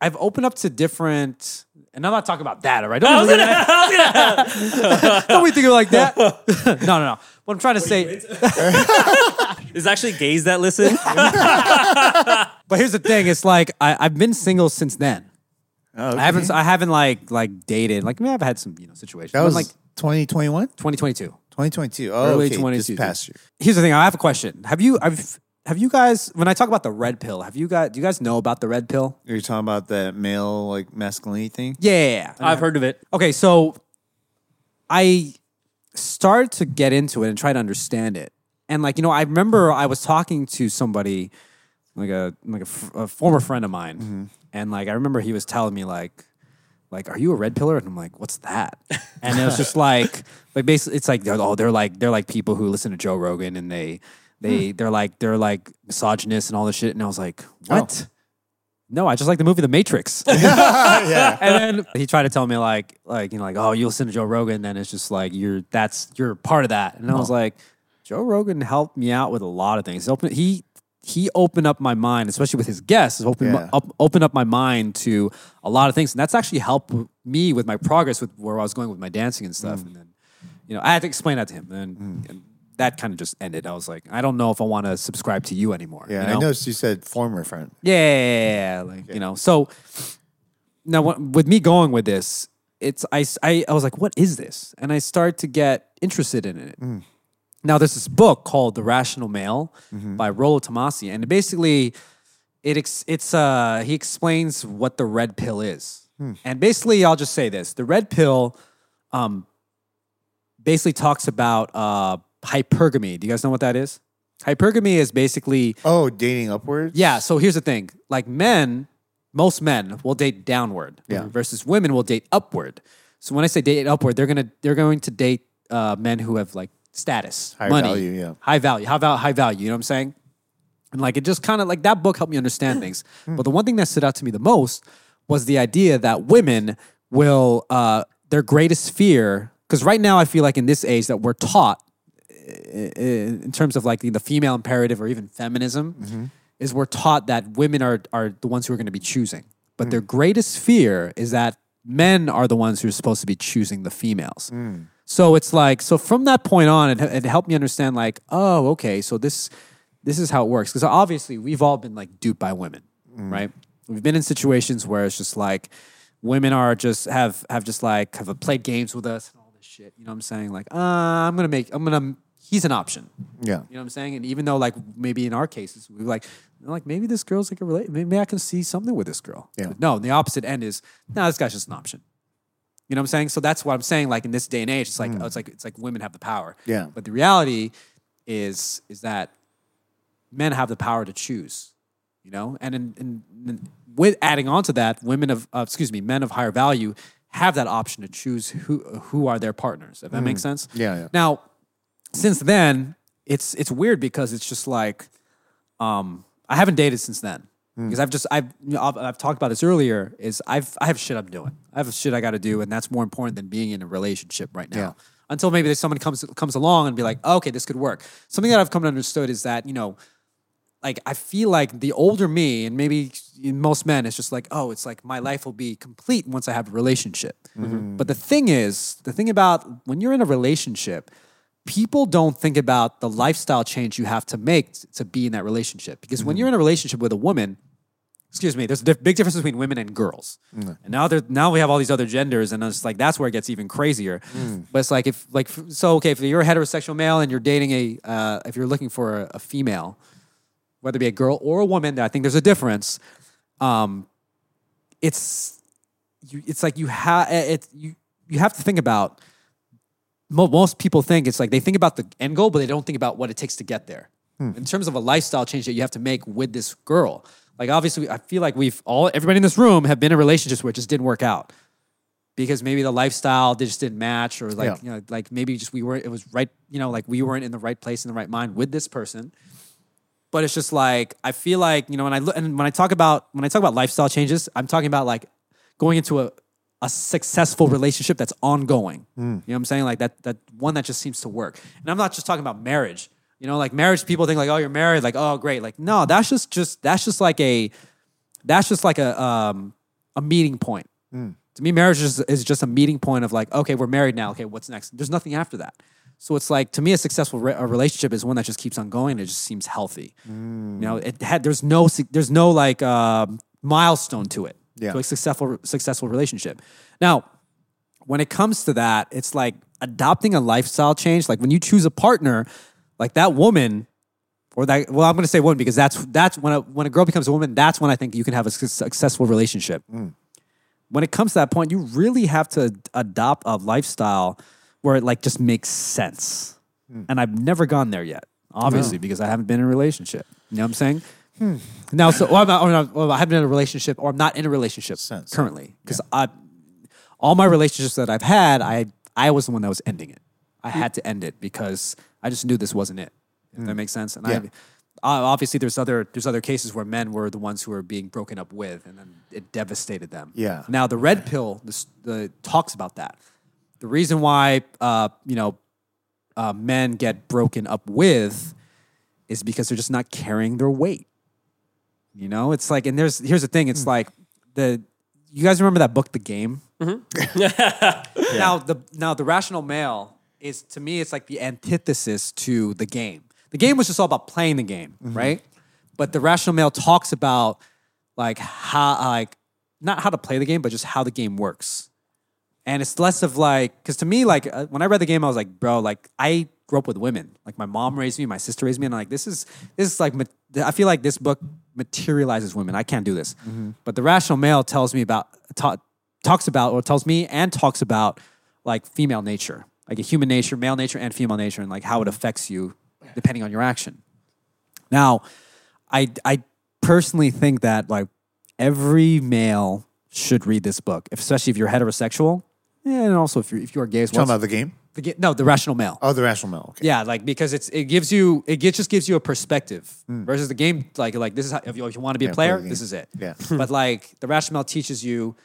I've opened up to different, and I'm not talking about that, all right? Don't, be, [LAUGHS] don't be thinking like that. [LAUGHS] no, no, no. What I'm trying to say, [LAUGHS] There's actually gays that listen. but here's the thing: it's like I, I've been single since then. Oh, I haven't, I haven't like like dated. Like, I mean, I've had some, you know, situations. That was like like 2021, 2022. 2022. Oh, early okay, 22. This past year. Here's the thing. I have a question. Have you? I've. Have you guys? When I talk about the red pill, have you guys? Do you guys know about the red pill? Are you talking about that male like masculinity thing? Yeah. yeah, yeah. I've heard of it. Okay, so I started to get into it and try to understand it, and like you know, I remember I was talking to somebody, like a like a, f- a former friend of mine, mm-hmm. and like I remember he was telling me like. Like, are you a red pillar? And I'm like, what's that? And it was just [LAUGHS] like, like basically, it's like, they're, oh, they're like, they're like people who listen to Joe Rogan and they, they, hmm. they're like, they're like misogynist and all this shit. And I was like, oh. what? No, I just like the movie The Matrix. [LAUGHS] [LAUGHS] yeah. and then he tried to tell me like like you know like oh you listen to Joe Rogan. Then it's just like you're that's you're part of that. And I was oh. like Joe Rogan helped me out with a lot of things. Open he he opened up my mind especially with his guests opened Yeah. up opened up my mind to a lot of things. And that's actually helped me with my progress with where I was going with my dancing and stuff. Hmm. And then you know I had to explain that to him. And, hmm. and that kind of just ended I was like I don't know if I want to subscribe to you anymore Yeah, you I know? noticed you said former friend. Yeah, yeah, yeah, yeah, like you know. So now, with me going with this, it's I, I I was like, what is this? And I start to get interested in it. Now, there's this book called The Rational Male by Rollo Tomasi, and basically, it ex, it's uh he explains what the red pill is, and basically, I'll just say this: the red pill, um, basically talks about uh hypergamy. Do you guys know what that is? Hypergamy is basically Oh, dating upwards. yeah. So here's the thing: like men, most men will date downward, Yeah. versus women will date upward. So when I say date upward, they're gonna they're going to date uh, men who have like status, High money, value, yeah. high value, high value, high value. You know what I'm saying? And like it just kind of like that book helped me understand [LAUGHS] things. But the one thing that stood out to me the most was the idea that women will uh, their greatest fear. Because right now I feel like in this age that we're taught in terms of like the female imperative or even feminism mm-hmm. is we're taught that women are are the ones who are going to be choosing. But their mm. greatest fear is that men are the ones who are supposed to be choosing the females. Mm. So it's like so from that point on it, it helped me understand like oh okay so this this is how it works. Because obviously we've all been like duped by women mm. right? We've been in situations where it's just like women are just have have just like have played games with us and all this shit you know what i'm saying? Like uh, i'm gonna make i'm gonna he's an option Yeah. you know what I'm saying? And even though like maybe in our cases we were like like maybe this girl's like a relate maybe I can see something with this girl. Yeah. But no, the opposite end is no, this guy's just an option. You know what I'm saying? So that's what I'm saying. Like in this day and age, it's like oh, it's like it's like women have the power. Yeah. But the reality is is that men have the power to choose. You know, and in, in, in with adding on to that, women of uh, excuse me, men of higher value have that option to choose who who are their partners. If that makes sense. Yeah, yeah. Now, since then, it's it's weird because it's just like, um, I haven't dated since then because I've just I've you know, I've, I've talked about this earlier. Is I've I have shit I'm doing. I have shit I got to do, and that's more important than being in a relationship right now. Yeah. Until maybe there's someone comes comes along and be like, oh, okay, this could work. Something that I've come to understood is that you know like I feel like the older me, and maybe in most men, it's just like, oh, it's like my life will be complete once I have a relationship. But the thing is, the thing about when you're in a relationship, people don't think about the lifestyle change you have to make to be in that relationship. Because when you're in a relationship with a woman, excuse me, there's a big difference between women and girls. And now there, now we have all these other genders, and it's like that's where it gets even crazier. But it's like if like so okay, if you're a heterosexual male and you're dating a uh, if you're looking for a, a female, whether it be a girl or a woman, I think there's a difference. Um, it's you, it's like you have it you you have to think about. Mo- most people think it's like they think about the end goal, but they don't think about what it takes to get there. Hmm. In terms of a lifestyle change that you have to make with this girl, like obviously, I feel like we've all everybody in this room have been in relationships where it just didn't work out because maybe the lifestyle just didn't match, or like Yeah. you know, like maybe just we weren't it was right, you know, like we weren't in the right place in the right mind with this person but it's just like I feel like you know when I look and when I talk about when I talk about lifestyle changes, I'm talking about like going into a a successful relationship that's ongoing. You know what I'm saying? Like that that one that just seems to work. And I'm not just talking about marriage. You know, like marriage people think like, oh, you're married, like, oh, great. Like, no, that's just just that's just like a that's just like a um a meeting point. To me, marriage is, is just a meeting point of like, okay, we're married now. Okay, what's next? There's nothing after that. So it's like to me, a successful re- a relationship is one that just keeps on going. And it just seems healthy. You know, it had there's no there's no like um, milestone to it. Yeah. To a successful successful relationship. Now, when it comes to that, it's like adopting a lifestyle change. Like when you choose a partner, like that woman or that well, I'm going to say woman because that's that's when a when a girl becomes a woman, that's when I think you can have a successful relationship. Mm. When it comes to that point, you really have to adopt a lifestyle where it like just makes sense. Mm. And I've never gone there yet, obviously, because I haven't been in a relationship. You know what I'm saying? Now, so I'm not, or not, well, I haven't been in a relationship, or I'm not in a relationship Sense. currently, because I all my relationships that I've had, I I was the one that was ending it. I had to end it because I just knew this wasn't it. If that makes sense. And Yeah. I obviously there's other there's other cases where men were the ones who were being broken up with, and then it devastated them. Yeah. Now the red pill this, the talks about that. The reason why uh, you know uh, men get broken up with is because they're just not carrying their weight. You know, it's like, and there's here's the thing. It's hmm. like the you guys remember that book, The Game? Mm-hmm. [LAUGHS] Yeah. Now the now the rational male is to me it's like the antithesis to the game. The game was just all about playing the game, mm-hmm. right? But the rational male talks about like how like not how to play the game, but just how the game works. And it's less of like because to me like uh, when I read the game, I was like, bro, like I grew up with women. Like my mom raised me, my sister raised me, and I'm like this is this is like ma- I feel like this book materializes women. I can't do this. But the rational male tells me about ta- talks about or tells me and talks about like female nature, like a human nature, male nature, and female nature, and like how it affects you depending on your action. Now, I I personally think that like every male should read this book, especially if you're heterosexual, and also if you're if you're gay as well. Talking about the game? The ga- no, the rational male. Oh, the rational male. Okay. Yeah, like because it's it gives you it get, just gives you a perspective versus the game like like this is how if you, if you want to be a Hmm. Yeah, play player the game. this is it. Yeah. [LAUGHS] but like the rational male teaches you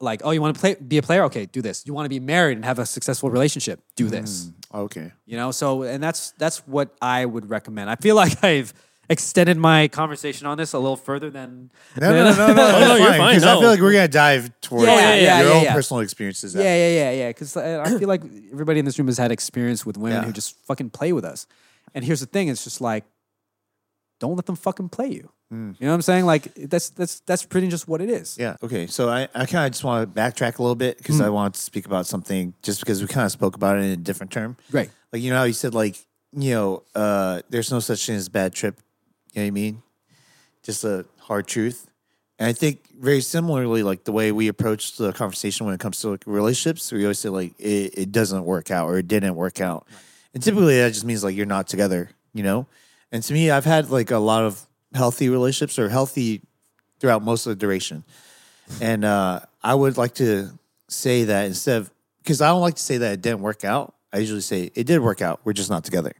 like oh you want to play be a player okay do this you want to be married and have a successful relationship do Hmm. this Okay. you know so and that's that's what I would recommend. I feel like [LAUGHS] I've extended my conversation on this a little further than No, no, no, no, no. [LAUGHS] no, that's you're fine, fine, 'cause I feel like we're gonna dive towards Yeah, yeah, yeah, your yeah, own yeah. personal experiences. Yeah, yeah, yeah, yeah. Because I feel like everybody in this room has had experience with women Yeah. who just fucking play with us. And here's the thing: it's just like, don't let them fucking play you. Hmm. You know what I'm saying? Like that's that's that's pretty just what it is. Yeah. Okay. So I, I kind of just want to backtrack a little bit because I want to speak about something just because we kind of spoke about it in a different term. Right. Like, you know how you said, like, you know, uh, there's no such thing as bad trip. You know what I mean? Just a hard truth. And I think very similarly, like the way we approach the conversation when it comes to like relationships, we always say like it, it doesn't work out or it didn't work out. And typically that just means like you're not together, you know? And to me, I've had like a lot of healthy relationships or healthy throughout most of the duration. And uh, I would like to say that instead of because I don't like to say that it didn't work out. I usually say it did work out. We're just not together.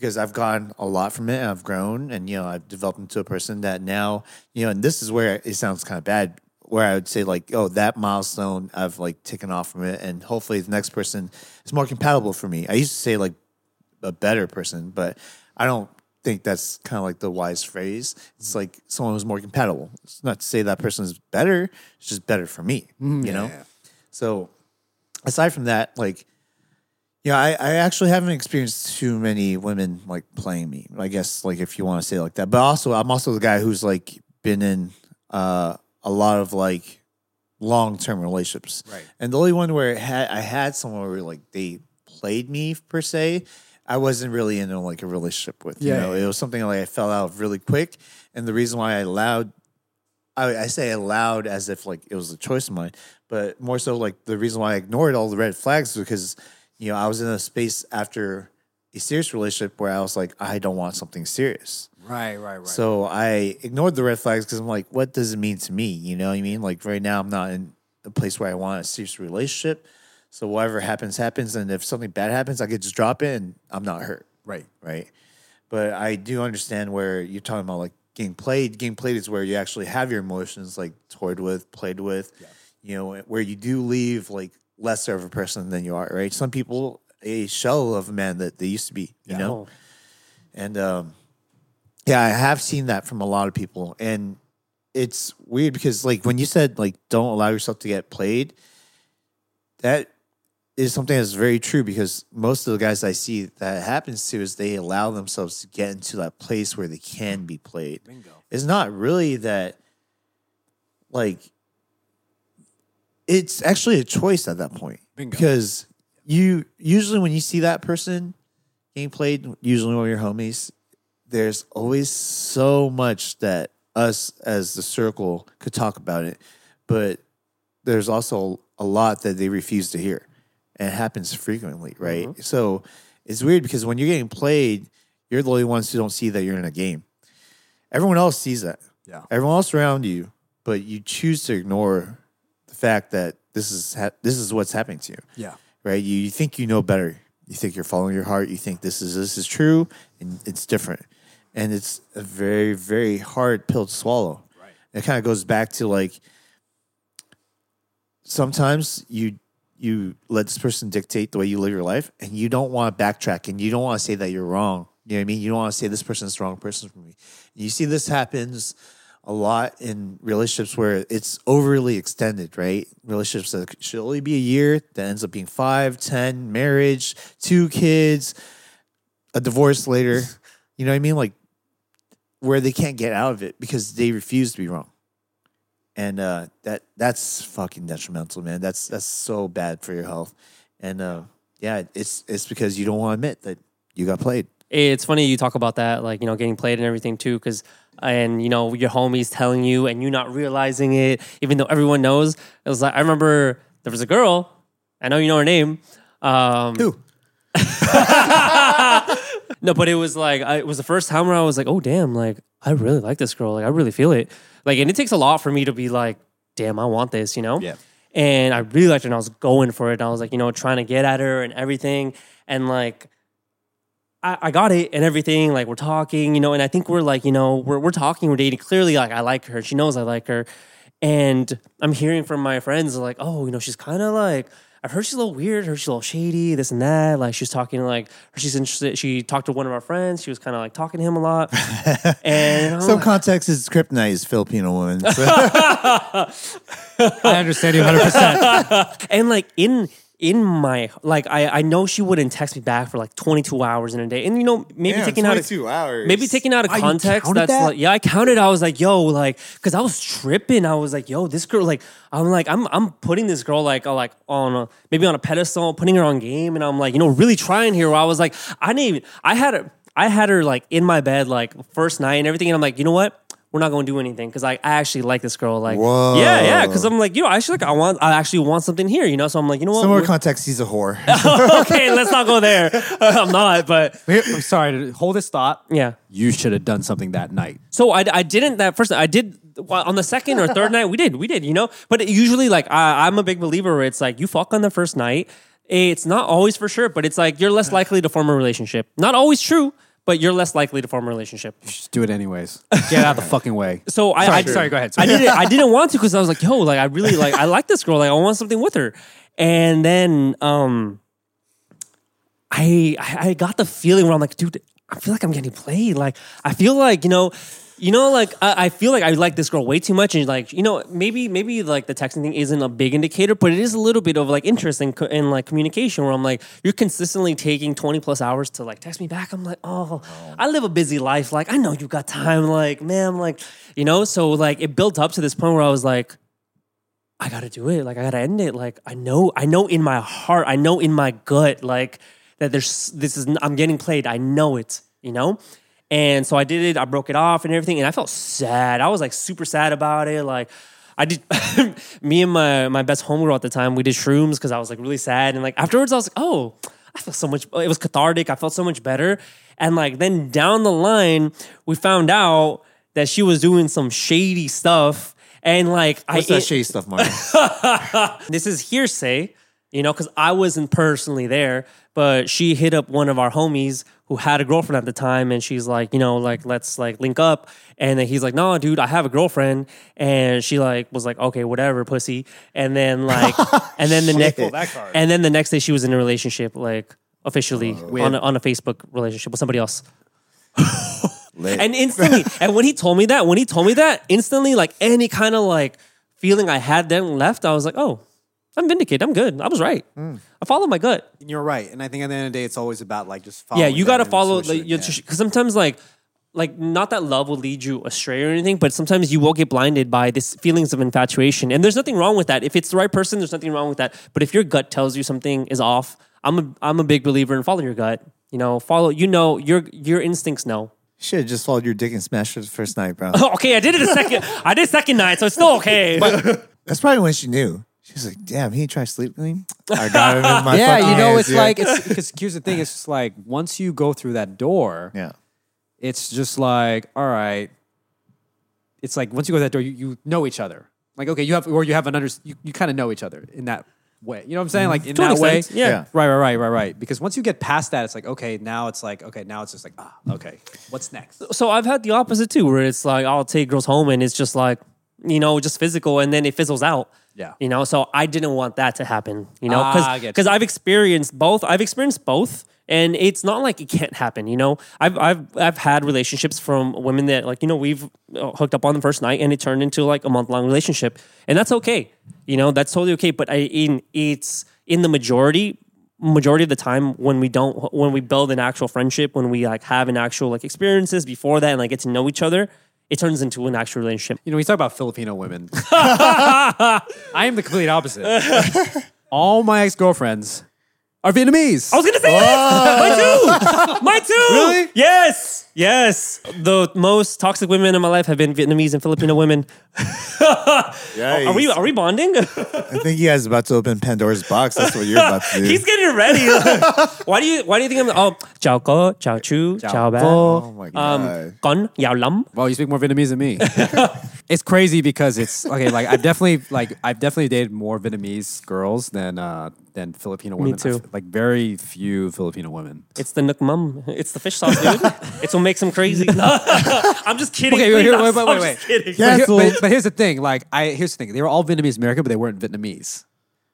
Because I've gotten a lot from it. And I've grown, and you know, I've developed into a person that now, you know, and this is where it sounds kind of bad. Where I would say like, oh, that milestone I've like taken off from it, and hopefully the next person is more compatible for me. I used to say like a better person, but I don't think that's kind of like the wise phrase. It's like someone who's more compatible. It's not to say that person is better, it's just better for me, mm-hmm. you know? So aside from that, like, yeah, I, I actually haven't experienced too many women like playing me. I guess like if you want to say it like that. But also I'm also the guy who's like been in uh a lot of like long term relationships. Right. And the only one where it had I had someone where like they played me per se, I wasn't really in like a relationship with. Yeah, you know, yeah. it was something like I fell out of really quick. And the reason why I allowed I, I say allowed as if like it was a choice of mine, but more so like the reason why I ignored all the red flags because you know I was in a space after a serious relationship where I was like I don't want something serious. Right, right, right. So I ignored the red flags because I'm like, what does it mean to me? You know what I mean? Like right now, I'm not in a place where I want a serious relationship. So whatever happens, happens. And if something bad happens, I could just drop it and I'm not hurt. right. Right. But I do understand where you're talking about like getting played. Getting played is where you actually have your emotions like toyed with, played with, you know, where you do leave like lesser of a person than you are, right? Some people, a shell of a man that they used to be, you know? Oh. And um, yeah, I have seen that from a lot of people, and it's weird because like when you said like don't allow yourself to get played, that is something that's very true because most of the guys I see that happens to is they allow themselves to get into that place where they can be played. Bingo. It's not really that like it's actually a choice at that point Bingo. because you usually when you see that person getting played, usually one of your homies, there's always so much that us as the circle could talk about it, but there's also a lot that they refuse to hear. And it happens frequently, right? Mm-hmm. So it's weird because when you're getting played, you're the only ones who don't see that you're in a game. Everyone else sees that. Yeah. Everyone else around you, but you choose to ignore fact that this is ha- this is what's happening to you Yeah. right? You, you think you know better. You think you're following your heart. You think this is this is true, and it's different. And it's a very very hard pill to swallow. Right. It kind of goes back to like sometimes you you let this person dictate the way you live your life, and you don't want to backtrack, and you don't want to say that you're wrong. You know what I mean? You don't want to say this person's the wrong person for me. You see, this happens a lot in relationships where it's overly extended, right? Relationships that should only be a year that ends up being five, ten, marriage, two kids, a divorce later. [LAUGHS] You know what I mean? Like where they can't get out of it because they refuse to be wrong. And uh, that that's fucking detrimental, man. That's that's so bad for your health. And uh, yeah, it's it's because you don't want to admit that you got played. It's funny you talk about that, like you know, getting played and everything too, because and you know your homies telling you and you not realizing it, even though everyone knows. It was like I remember there was a girl. I know you know her name. Um, Who? [LAUGHS] No, but it was like I, it was the first time where I was like, oh damn, like I really like this girl. Like I really feel it. Like, and it takes a lot for me to be like, damn, I want this, you know? Yeah. And I really liked her and I was going for it. And I was like, you know, trying to get at her and everything. And like I, I got it and everything. Like we're talking, you know, and I think we're like, you know, we're we're talking, we're dating. Clearly, like I like her. She knows I like her. And I'm hearing from my friends like, oh, you know, she's kind of like I've heard she's a little weird, heard she's a little shady, this and that. Like she's talking like she's interested. She talked to one of our friends. She was kind of like talking to him a lot. [LAUGHS] and I'm Some like- context is kryptonite is Filipino woman. So. [LAUGHS] I understand you 100%. [LAUGHS] and like in in my like I I know she wouldn't text me back for like 22 hours in a day. And you know, maybe Damn, taking out of 22 hours. maybe taking out of Wow, context counted that's that? like yeah, I counted. I was like, yo, like cuz I was tripping. I was like, yo, this girl like I'm like I'm I'm putting this girl like uh, like on a maybe on a pedestal, putting her on game and I'm like, you know, really trying here where I was like I didn't even I had her I had her like in my bed like first night and everything and I'm like, you know what? We're not going to do anything because I, I actually like this girl. Like, Whoa. yeah, yeah. Because I'm like, you know, actually, like, I want, I actually want something here. You know, so I'm like, you know what? Some more We're- context, he's a whore. [LAUGHS] [LAUGHS] okay, let's not go there. [LAUGHS] I'm not, but Here- I'm sorry to hold this thought. yeah. You should have done something that night. So I, I didn't that first. I did well, on the second or third night we did, we did, you know. But it usually, like I, I'm a big believer where it's like you fuck on the first night. It's not always for sure, but it's like you're less likely to form a relationship. Not always true, but you're less likely to form a relationship. Just do it anyways. [LAUGHS] Get out the fucking way. So I, Sorry, I sorry, go ahead. I Sorry. didn't. I didn't [LAUGHS] want to because I was like, yo, like I really like. I like this girl. Like I want something with her. And then um, I I I got the feeling where I'm like, dude, I feel like I'm getting played. Like I feel like you know. You know, like I, I feel like I like this girl way too much, and like you know, maybe maybe like the texting thing isn't a big indicator, but it is a little bit of like interest in, in like communication. Where I'm like, you're consistently taking 20 plus hours to like text me back. I'm like, oh, I live a busy life. Like I know you got time. Like man, like you know, so like it built up to this point where I was like, I gotta do it. Like I gotta end it. Like I know, I know in my heart, I know in my gut, like that there's this is I'm getting played. I know it, you know? And so I did it, I broke it off and everything, and I felt sad. I was like super sad about it. Like I did [LAUGHS] me and my my best homegirl at the time, we did shrooms because I was like really sad. And like afterwards I was like, oh, I felt so much it was cathartic. I felt so much better. And like then down the line, we found out that she was doing some shady stuff. And like What's I that shady stuff, Martin? [LAUGHS] this is hearsay, you know, because I wasn't personally there, but she hit up one of our homies who had a girlfriend at the time, and she's like, you know, like let's like link up, and then he's like, no, dude, I have a girlfriend, and she like was like, okay, whatever, pussy, and then like, [LAUGHS] and then the next, and then the next day she was in a relationship, like officially With- on a, on a Facebook relationship with somebody else. [LAUGHS] Lit. And instantly, and when he told me that, when he told me that, instantly, like any kind of like feeling I had then left, I was like, oh, I'm vindicated. I'm good. I was right. Hmm. I followed my gut. You're right, and I think at the end of the day, it's always about like just following yeah, you got to follow the, your Yeah. because sometimes like like not that love will lead you astray or anything, but sometimes you will get blinded by this feelings of infatuation, and there's nothing wrong with that. If it's the right person, there's nothing wrong with that. But if your gut tells you something is off, I'm a I'm a big believer in following your gut. You know, follow. You know, your your instincts know. Should have just followed your dick and smashed it the first night, bro. [LAUGHS] okay, I did it a second. I did second night, so it's still okay. [LAUGHS] That's probably when she knew. She was like, "Damn, he tried to sleep with me. [LAUGHS] I got him in my yeah, you know, hands, it's dude." like it's because here's the thing: it's just like once you go through that door, yeah, it's just like all right. It's like once you go through that door, you, you know each other. Like okay, you have or you have an under you, you kind of know each other in that way. You know what I'm saying? Like in To an that way, extent, yeah. Yeah. Right, right, right, right, right. Because once you get past that, it's like okay, now it's like okay, now it's just like ah, okay, what's next? so I've had the opposite too, where it's like I'll take girls home and it's just like, you know, just physical and then it fizzles out. Yeah. You know, so I didn't want that to happen, you know, Ah, get because you. I've experienced both. I've experienced both. And it's not like it can't happen, you know. I've I've I've had relationships from women that like you know we've uh, hooked up on the first night and it turned into like a month long relationship, and that's okay, you know. That's totally okay. But I in it's in the majority majority of the time when we don't when we build an actual friendship when we like have an actual like experiences before that and like get to know each other it turns into an actual relationship You know, we talk about Filipino women. [LAUGHS] I am the complete opposite. All my ex girlfriends are Vietnamese. i was gonna say oh. that! [LAUGHS] mine too mine too Really? yes yes the most toxic women in my life have been vietnamese and filipino women [LAUGHS] yeah. are we are we bonding I think you guys about to open Pandora's box. That's what you're about to do. he's getting ready [LAUGHS] why do you why do you think i'm oh chào cô chào chú chào bé cô. oh my god. um con yào lắm Well, you speak more Vietnamese than me. [LAUGHS] it's crazy because it's okay. Like I've definitely like I've definitely dated more Vietnamese girls than uh than Filipino women. too. I've- Like very few Filipino women. It's the nước mắm. It's the fish sauce, dude. it's what makes them crazy. [LAUGHS] [LAUGHS] I'm just kidding. Okay, wait, please. here- I'm wait, wait, wait, just kidding. But, here- but, but here's the thing. Like I here's the thing. They were all Vietnamese American, but they weren't Vietnamese.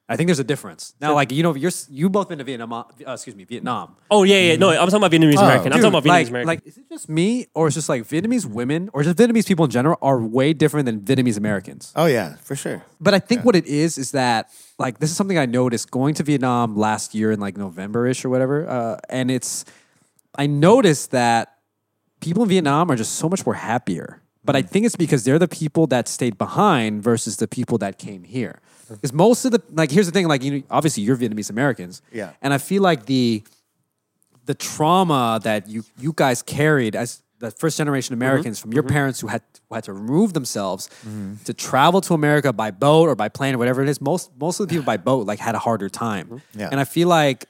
I think there's a difference. Now, like you know, you're you both been to Vietnam. Uh, excuse me, Vietnam. Oh yeah, yeah. No, I'm talking about Vietnamese American. I'm Dude, talking about Vietnamese like, American. Like, is it just me, or is it just like Vietnamese women, or just Vietnamese people in general are way different than Vietnamese Americans? oh yeah, for sure. But I think what it is is that like this is something I noticed going to Vietnam last year in like November ish or whatever, uh, and it's I noticed that people in Vietnam are just so much more happier. But I mm. think it's because they're the people that stayed behind versus the people that came here. Mm. Because most of the like here's the thing like you know, obviously you're Vietnamese Americans, Yeah. and I feel like the the trauma that you you guys carried as the first generation mm-hmm. Americans from your mm-hmm. parents who had who had to remove themselves mm-hmm. to travel to America by boat or by plane or whatever it is. Most most of the people by boat like had a harder time. Yeah. And I feel like,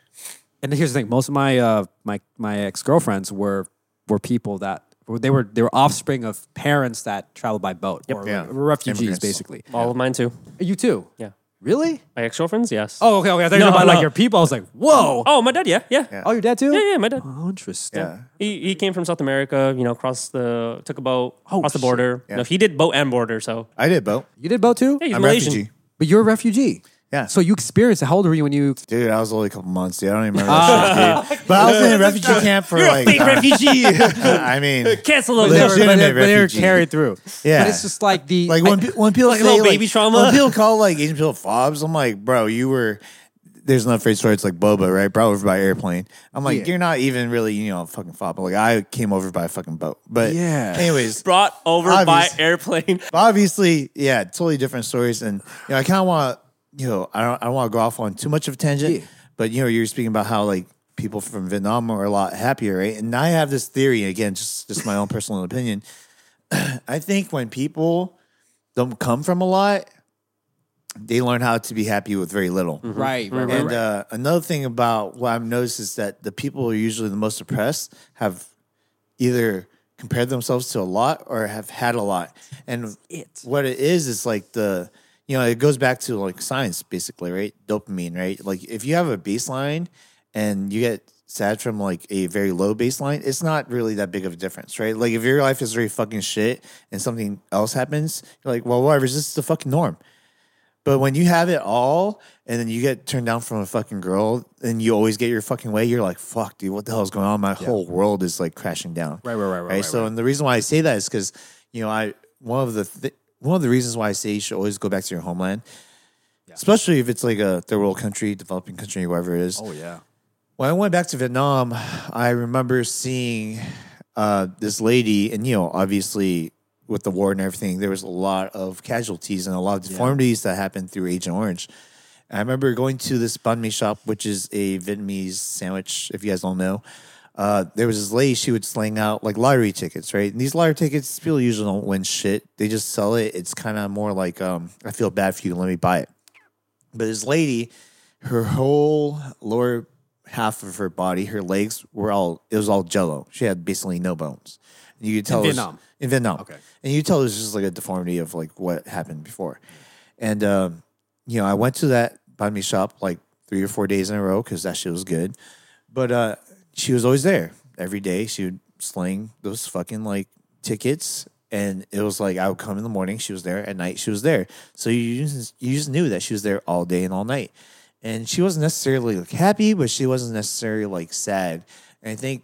and here's the thing: most of my uh, my my ex girlfriends were were people that They were they were offspring of parents that traveled by boat or Yeah. were refugees, Immigrants. basically. All of mine too. You too? Yeah. Really? My ex girlfriends, yes. Oh, okay, okay. I thought you No, were about like your people. I was like, whoa. Oh, my dad, yeah, yeah. Yeah. Oh, your dad too? Yeah, yeah, my dad. Oh, interesting. Yeah. He, he came from South America, you know, crossed the, took a boat, Oh, across the border. Yeah. No, he did boat and border, so. I did boat. You did boat too? Yeah, he's I'm Malaysian. refugee. But you're a refugee. Yeah. So you experienced it. How old were you when you? Dude, I was only a couple months. Dude. I don't even remember that shit, dude. [LAUGHS] But I was in a refugee camp for You're like. a fake uh, [LAUGHS] refugee. I mean, [LAUGHS] Cancel But those. they were, but they, but they were refugee. carried through. Yeah. But it's just like the like when, pe- when people Like say little like, baby trauma. when people call like Asian people fobs, I'm like, bro, you were. There's another phrase for it. It's like Boba, right? Brought over by airplane. I'm like, Yeah. you're not even really, you know, a fucking fob. Like I came over by a fucking boat. But Yeah. anyways, Brought over Obvious. by airplane. But obviously, yeah, totally different stories. And you know, I kind of want to, you know, I don't, I don't want to go off on too much of a tangent. Yeah. But you know, you're speaking about how like people from Vietnam are a lot happier, right? And I have this theory again, just just my own personal opinion. [CLEARS THROAT] I think when people don't come from a lot, they learn how to be happy with very little. right, right, right, And right. uh, another thing about what I've noticed is that the people who are usually the most oppressed have either compared themselves to a lot or have had a lot. And it. what it is is like the you know it goes back to like science basically, right? Dopamine, right? Like if you have a baseline and you get sad from like a very low baseline, it's not really that big of a difference, right? Like if your life is very fucking shit and something else happens, you're like, well, whatever, this is the fucking norm. But when you have it all and then you get turned down from a fucking girl and you always get your fucking way, you're like, fuck, dude, what the hell is going on? My whole world is like crashing down. Right, right, right, right, right, so, right. and the reason why I say that is because, you know, I, one of the, th- one of the reasons why I say you should always go back to your homeland, especially if it's like a third world country, developing country, whatever it is. Oh yeah. When I went back to Vietnam, I remember seeing uh, this lady, and you know, obviously with the war and everything, there was a lot of casualties and a lot of deformities that happened through Agent Orange. I remember going to this banh mi shop, which is a Vietnamese sandwich. If you guys don't know, uh, there was this lady. She would sling out like lottery tickets, right? And these lottery tickets, people usually don't win shit. They just sell it. It's kind of more like, um, I feel bad for you. Let me buy it. But this lady, her whole lower half of her body, her legs were all it was all jello. She had basically no bones. And you could tell it was- in Vietnam. Okay. And you tell it was just like a deformity of like what happened before. And um, you know, I went to that banh mi shop like three or four days in a row because that shit was good. But uh, she was always there every day. She would sling those fucking like tickets. And it was like I would come in the morning, she was there. At night, she was there. So you just, you just knew that she was there all day and all night. And she wasn't necessarily like happy, but she wasn't necessarily like sad. And I think,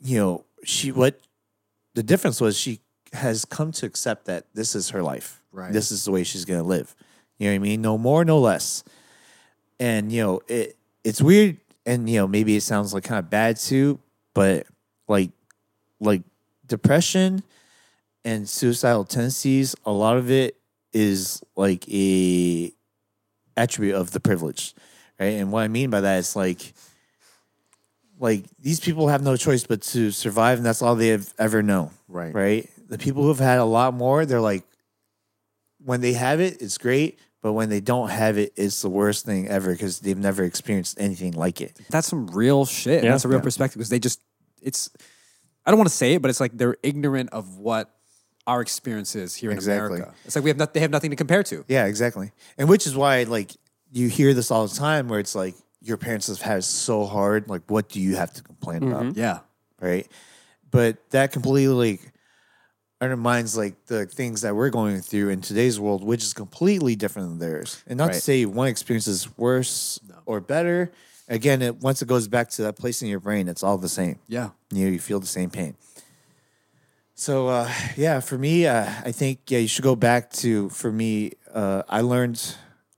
you know, she what the difference was she has come to accept that this is her life. Right. This is the way she's gonna live. You know what I mean? No more, no less. And you know, it it's weird and you know, maybe it sounds like kind of bad too, but like like depression and suicidal tendencies, a lot of it is like a attribute of the privilege. Right. And what I mean by that is like like these people have no choice but to survive and that's all they have ever known Right. right the people who've had a lot more they're like when they have it it's great but when they don't have it it's the worst thing ever because they've never experienced anything like it That's some real shit. Yeah. That's a real Yeah. perspective because they just it's I don't want to say it, but it's like they're ignorant of what our experience is here in Exactly. America. It's like we have not, they have nothing to compare to. yeah exactly and which is why like you hear this all the time where it's like your parents have had it so hard like what do you have to complain about mm-hmm. Yeah. right? But that completely like, undermines like the things that we're going through in today's world, which is completely different than theirs. And not to say one experience is worse or better. Again, it once it goes back to that place in your brain, it's all the same. Yeah. You know, you feel the same pain. So uh, yeah, for me, uh, I think yeah, you should go back to. For me, uh, I learned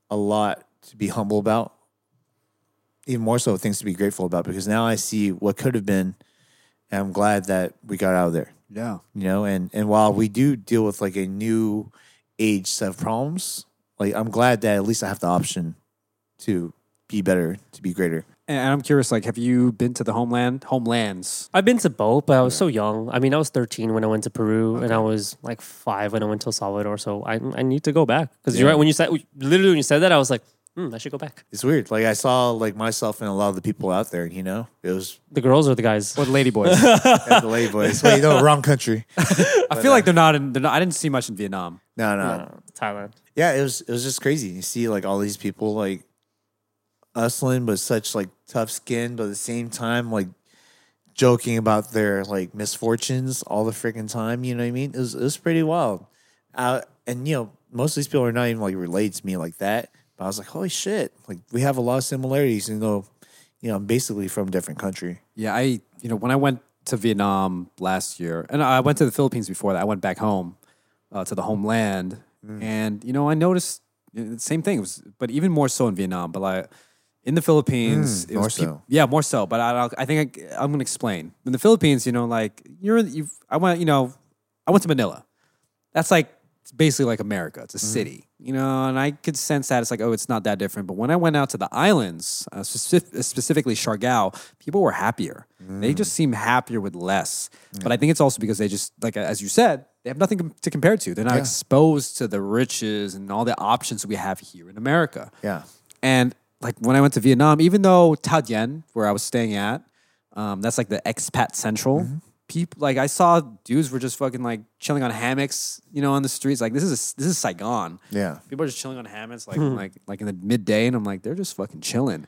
a lot to be humble about, even more so things to be grateful about because now I see what could have been, and I'm glad that we got out of there. Yeah. You know, and and while we do deal with like a new age set of problems, like I'm glad that at least I have the option to be better, to be greater. And I'm curious, like, have you been to the homeland, homelands? I've been to both, but I was so young. I mean, I was 13 when I went to Peru, and I was like five when I went to El Salvador. So I, I need to go back because you're right. When you said literally when you said that, I was like, Hmm, I should go back. It's weird. Like I saw like myself and a lot of the people out there. You know, it was The girls or the guys? Or the lady boys. [LAUGHS] at the lady boys. Wait, no, wrong country. [LAUGHS] I feel like they're not in. They're not, I didn't see much in Vietnam. No, no. Uh, Thailand. Yeah, it was it was just crazy. You see like all these people like hustling, but such like tough skin, but at the same time like joking about their like misfortunes all the freaking time. You know what I mean? It was it was pretty wild. Uh, and you know, most of these people are not even like related to me like that. I was like, holy shit! Like we have a lot of similarities. You know, you know, I'm basically from a different country. Yeah, I you know when I went to Vietnam last year, and I went to the Philippines before that. I went back home uh, to the homeland, and you know I noticed the same thing. It was, but even more so in Vietnam. But like in the Philippines, Mm, it more so. yeah, more so. But I, I think I, I'm gonna explain. In the Philippines, you know, like you're you. I went, you know, I went to Manila. That's like it's basically like America. It's a Mm-hmm. city, you know, and I could sense that it's like, oh, it's not that different. But when I went out to the islands, uh, specif- specifically Siargao, people were happier. Mm. They just seem happier with less. But I think it's also because they just, like as you said, they have nothing to compare to. They're not Yeah. exposed to the riches and all the options we have here in America. Yeah. And like when I went to Vietnam, even though Thao Dien, where I was staying at, um, that's like the expat central. People like I saw dudes were just fucking like chilling on hammocks, you know, on the streets. Like this is a, this is Saigon. Yeah. People are just chilling on hammocks, like hmm. like like in the midday, and I'm like, they're just fucking chilling.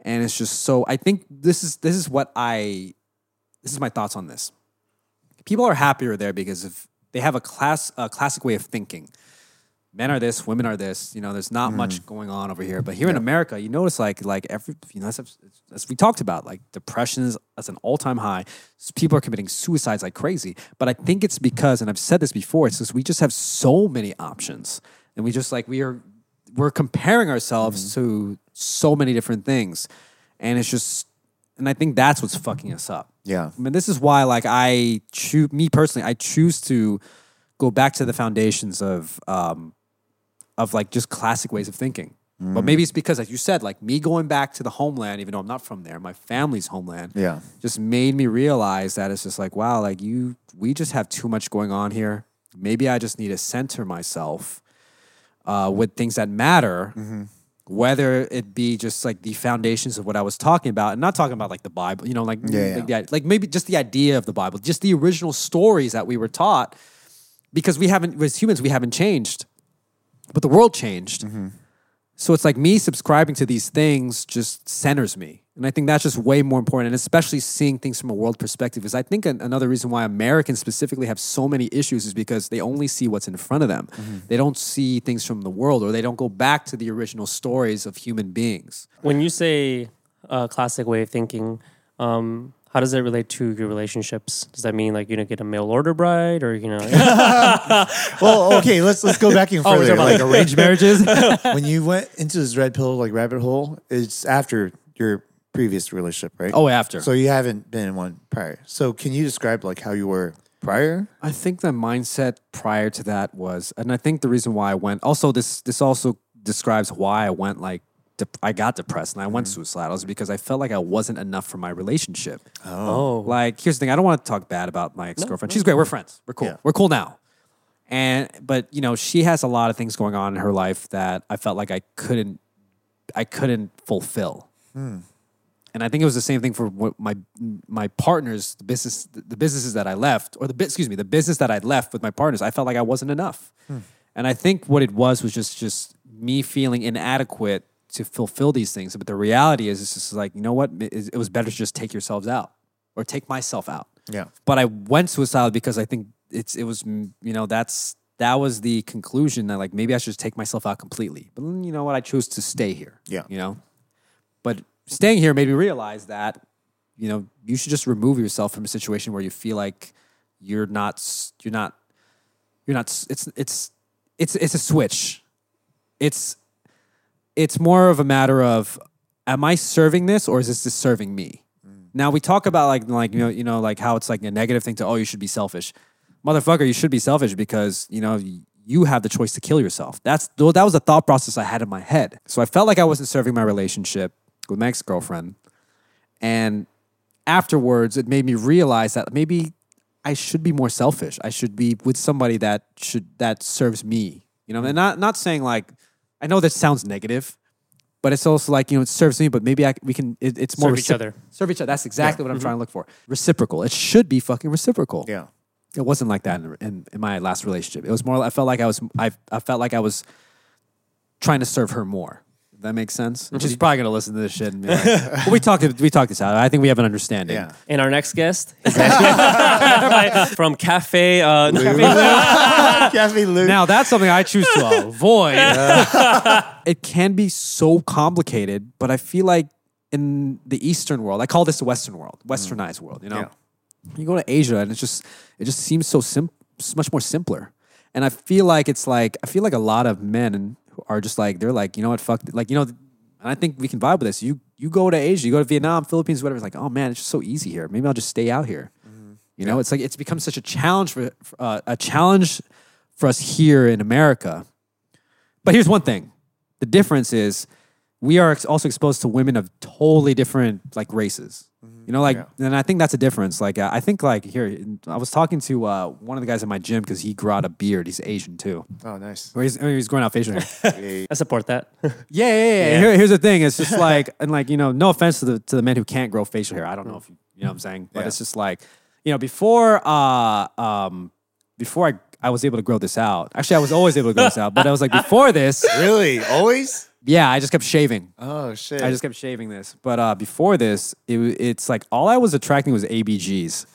And it's just so. I think this is this is what I. This is my thoughts on this. People are happier there because of they have a class a classic way of thinking. Men are this, women are this. You know, there's not much going on over here. But here in America, you notice like like every you know as, as we talked about, like depression is at an all time high. People are committing suicides like crazy. But I think it's because, and I've said this before, it's because we just have so many options, and we just like we are we're comparing ourselves to so many different things, and it's just, and I think that's what's fucking us up. Yeah. I mean, this is why, like, I choose me personally, I choose to go back to the foundations of, um, of like just classic ways of thinking. But maybe it's because, as you said, like me going back to the homeland, even though I'm not from there, my family's homeland, Yeah. just made me realize that it's just like, wow, like you, we just have too much going on here. Maybe I just need to center myself uh, with things that matter, whether it be just like the foundations of what I was talking about, and not talking about like the Bible, you know, like Yeah, like, the- like maybe just the idea of the Bible, just the original stories that we were taught, because we haven't, as humans, we haven't changed, but the world changed. So it's like me subscribing to these things just centers me. And I think that's just way more important. And especially seeing things from a world perspective is I think an- another reason why Americans specifically have so many issues is because they only see what's in front of them. They don't see things from the world or they don't go back to the original stories of human beings. When you say a classic way of thinking, um, how does it relate to your relationships? Does that mean like you know get a mail order bride or you know? [LAUGHS] [LAUGHS] Well, okay, let's let's go back even Oh, we're talking about like arranged marriages? [LAUGHS] when you went into this red pill like rabbit hole, it's after your previous relationship, right? oh, after. so you haven't been in one prior. So can you describe like how you were prior? I think the mindset prior to that was, and I think the reason why I went. Also, this this also describes why I went like dep- I got depressed and I went mm-hmm. suicidal is because I felt like I wasn't enough for my relationship. oh, oh. Like, here's the thing: I don't want to talk bad about my ex girlfriend. She's great. We're friends. We're cool. Yeah. We're cool now. And but you know, she has a lot of things going on in her life that I felt like I couldn't, I couldn't fulfill. Hmm. And I think it was the same thing for what my my partners, the business, the businesses that I left, or the bu- excuse me, the business that I'd left with my partners. I felt like I wasn't enough, hmm. and I think what it was was just just me feeling inadequate to fulfill these things. But the reality is, it's just like you know what, it, was better to just take yourselves out or take myself out. Yeah. But I went suicidal because I think it's it was mm, you know that's that was the conclusion that like maybe I should just take myself out completely. But then, you know what, I chose to stay here. Yeah. you know, but staying here made me realize that you know you should just remove yourself from a situation where you feel like you're not you're not you're not it's it's it's it's a switch it's it's more of a matter of am i serving this or is this just serving me? Mm. Now we talk about like like you know you know like how it's like a negative thing to oh you should be selfish. Motherfucker you should be selfish because you know you have the choice to kill yourself. That's that was the thought process i had in my head. So i felt like i wasn't serving my relationship with my ex-girlfriend. And afterwards it made me realize that maybe I should be more selfish. I should be with somebody that should that serves me. You know, and not not saying like I know that sounds negative, but it's also like you know it serves me, but maybe I, we can. It, it's more Serve each other. Serve each other. That's exactly what I'm trying to look mm-hmm. for. Reciprocal. It should be fucking reciprocal. Yeah. It wasn't like that in, in, in my last relationship. It was more. I felt like I was. I I felt like I was trying to serve her more. If that makes sense. And She's probably gonna listen to this shit and be like, [LAUGHS] "Well, we talked. We talked this out. I think we have an understanding." Yeah. And our next guest is [LAUGHS] actually [LAUGHS] from Cafe. Uh, no, Cafe Cafe Luke. Now that's something I choose to avoid. it can be so complicated, but I feel like in the Eastern world, I call this the Western world, Westernized world. You know, Yeah. you go to Asia and it's just it just seems so sim- s- much more simpler. And I feel like it's like I feel like a lot of men are just like they're like you know what fuck like you know. And I think we can vibe with this. You you go to Asia, you go to Vietnam, Philippines, whatever. It's like, oh man, it's just so easy here. Maybe I'll just stay out here. You know, it's like it's become such a challenge for uh, a challenge for us here in America. But here's one thing: the difference is we are also exposed to women of totally different like races. You know, like, and I think that's a difference. Like, uh, I think like here, I was talking to uh, one of the guys at my gym because he grew out a beard. He's Asian too. Oh, nice. Or he's, or he's growing out facial hair. [LAUGHS] I support that. [LAUGHS] Yeah, yeah, yeah. Here- here's the thing. It's just like, and like, you know, no offense to the to the men who can't grow facial hair. I don't know if you, you know what I'm saying, but Yeah. it's just like, you know, before, uh, um, before I I was able to grow this out. Actually, I was always able to grow this out, but I was like, [LAUGHS] before this, Really? Always? Yeah, I just kept shaving. Oh shit. I just kept shaving this. But uh, before this, it, it's like all I was attracting was ABGs.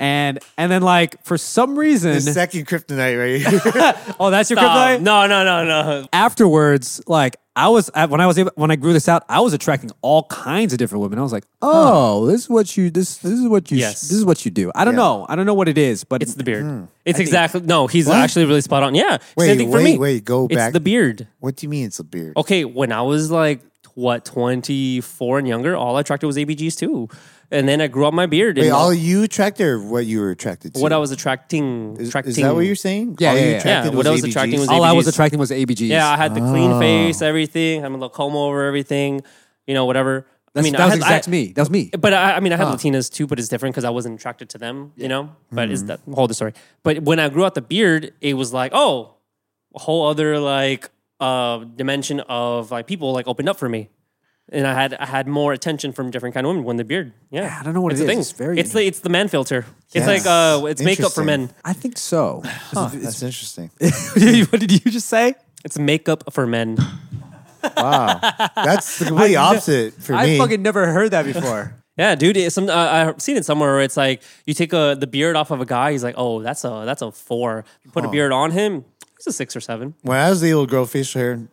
And and then like for some reason, the second kryptonite right here. [LAUGHS] oh, that's your kryptonite. no, no, no, no. afterwards, like I was when I was able, when I grew this out, I was attracting all kinds of different women. I was like, oh, this is what you this this is what you Yes. this is what you do. I don't Yeah. know, I don't know what it is, but It's the beard. Hmm. It's exactly no. He's What? actually really spot on. Yeah. Wait, Same thing for wait, me. wait, go back. It's back. the beard. what do you mean it's a beard? Okay, when I was like what twenty four and younger, all I attracted was ABGs too, and then I grew up my beard. Wait, and all you attracted or what you were attracted to? what I was attracting, is, attracting. is that what you're saying? Yeah, all yeah, you yeah. attracted Yeah, what I was ABGs? attracting was all I was attracting was ABGs. Yeah, I had the clean Oh. face, everything. I'm a little comb over everything. You know, whatever. That's, I mean, that I was had, exact I- me. That was me. But I, I mean, I had Latinas too, but it's different because I wasn't attracted to them, you know. But is that whole the story? But when I grew out the beard, it was like, oh, a whole other like uh dimension of like people like opened up for me, and I had I had more attention from different kind of women when the beard. Yeah, Yeah, I don't know what it's it a is. thing. It's very- It's the it's the man filter. It's Yes. like uh, it's makeup for men. I think so. [SIGHS] Huh, that's interesting. [LAUGHS] what did you just say? It's makeup for men. [LAUGHS] Wow, that's the complete opposite for I me. I fucking never heard that [LAUGHS] before. Yeah, dude. It's some uh, I've seen it somewhere where it's like you take a the beard off of a guy. He's like, oh, that's a that's a four. You put a beard on him. He's a six or seven. when I was able to grow facial hair, it didn't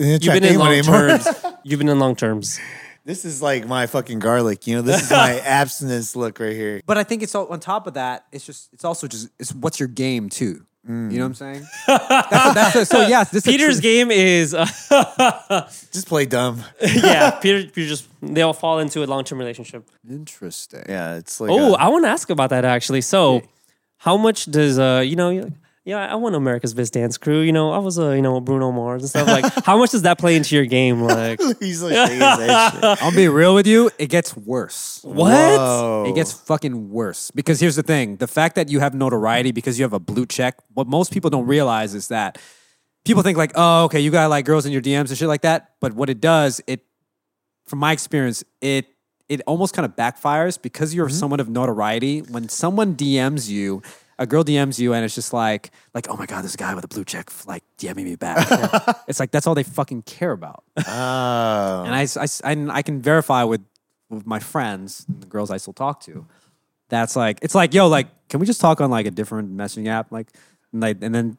You've been in long anymore. terms. You've been in long terms. [LAUGHS] this is like my fucking garlic. You know, this is my [LAUGHS] abstinence look right here. But I think it's all, on top of that. It's just it's also just it's what's your game too. You know what I'm saying? That's, that's a- so [LAUGHS] yes, this is a Peter's tr- game is uh, Just play dumb. yeah. Peter, Peter just they all fall into a long term relationship. Interesting. Yeah, it's like Oh, a- I want to ask about that actually. So, how much does uh you know you're like, yeah I want America's Best Dance Crew. You know I was a you know Bruno Mars and stuff like. [LAUGHS] how much does that play into your game? Like [LAUGHS] he's like shaking his head shit. I'll be real with you. It gets worse. what? Whoa. It gets fucking worse because here's the thing: the fact that you have notoriety because you have a blue check. What most people don't realize is that people think like, oh, okay, you got like girls in your DMs and shit like that. But what it does, it, from my experience, it it almost kind of backfires because you're mm-hmm. someone of notoriety. When someone DMs you. A girl DMs you and it's just like, like, oh my god, this guy with a blue check, like DMing me back. [LAUGHS] it's like that's all they fucking care about. Oh. And I, I, I, I can verify with, with my friends, the girls I still talk to, that's like, it's like, yo, like, can we just talk on like a different messaging app? Like, and, like, and then,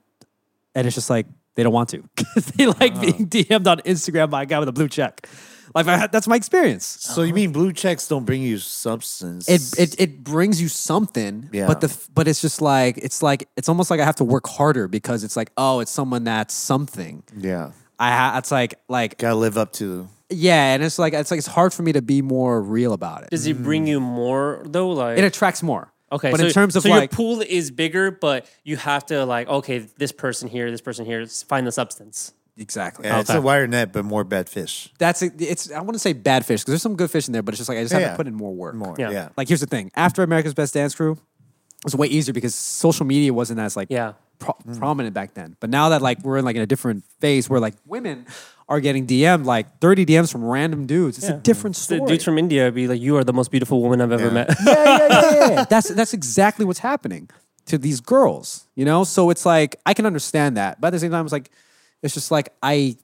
and it's just like, they don't want to [LAUGHS] because they like oh. being DM'd on Instagram by a guy with a blue check. Like, I, that's my experience. So you mean blue checks don't bring you substance? It, it, it brings you something, Yeah. but the, f- but it's just like, it's like, it's almost like I have to work harder because it's like, oh, it's someone that's something. yeah, I, ha- it's like, like, gotta live up to. yeah. And it's like, it's like, it's hard for me to be more real about it. Does it bring you more though? Like it attracts more. Okay, but so, in terms of so like, your pool is bigger, but you have to like okay, this person here, this person here, s- find the substance. Exactly. Yeah, it's Okay. a wire net, but more bad fish. That's it. It's I want to say bad fish because there's some good fish in there, but it's just like I just have Yeah. to put in more work. More, Yeah. yeah. Like here's the thing: after America's Best Dance Crew, it was way easier because social media wasn't as like Yeah. pro- prominent back then. But now that like we're in like in a different phase where like women are getting DM'd like 30 DMs from random dudes. It's a different The story. dudes from India be like, "You are the most beautiful woman I've ever Yeah. met." [LAUGHS] yeah, yeah, yeah, yeah. [LAUGHS] That's that's exactly what's happening to these girls. You know, so it's like I can understand that, but at the same time, it's like it's just like I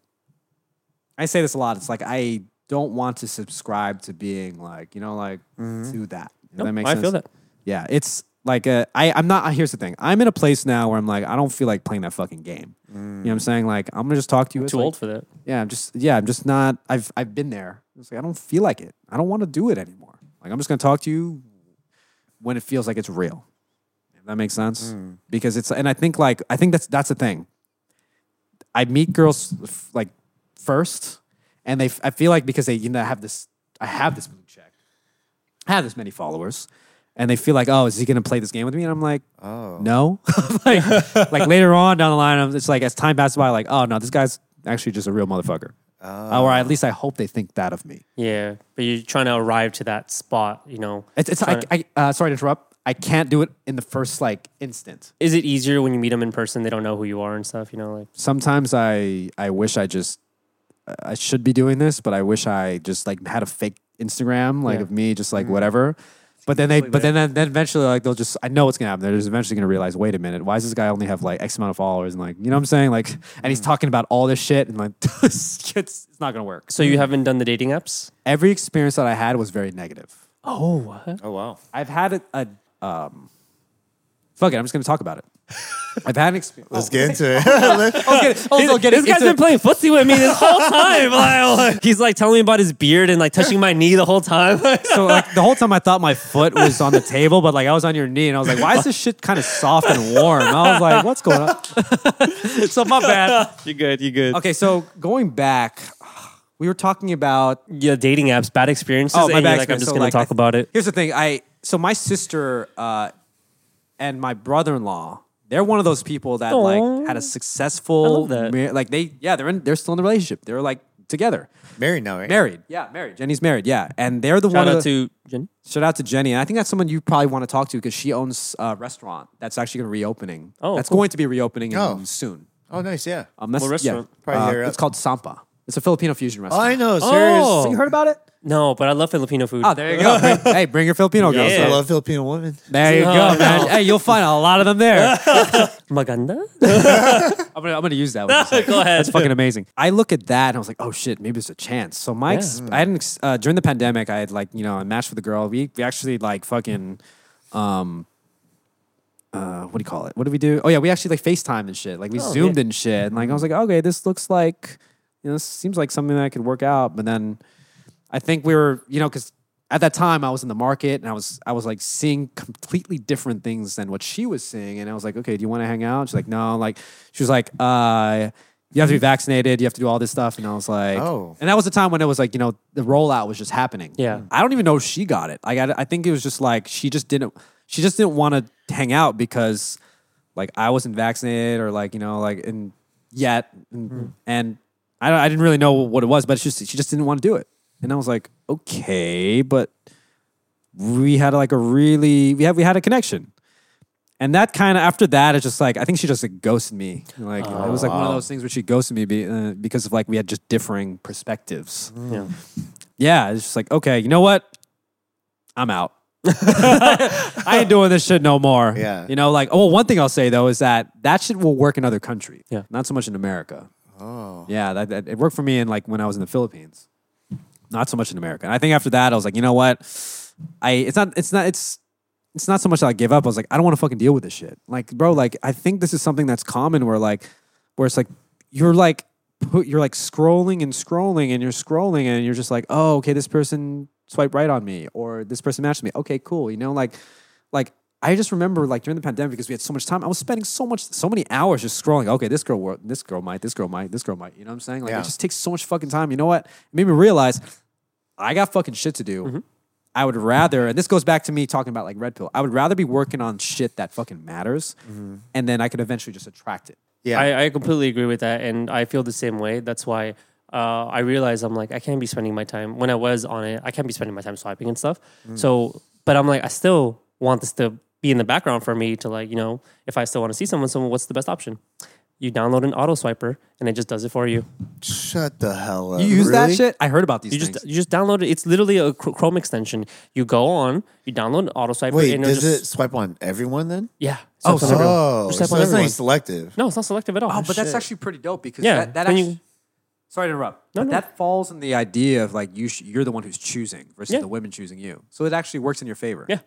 I say this a lot. It's like I don't want to subscribe to being like you know like mm-hmm. do that. Does that make I sense? feel that. Yeah, it's like a, I I'm not. Here's the thing. I'm in a place now where I'm like I don't feel like playing that fucking game. You know what I'm mm. saying? Like I'm gonna just talk to you. Too like, old for that. yeah, I'm just yeah, I'm just not. I've I've been there. It's like I don't feel like it. I don't want to do it anymore. Like I'm just gonna talk to you when it feels like it's real. If that makes sense, mm. because it's and I think like I think that's that's the thing. I meet girls f- like first, and they f- I feel like because they you know have this I have this blue check, I have this many followers. And they feel like, oh, is he gonna play this game with me? And I'm like, Oh. no. [LAUGHS] like, [LAUGHS] like later on down the line, I'm- it's like as time passes by, like, oh no, this guy's actually just a real motherfucker. Oh. or at least I hope they think that of me. Yeah, but you're trying to arrive to that spot. You know, It's, it's I, Trying I, uh, sorry to interrupt. I can't do it in the first like instant. is it easier when you meet them in person? They don't know who you are and stuff. You know, like Sometimes I I wish I just I should be doing this, but I wish I just like had a fake Instagram like Yeah. of me, just like mm-hmm. whatever. But then they, but then then eventually like they'll just I know what's gonna happen. They're just eventually gonna realize, wait a minute, why does this guy only have like X amount of followers and like you know what I'm saying? Like, and he's mm. talking about all this shit and like [LAUGHS] it's, it's not gonna work. so you haven't done the dating apps. Every experience that I had was very negative. Oh, what? Oh wow. I've had a, a um, fuck it, I'm just gonna talk about it. I've had an experience. [LAUGHS] Let's get into it. [LAUGHS] [LAUGHS] also get this guy's been playing footsie with me this whole time. Like, he's like telling me about his beard and like touching my knee the whole time. so like the whole time I thought my foot was on the table, but like I was on your knee and I was like, why is this shit kind of soft and warm? I was like, what's going on? so my bad. you're good. You're good. Okay, so going back, we were talking about Yeah, dating apps, bad experiences. Oh, my and bad you're like, I'm experience. just So, gonna like, talk I- about it. Here's the thing. I so my sister uh, and my brother-in-law, they're one of those people that Aw. like had a successful I mar- like they yeah, they're in they're still in the relationship. They're like together. Married now, right? Married. Yeah, married. Jenny's married. Yeah. And they're the Shout one out the, to Jen. shout out to Jenny. And I think that's someone you probably want to talk to because she owns a restaurant that's actually going to reopening. Oh, that's cool. going to be reopening in- Oh. soon. Oh, nice. Yeah. Um, that's, What restaurant? Yeah, Probably Uh, it's called Sampa. It's a Filipino fusion Oh, restaurant. I know. Oh. So you heard about it? No, but I love Filipino food. Oh, there you go. Bring- hey, bring your Filipino girls. Yeah. I love Filipino women. There you [LAUGHS] Oh, go, no. man. Hey, you'll find a lot of them there. [LAUGHS] Maganda. [LAUGHS] I'm gonna, I'm gonna use that. One. Go ahead. That's fucking amazing. I look at that and I was like, oh shit, maybe there's a chance. So my, ex- I hadn't ex- uh, during the pandemic, I had like you know a match with a girl. We we actually like fucking, um, uh, what do you call it? What did we do? Oh yeah, we actually like FaceTime and shit. Like we Oh, zoomed yeah. and shit. And like I was like, okay, this looks like, you know, this seems like something that could work out. But then, I think we were, you know, because at that time I was in the market and I was I was like seeing completely different things than what she was seeing. And I was like, okay, do you want to hang out? She's like, no. Like she was like, uh, you have to be vaccinated. You have to do all this stuff. And I was like, Oh. And that was the time when it was like, you know, the rollout was just happening. Yeah. I don't even know if she got it. Like I, I think it was just like she just didn't she just didn't want to hang out because like I wasn't vaccinated or like you know like and yet and, and I I didn't really know what it was, but it's just she just didn't want to do it. And I was like, okay, but we had like a really we had we had a connection. And that kind of after that, it's just like I think she just like, ghosted me. Like it was like one of those things where she ghosted me be, uh, because of like we had just differing perspectives Yeah. yeah, it's just like, okay, you know what? I'm out. [LAUGHS] I ain't doing this shit no more. Yeah. You know, like, oh, one thing I'll say though is that that shit will work in other countries. Yeah. Not so much in America. Oh. Yeah, that, that it worked for me in like when I was in the Philippines. Not so much in America. And I think after that, I was like, you know what? I it's not it's not it's it's not so much that I give up. I was like, I don't want to fucking deal with this shit. Like, bro, like I think this is something that's common where like where it's like you're like put you're like scrolling and scrolling and you're scrolling and you're just like, oh, okay, this person swiped right on me or this person matched me. Okay, cool. You know, like like I just remember like during the pandemic because we had so much time, I was spending so much so many hours just scrolling. Okay, this girl this girl might, this girl might, this girl might. You know what I'm saying? Like Yeah. it just takes so much fucking time. You know what? It made me realize I got fucking shit to do. Mm-hmm. I would rather, and this goes back to me talking about like red pill. I would rather be working on shit that fucking matters, mm-hmm. and then I could eventually just attract it. Yeah. I, I completely agree with that, and I feel the same way. That's why uh, I realize I'm like I can't be spending my time when I was on it. I can't be spending my time swiping and stuff. Mm. So, but I'm like I still want this to be in the background for me to like, you know, if I still want to see someone, someone, what's the best option? You download an auto swiper and it just does it for you. Shut the hell up. You use that shit? I heard about these You things. just you just download it. It's literally a Chr- Chrome extension. You go on, you download an auto swiper, Wait, and it'll does just it swipe on everyone then? yeah. Oh, So it's so- on everyone. Oh, Just so on that's not everyone. even selective. No, it's not selective at all. oh, but that's actually pretty dope because Yeah, that, that when actually, you- sorry to interrupt, No, but no. that falls in the idea of like you sh- you're the one who's choosing versus Yeah. the women choosing you. So it actually works in your favor. yeah.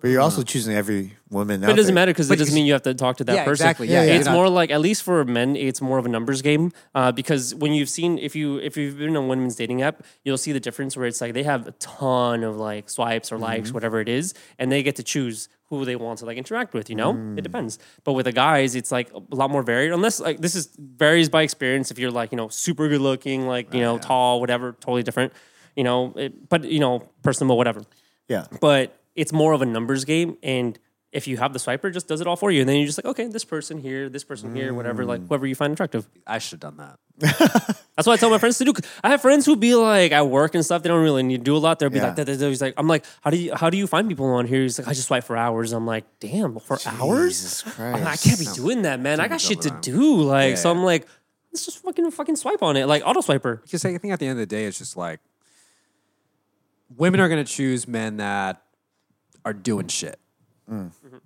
But you're also choosing every woman. But it doesn't matter because it But doesn't you- mean you have to talk to that Yeah, person. exactly. Yeah, yeah, it's you're not- more like at least for men, it's more of a numbers game. Uh, because when you've seen if you if you've been on women's dating app, you'll see the difference where it's like they have a ton of like swipes or Mm-hmm. likes, whatever it is, and they get to choose who they want to like interact with. You know, Mm. it depends. But with the guys, it's like a lot more varied. Unless like this is varies by experience. If you're like you know super good looking, like you know tall, whatever, totally different. You know, it, but you know personal, whatever Yeah. but it's more of a numbers game and if you have the swiper it just does it all for you and then you're just like okay this person here this person here whatever like whoever you find attractive. I should have done that. [LAUGHS] that's what i tell my friends to do i have friends who be like at work and stuff they don't really need to do a lot they'll be Yeah. like that he's like i'm like how do you how do you find people on here? He's like i just swipe for hours. I'm like damn for hours? Jesus I'm like, i can't be doing that man. I got shit to do. like so i'm like let's just fucking fucking swipe on it like auto swiper. Because I think at the end of the day, it's just like women are going to choose men that are doing shit. Mm. Mm-hmm.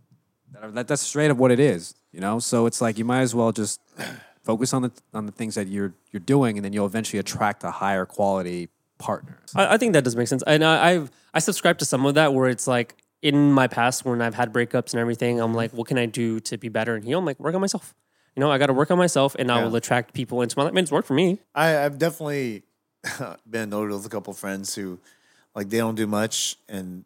That are- that- that's straight up what it is, you know. So it's like you might as well just [CLEARS THROAT] focus on the on the things that you're you're doing, and then you'll eventually attract a higher quality partner. I, I think that does make sense, and I, I've I subscribe to some of that where it's like in my past when I've had breakups and everything, I'm like, what can I do to be better and heal? I'm like, work on myself. You know, I got to work on myself, and I Yeah. will attract people into my life. I mean, it's worked for me. I, I've definitely [LAUGHS] been noted with a couple friends who, like, they don't do much, and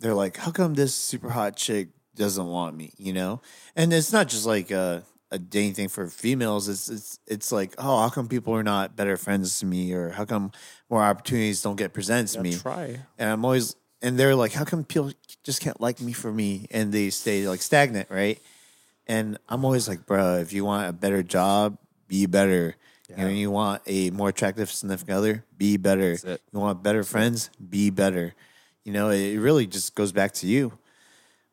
they're like, "How come this super hot chick doesn't want me?" You know, and it's not just like a, a dating thing for females. It's it's it's like, oh, how come people are not better friends to me, or how come more opportunities don't get presented to me? Try. And I'm always, and they're like, how come people just can't like me for me, and they stay like stagnant, right? And I'm always like, bro, if you want a better job, be better. You know, you want a more attractive significant other, be better. You want better friends, be better. You know, it really just goes back to you.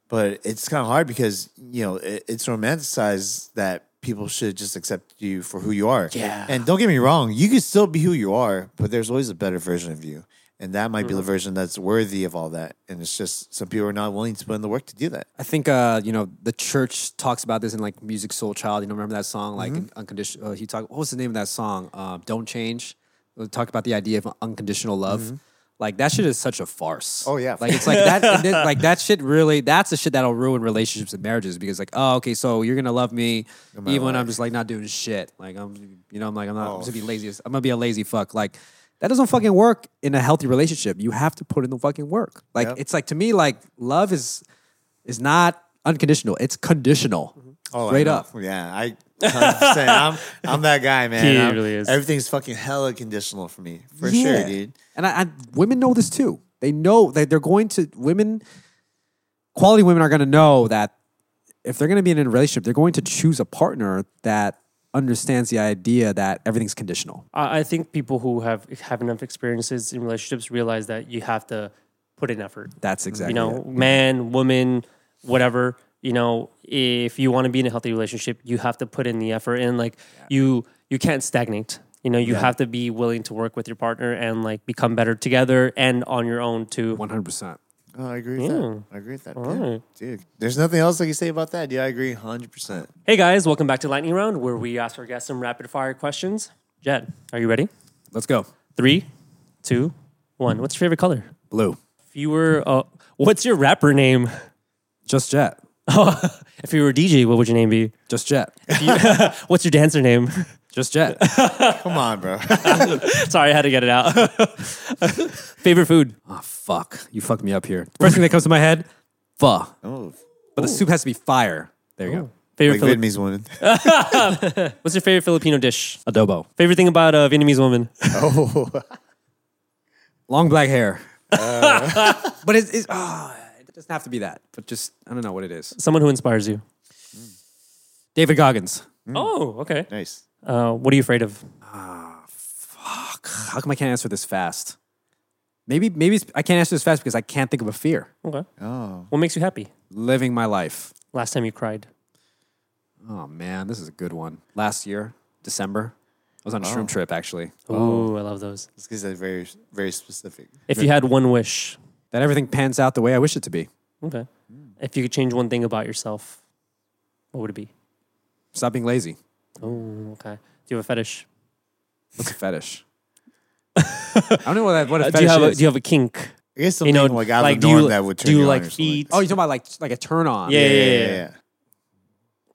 But it's kind of hard because you know it, it's romanticized that people should just accept you for who you are. Yeah. And don't get me wrong, you can still be who you are, but there's always a better version of you, and that might be the version that's worthy of all that. And it's just some people are not willing to put in the work to do that. I think uh, you know the church talks about this in like Musiq Soulchild. You know, remember that song? Like unconditional. Uh, he talked. What was the name of that song? Um, Don't change. It talked about the idea of unconditional love. Like that shit is such a farce. Oh, yeah. Like it's like that. [LAUGHS] then, like that shit really. That's the shit that'll ruin relationships and marriages because like oh okay so you're gonna love me even when I'm just like not doing shit. Like I'm you know I'm like I'm not I'm just gonna be lazy. I'm gonna be a lazy fuck. Like that doesn't fucking work in a healthy relationship. You have to put in the fucking work. Like Yep. it's like to me like love is is not unconditional. It's conditional. Oh, Straight up. Yeah, I 100%. I'm [LAUGHS] I'm that guy, man. He I'm- really is. Everything's fucking hella conditional for me, for Yeah. sure, dude. And I, I, women know this too. They know that they're going to women. Quality women are going to know that if they're going to be in a relationship, they're going to choose a partner that understands the idea that everything's conditional. I, I think people who have have enough experiences in relationships realize that you have to put in effort. That's exactly. you know, it. man, woman, whatever. You know, if you want to be in a healthy relationship, you have to put in the effort and like you you can't stagnate. You know, you have to be willing to work with your partner and like become better together and on your own too. one hundred percent. Oh, I agree with Yeah. that. I agree with that. Yeah. right. Dude, there's nothing else I can say about that. Yeah, I agree 100%. Hey guys, welcome back to Lightning Round, where we ask our guests some rapid fire questions. Jet, are you ready? Let's go. Three, two, one. What's your favorite color? Blue. If you were, uh, what's your rapper name? Just jet. [LAUGHS] if you were a DJ, what would your name be? Just jet. [LAUGHS] What's your dancer name? Just jet. [LAUGHS] Come on, bro. Sorry, I had to get it out. favorite food? oh fuck! You fucked me up here. First thing that comes to my head, pho. oh, But the soup has to be fire. There you go. Favorite like Fili- Vietnamese woman. What's your favorite Filipino dish? Adobo. Favorite thing about a Vietnamese woman? oh, Long black hair. but it's, it's ah, it doesn't have to be that. But just I don't know what it is. Someone who inspires you. David Goggins. Oh, okay. nice. Uh, what are you afraid of? Ah, Fuck. How come I can't answer this fast? Maybe maybe it's- I can't answer this fast because I can't think of a fear. Okay. Oh, What makes you happy? Living my life. Last time you cried. Oh man, this is a good one. Last year, December, I was on a Oh. shroom trip actually. Oh, I love those. it's because they're very, very specific. If you had one wish, That everything pans out the way I wish it to be. okay. If you could change one thing about yourself, what would it be? Stop being lazy. Oh, okay. Do you have a fetish? What's a fetish? I don't know what that what a Uh, [LAUGHS] fetish do you have a is. Do you have a kink? I guess You something know, like out like of do the you norm that would turn do you you like on or something feet? oh, you're talking about like like a turn on. Yeah, yeah, yeah, yeah, yeah. yeah.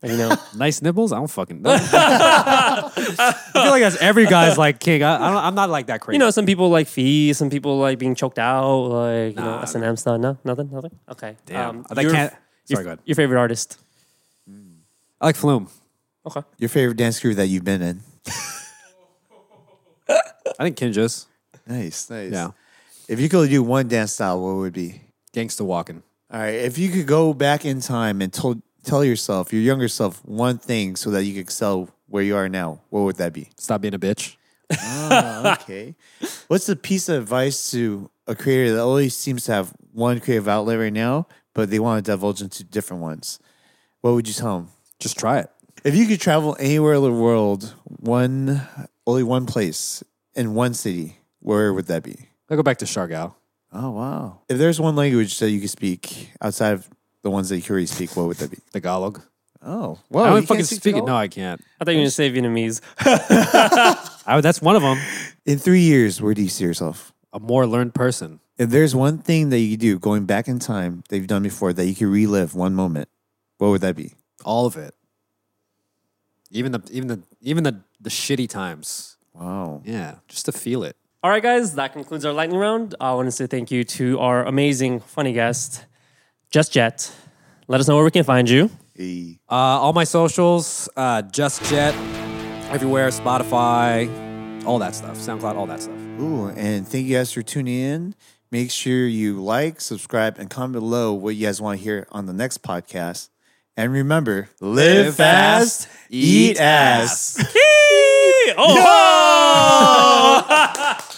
You know, [LAUGHS] Nice nipples? I don't fucking know. [LAUGHS] I feel like that's every guy's like king. I, I don't, I'm not like that crazy. you know, some people like feet. Some people like being choked out. Like you know, S and M stuff. No, nothing, nothing. Okay. Damn. Um, I your- can't. Your, Sorry, go ahead. your favorite artist? I like Flume. Okay. Your favorite dance crew that you've been in? I think Kinjaz. Nice, nice. Yeah. If you could do one dance style, what would it be? Gangsta walking. All right. If you could go back in time and told, tell yourself, your younger self, one thing so that you could excel where you are now, what would that be? Stop being a bitch. Ah, [LAUGHS] okay. What's the piece of advice to a creator that always seems to have one creative outlet right now, but they want to divulge into different ones? What would you tell them? Just try it. If you could travel anywhere in the world, one only one place in one city, where would that be? I'll go back to Siargao. Oh wow! If there's one language that you could speak outside of the ones that you already speak, what would that be? The Tagalog. Oh, I well, don't fucking speak it. No, I can't. I thought you were gonna say Vietnamese. [LAUGHS] [LAUGHS] I, would- that's one of them. In three years, where do you see yourself? A more learned person. If there's one thing that you do going back in time that you've done before that you could relive one moment, what would that be? All of it. Even the even the even the the shitty times. Wow. Yeah, just to feel it. All right, guys, that concludes our lightning round. I want to say thank you to our amazing, funny guest, Just Jet. Let us know where we can find you. Hey. Uh, all my socials, uh, Just Jet, everywhere, Spotify, all that stuff, SoundCloud, all that stuff. Ooh, and thank you guys for tuning in. Make sure you like, subscribe, and comment below what you guys want to hear on the next podcast. And remember, live fast, eat ass. Oh! [LAUGHS]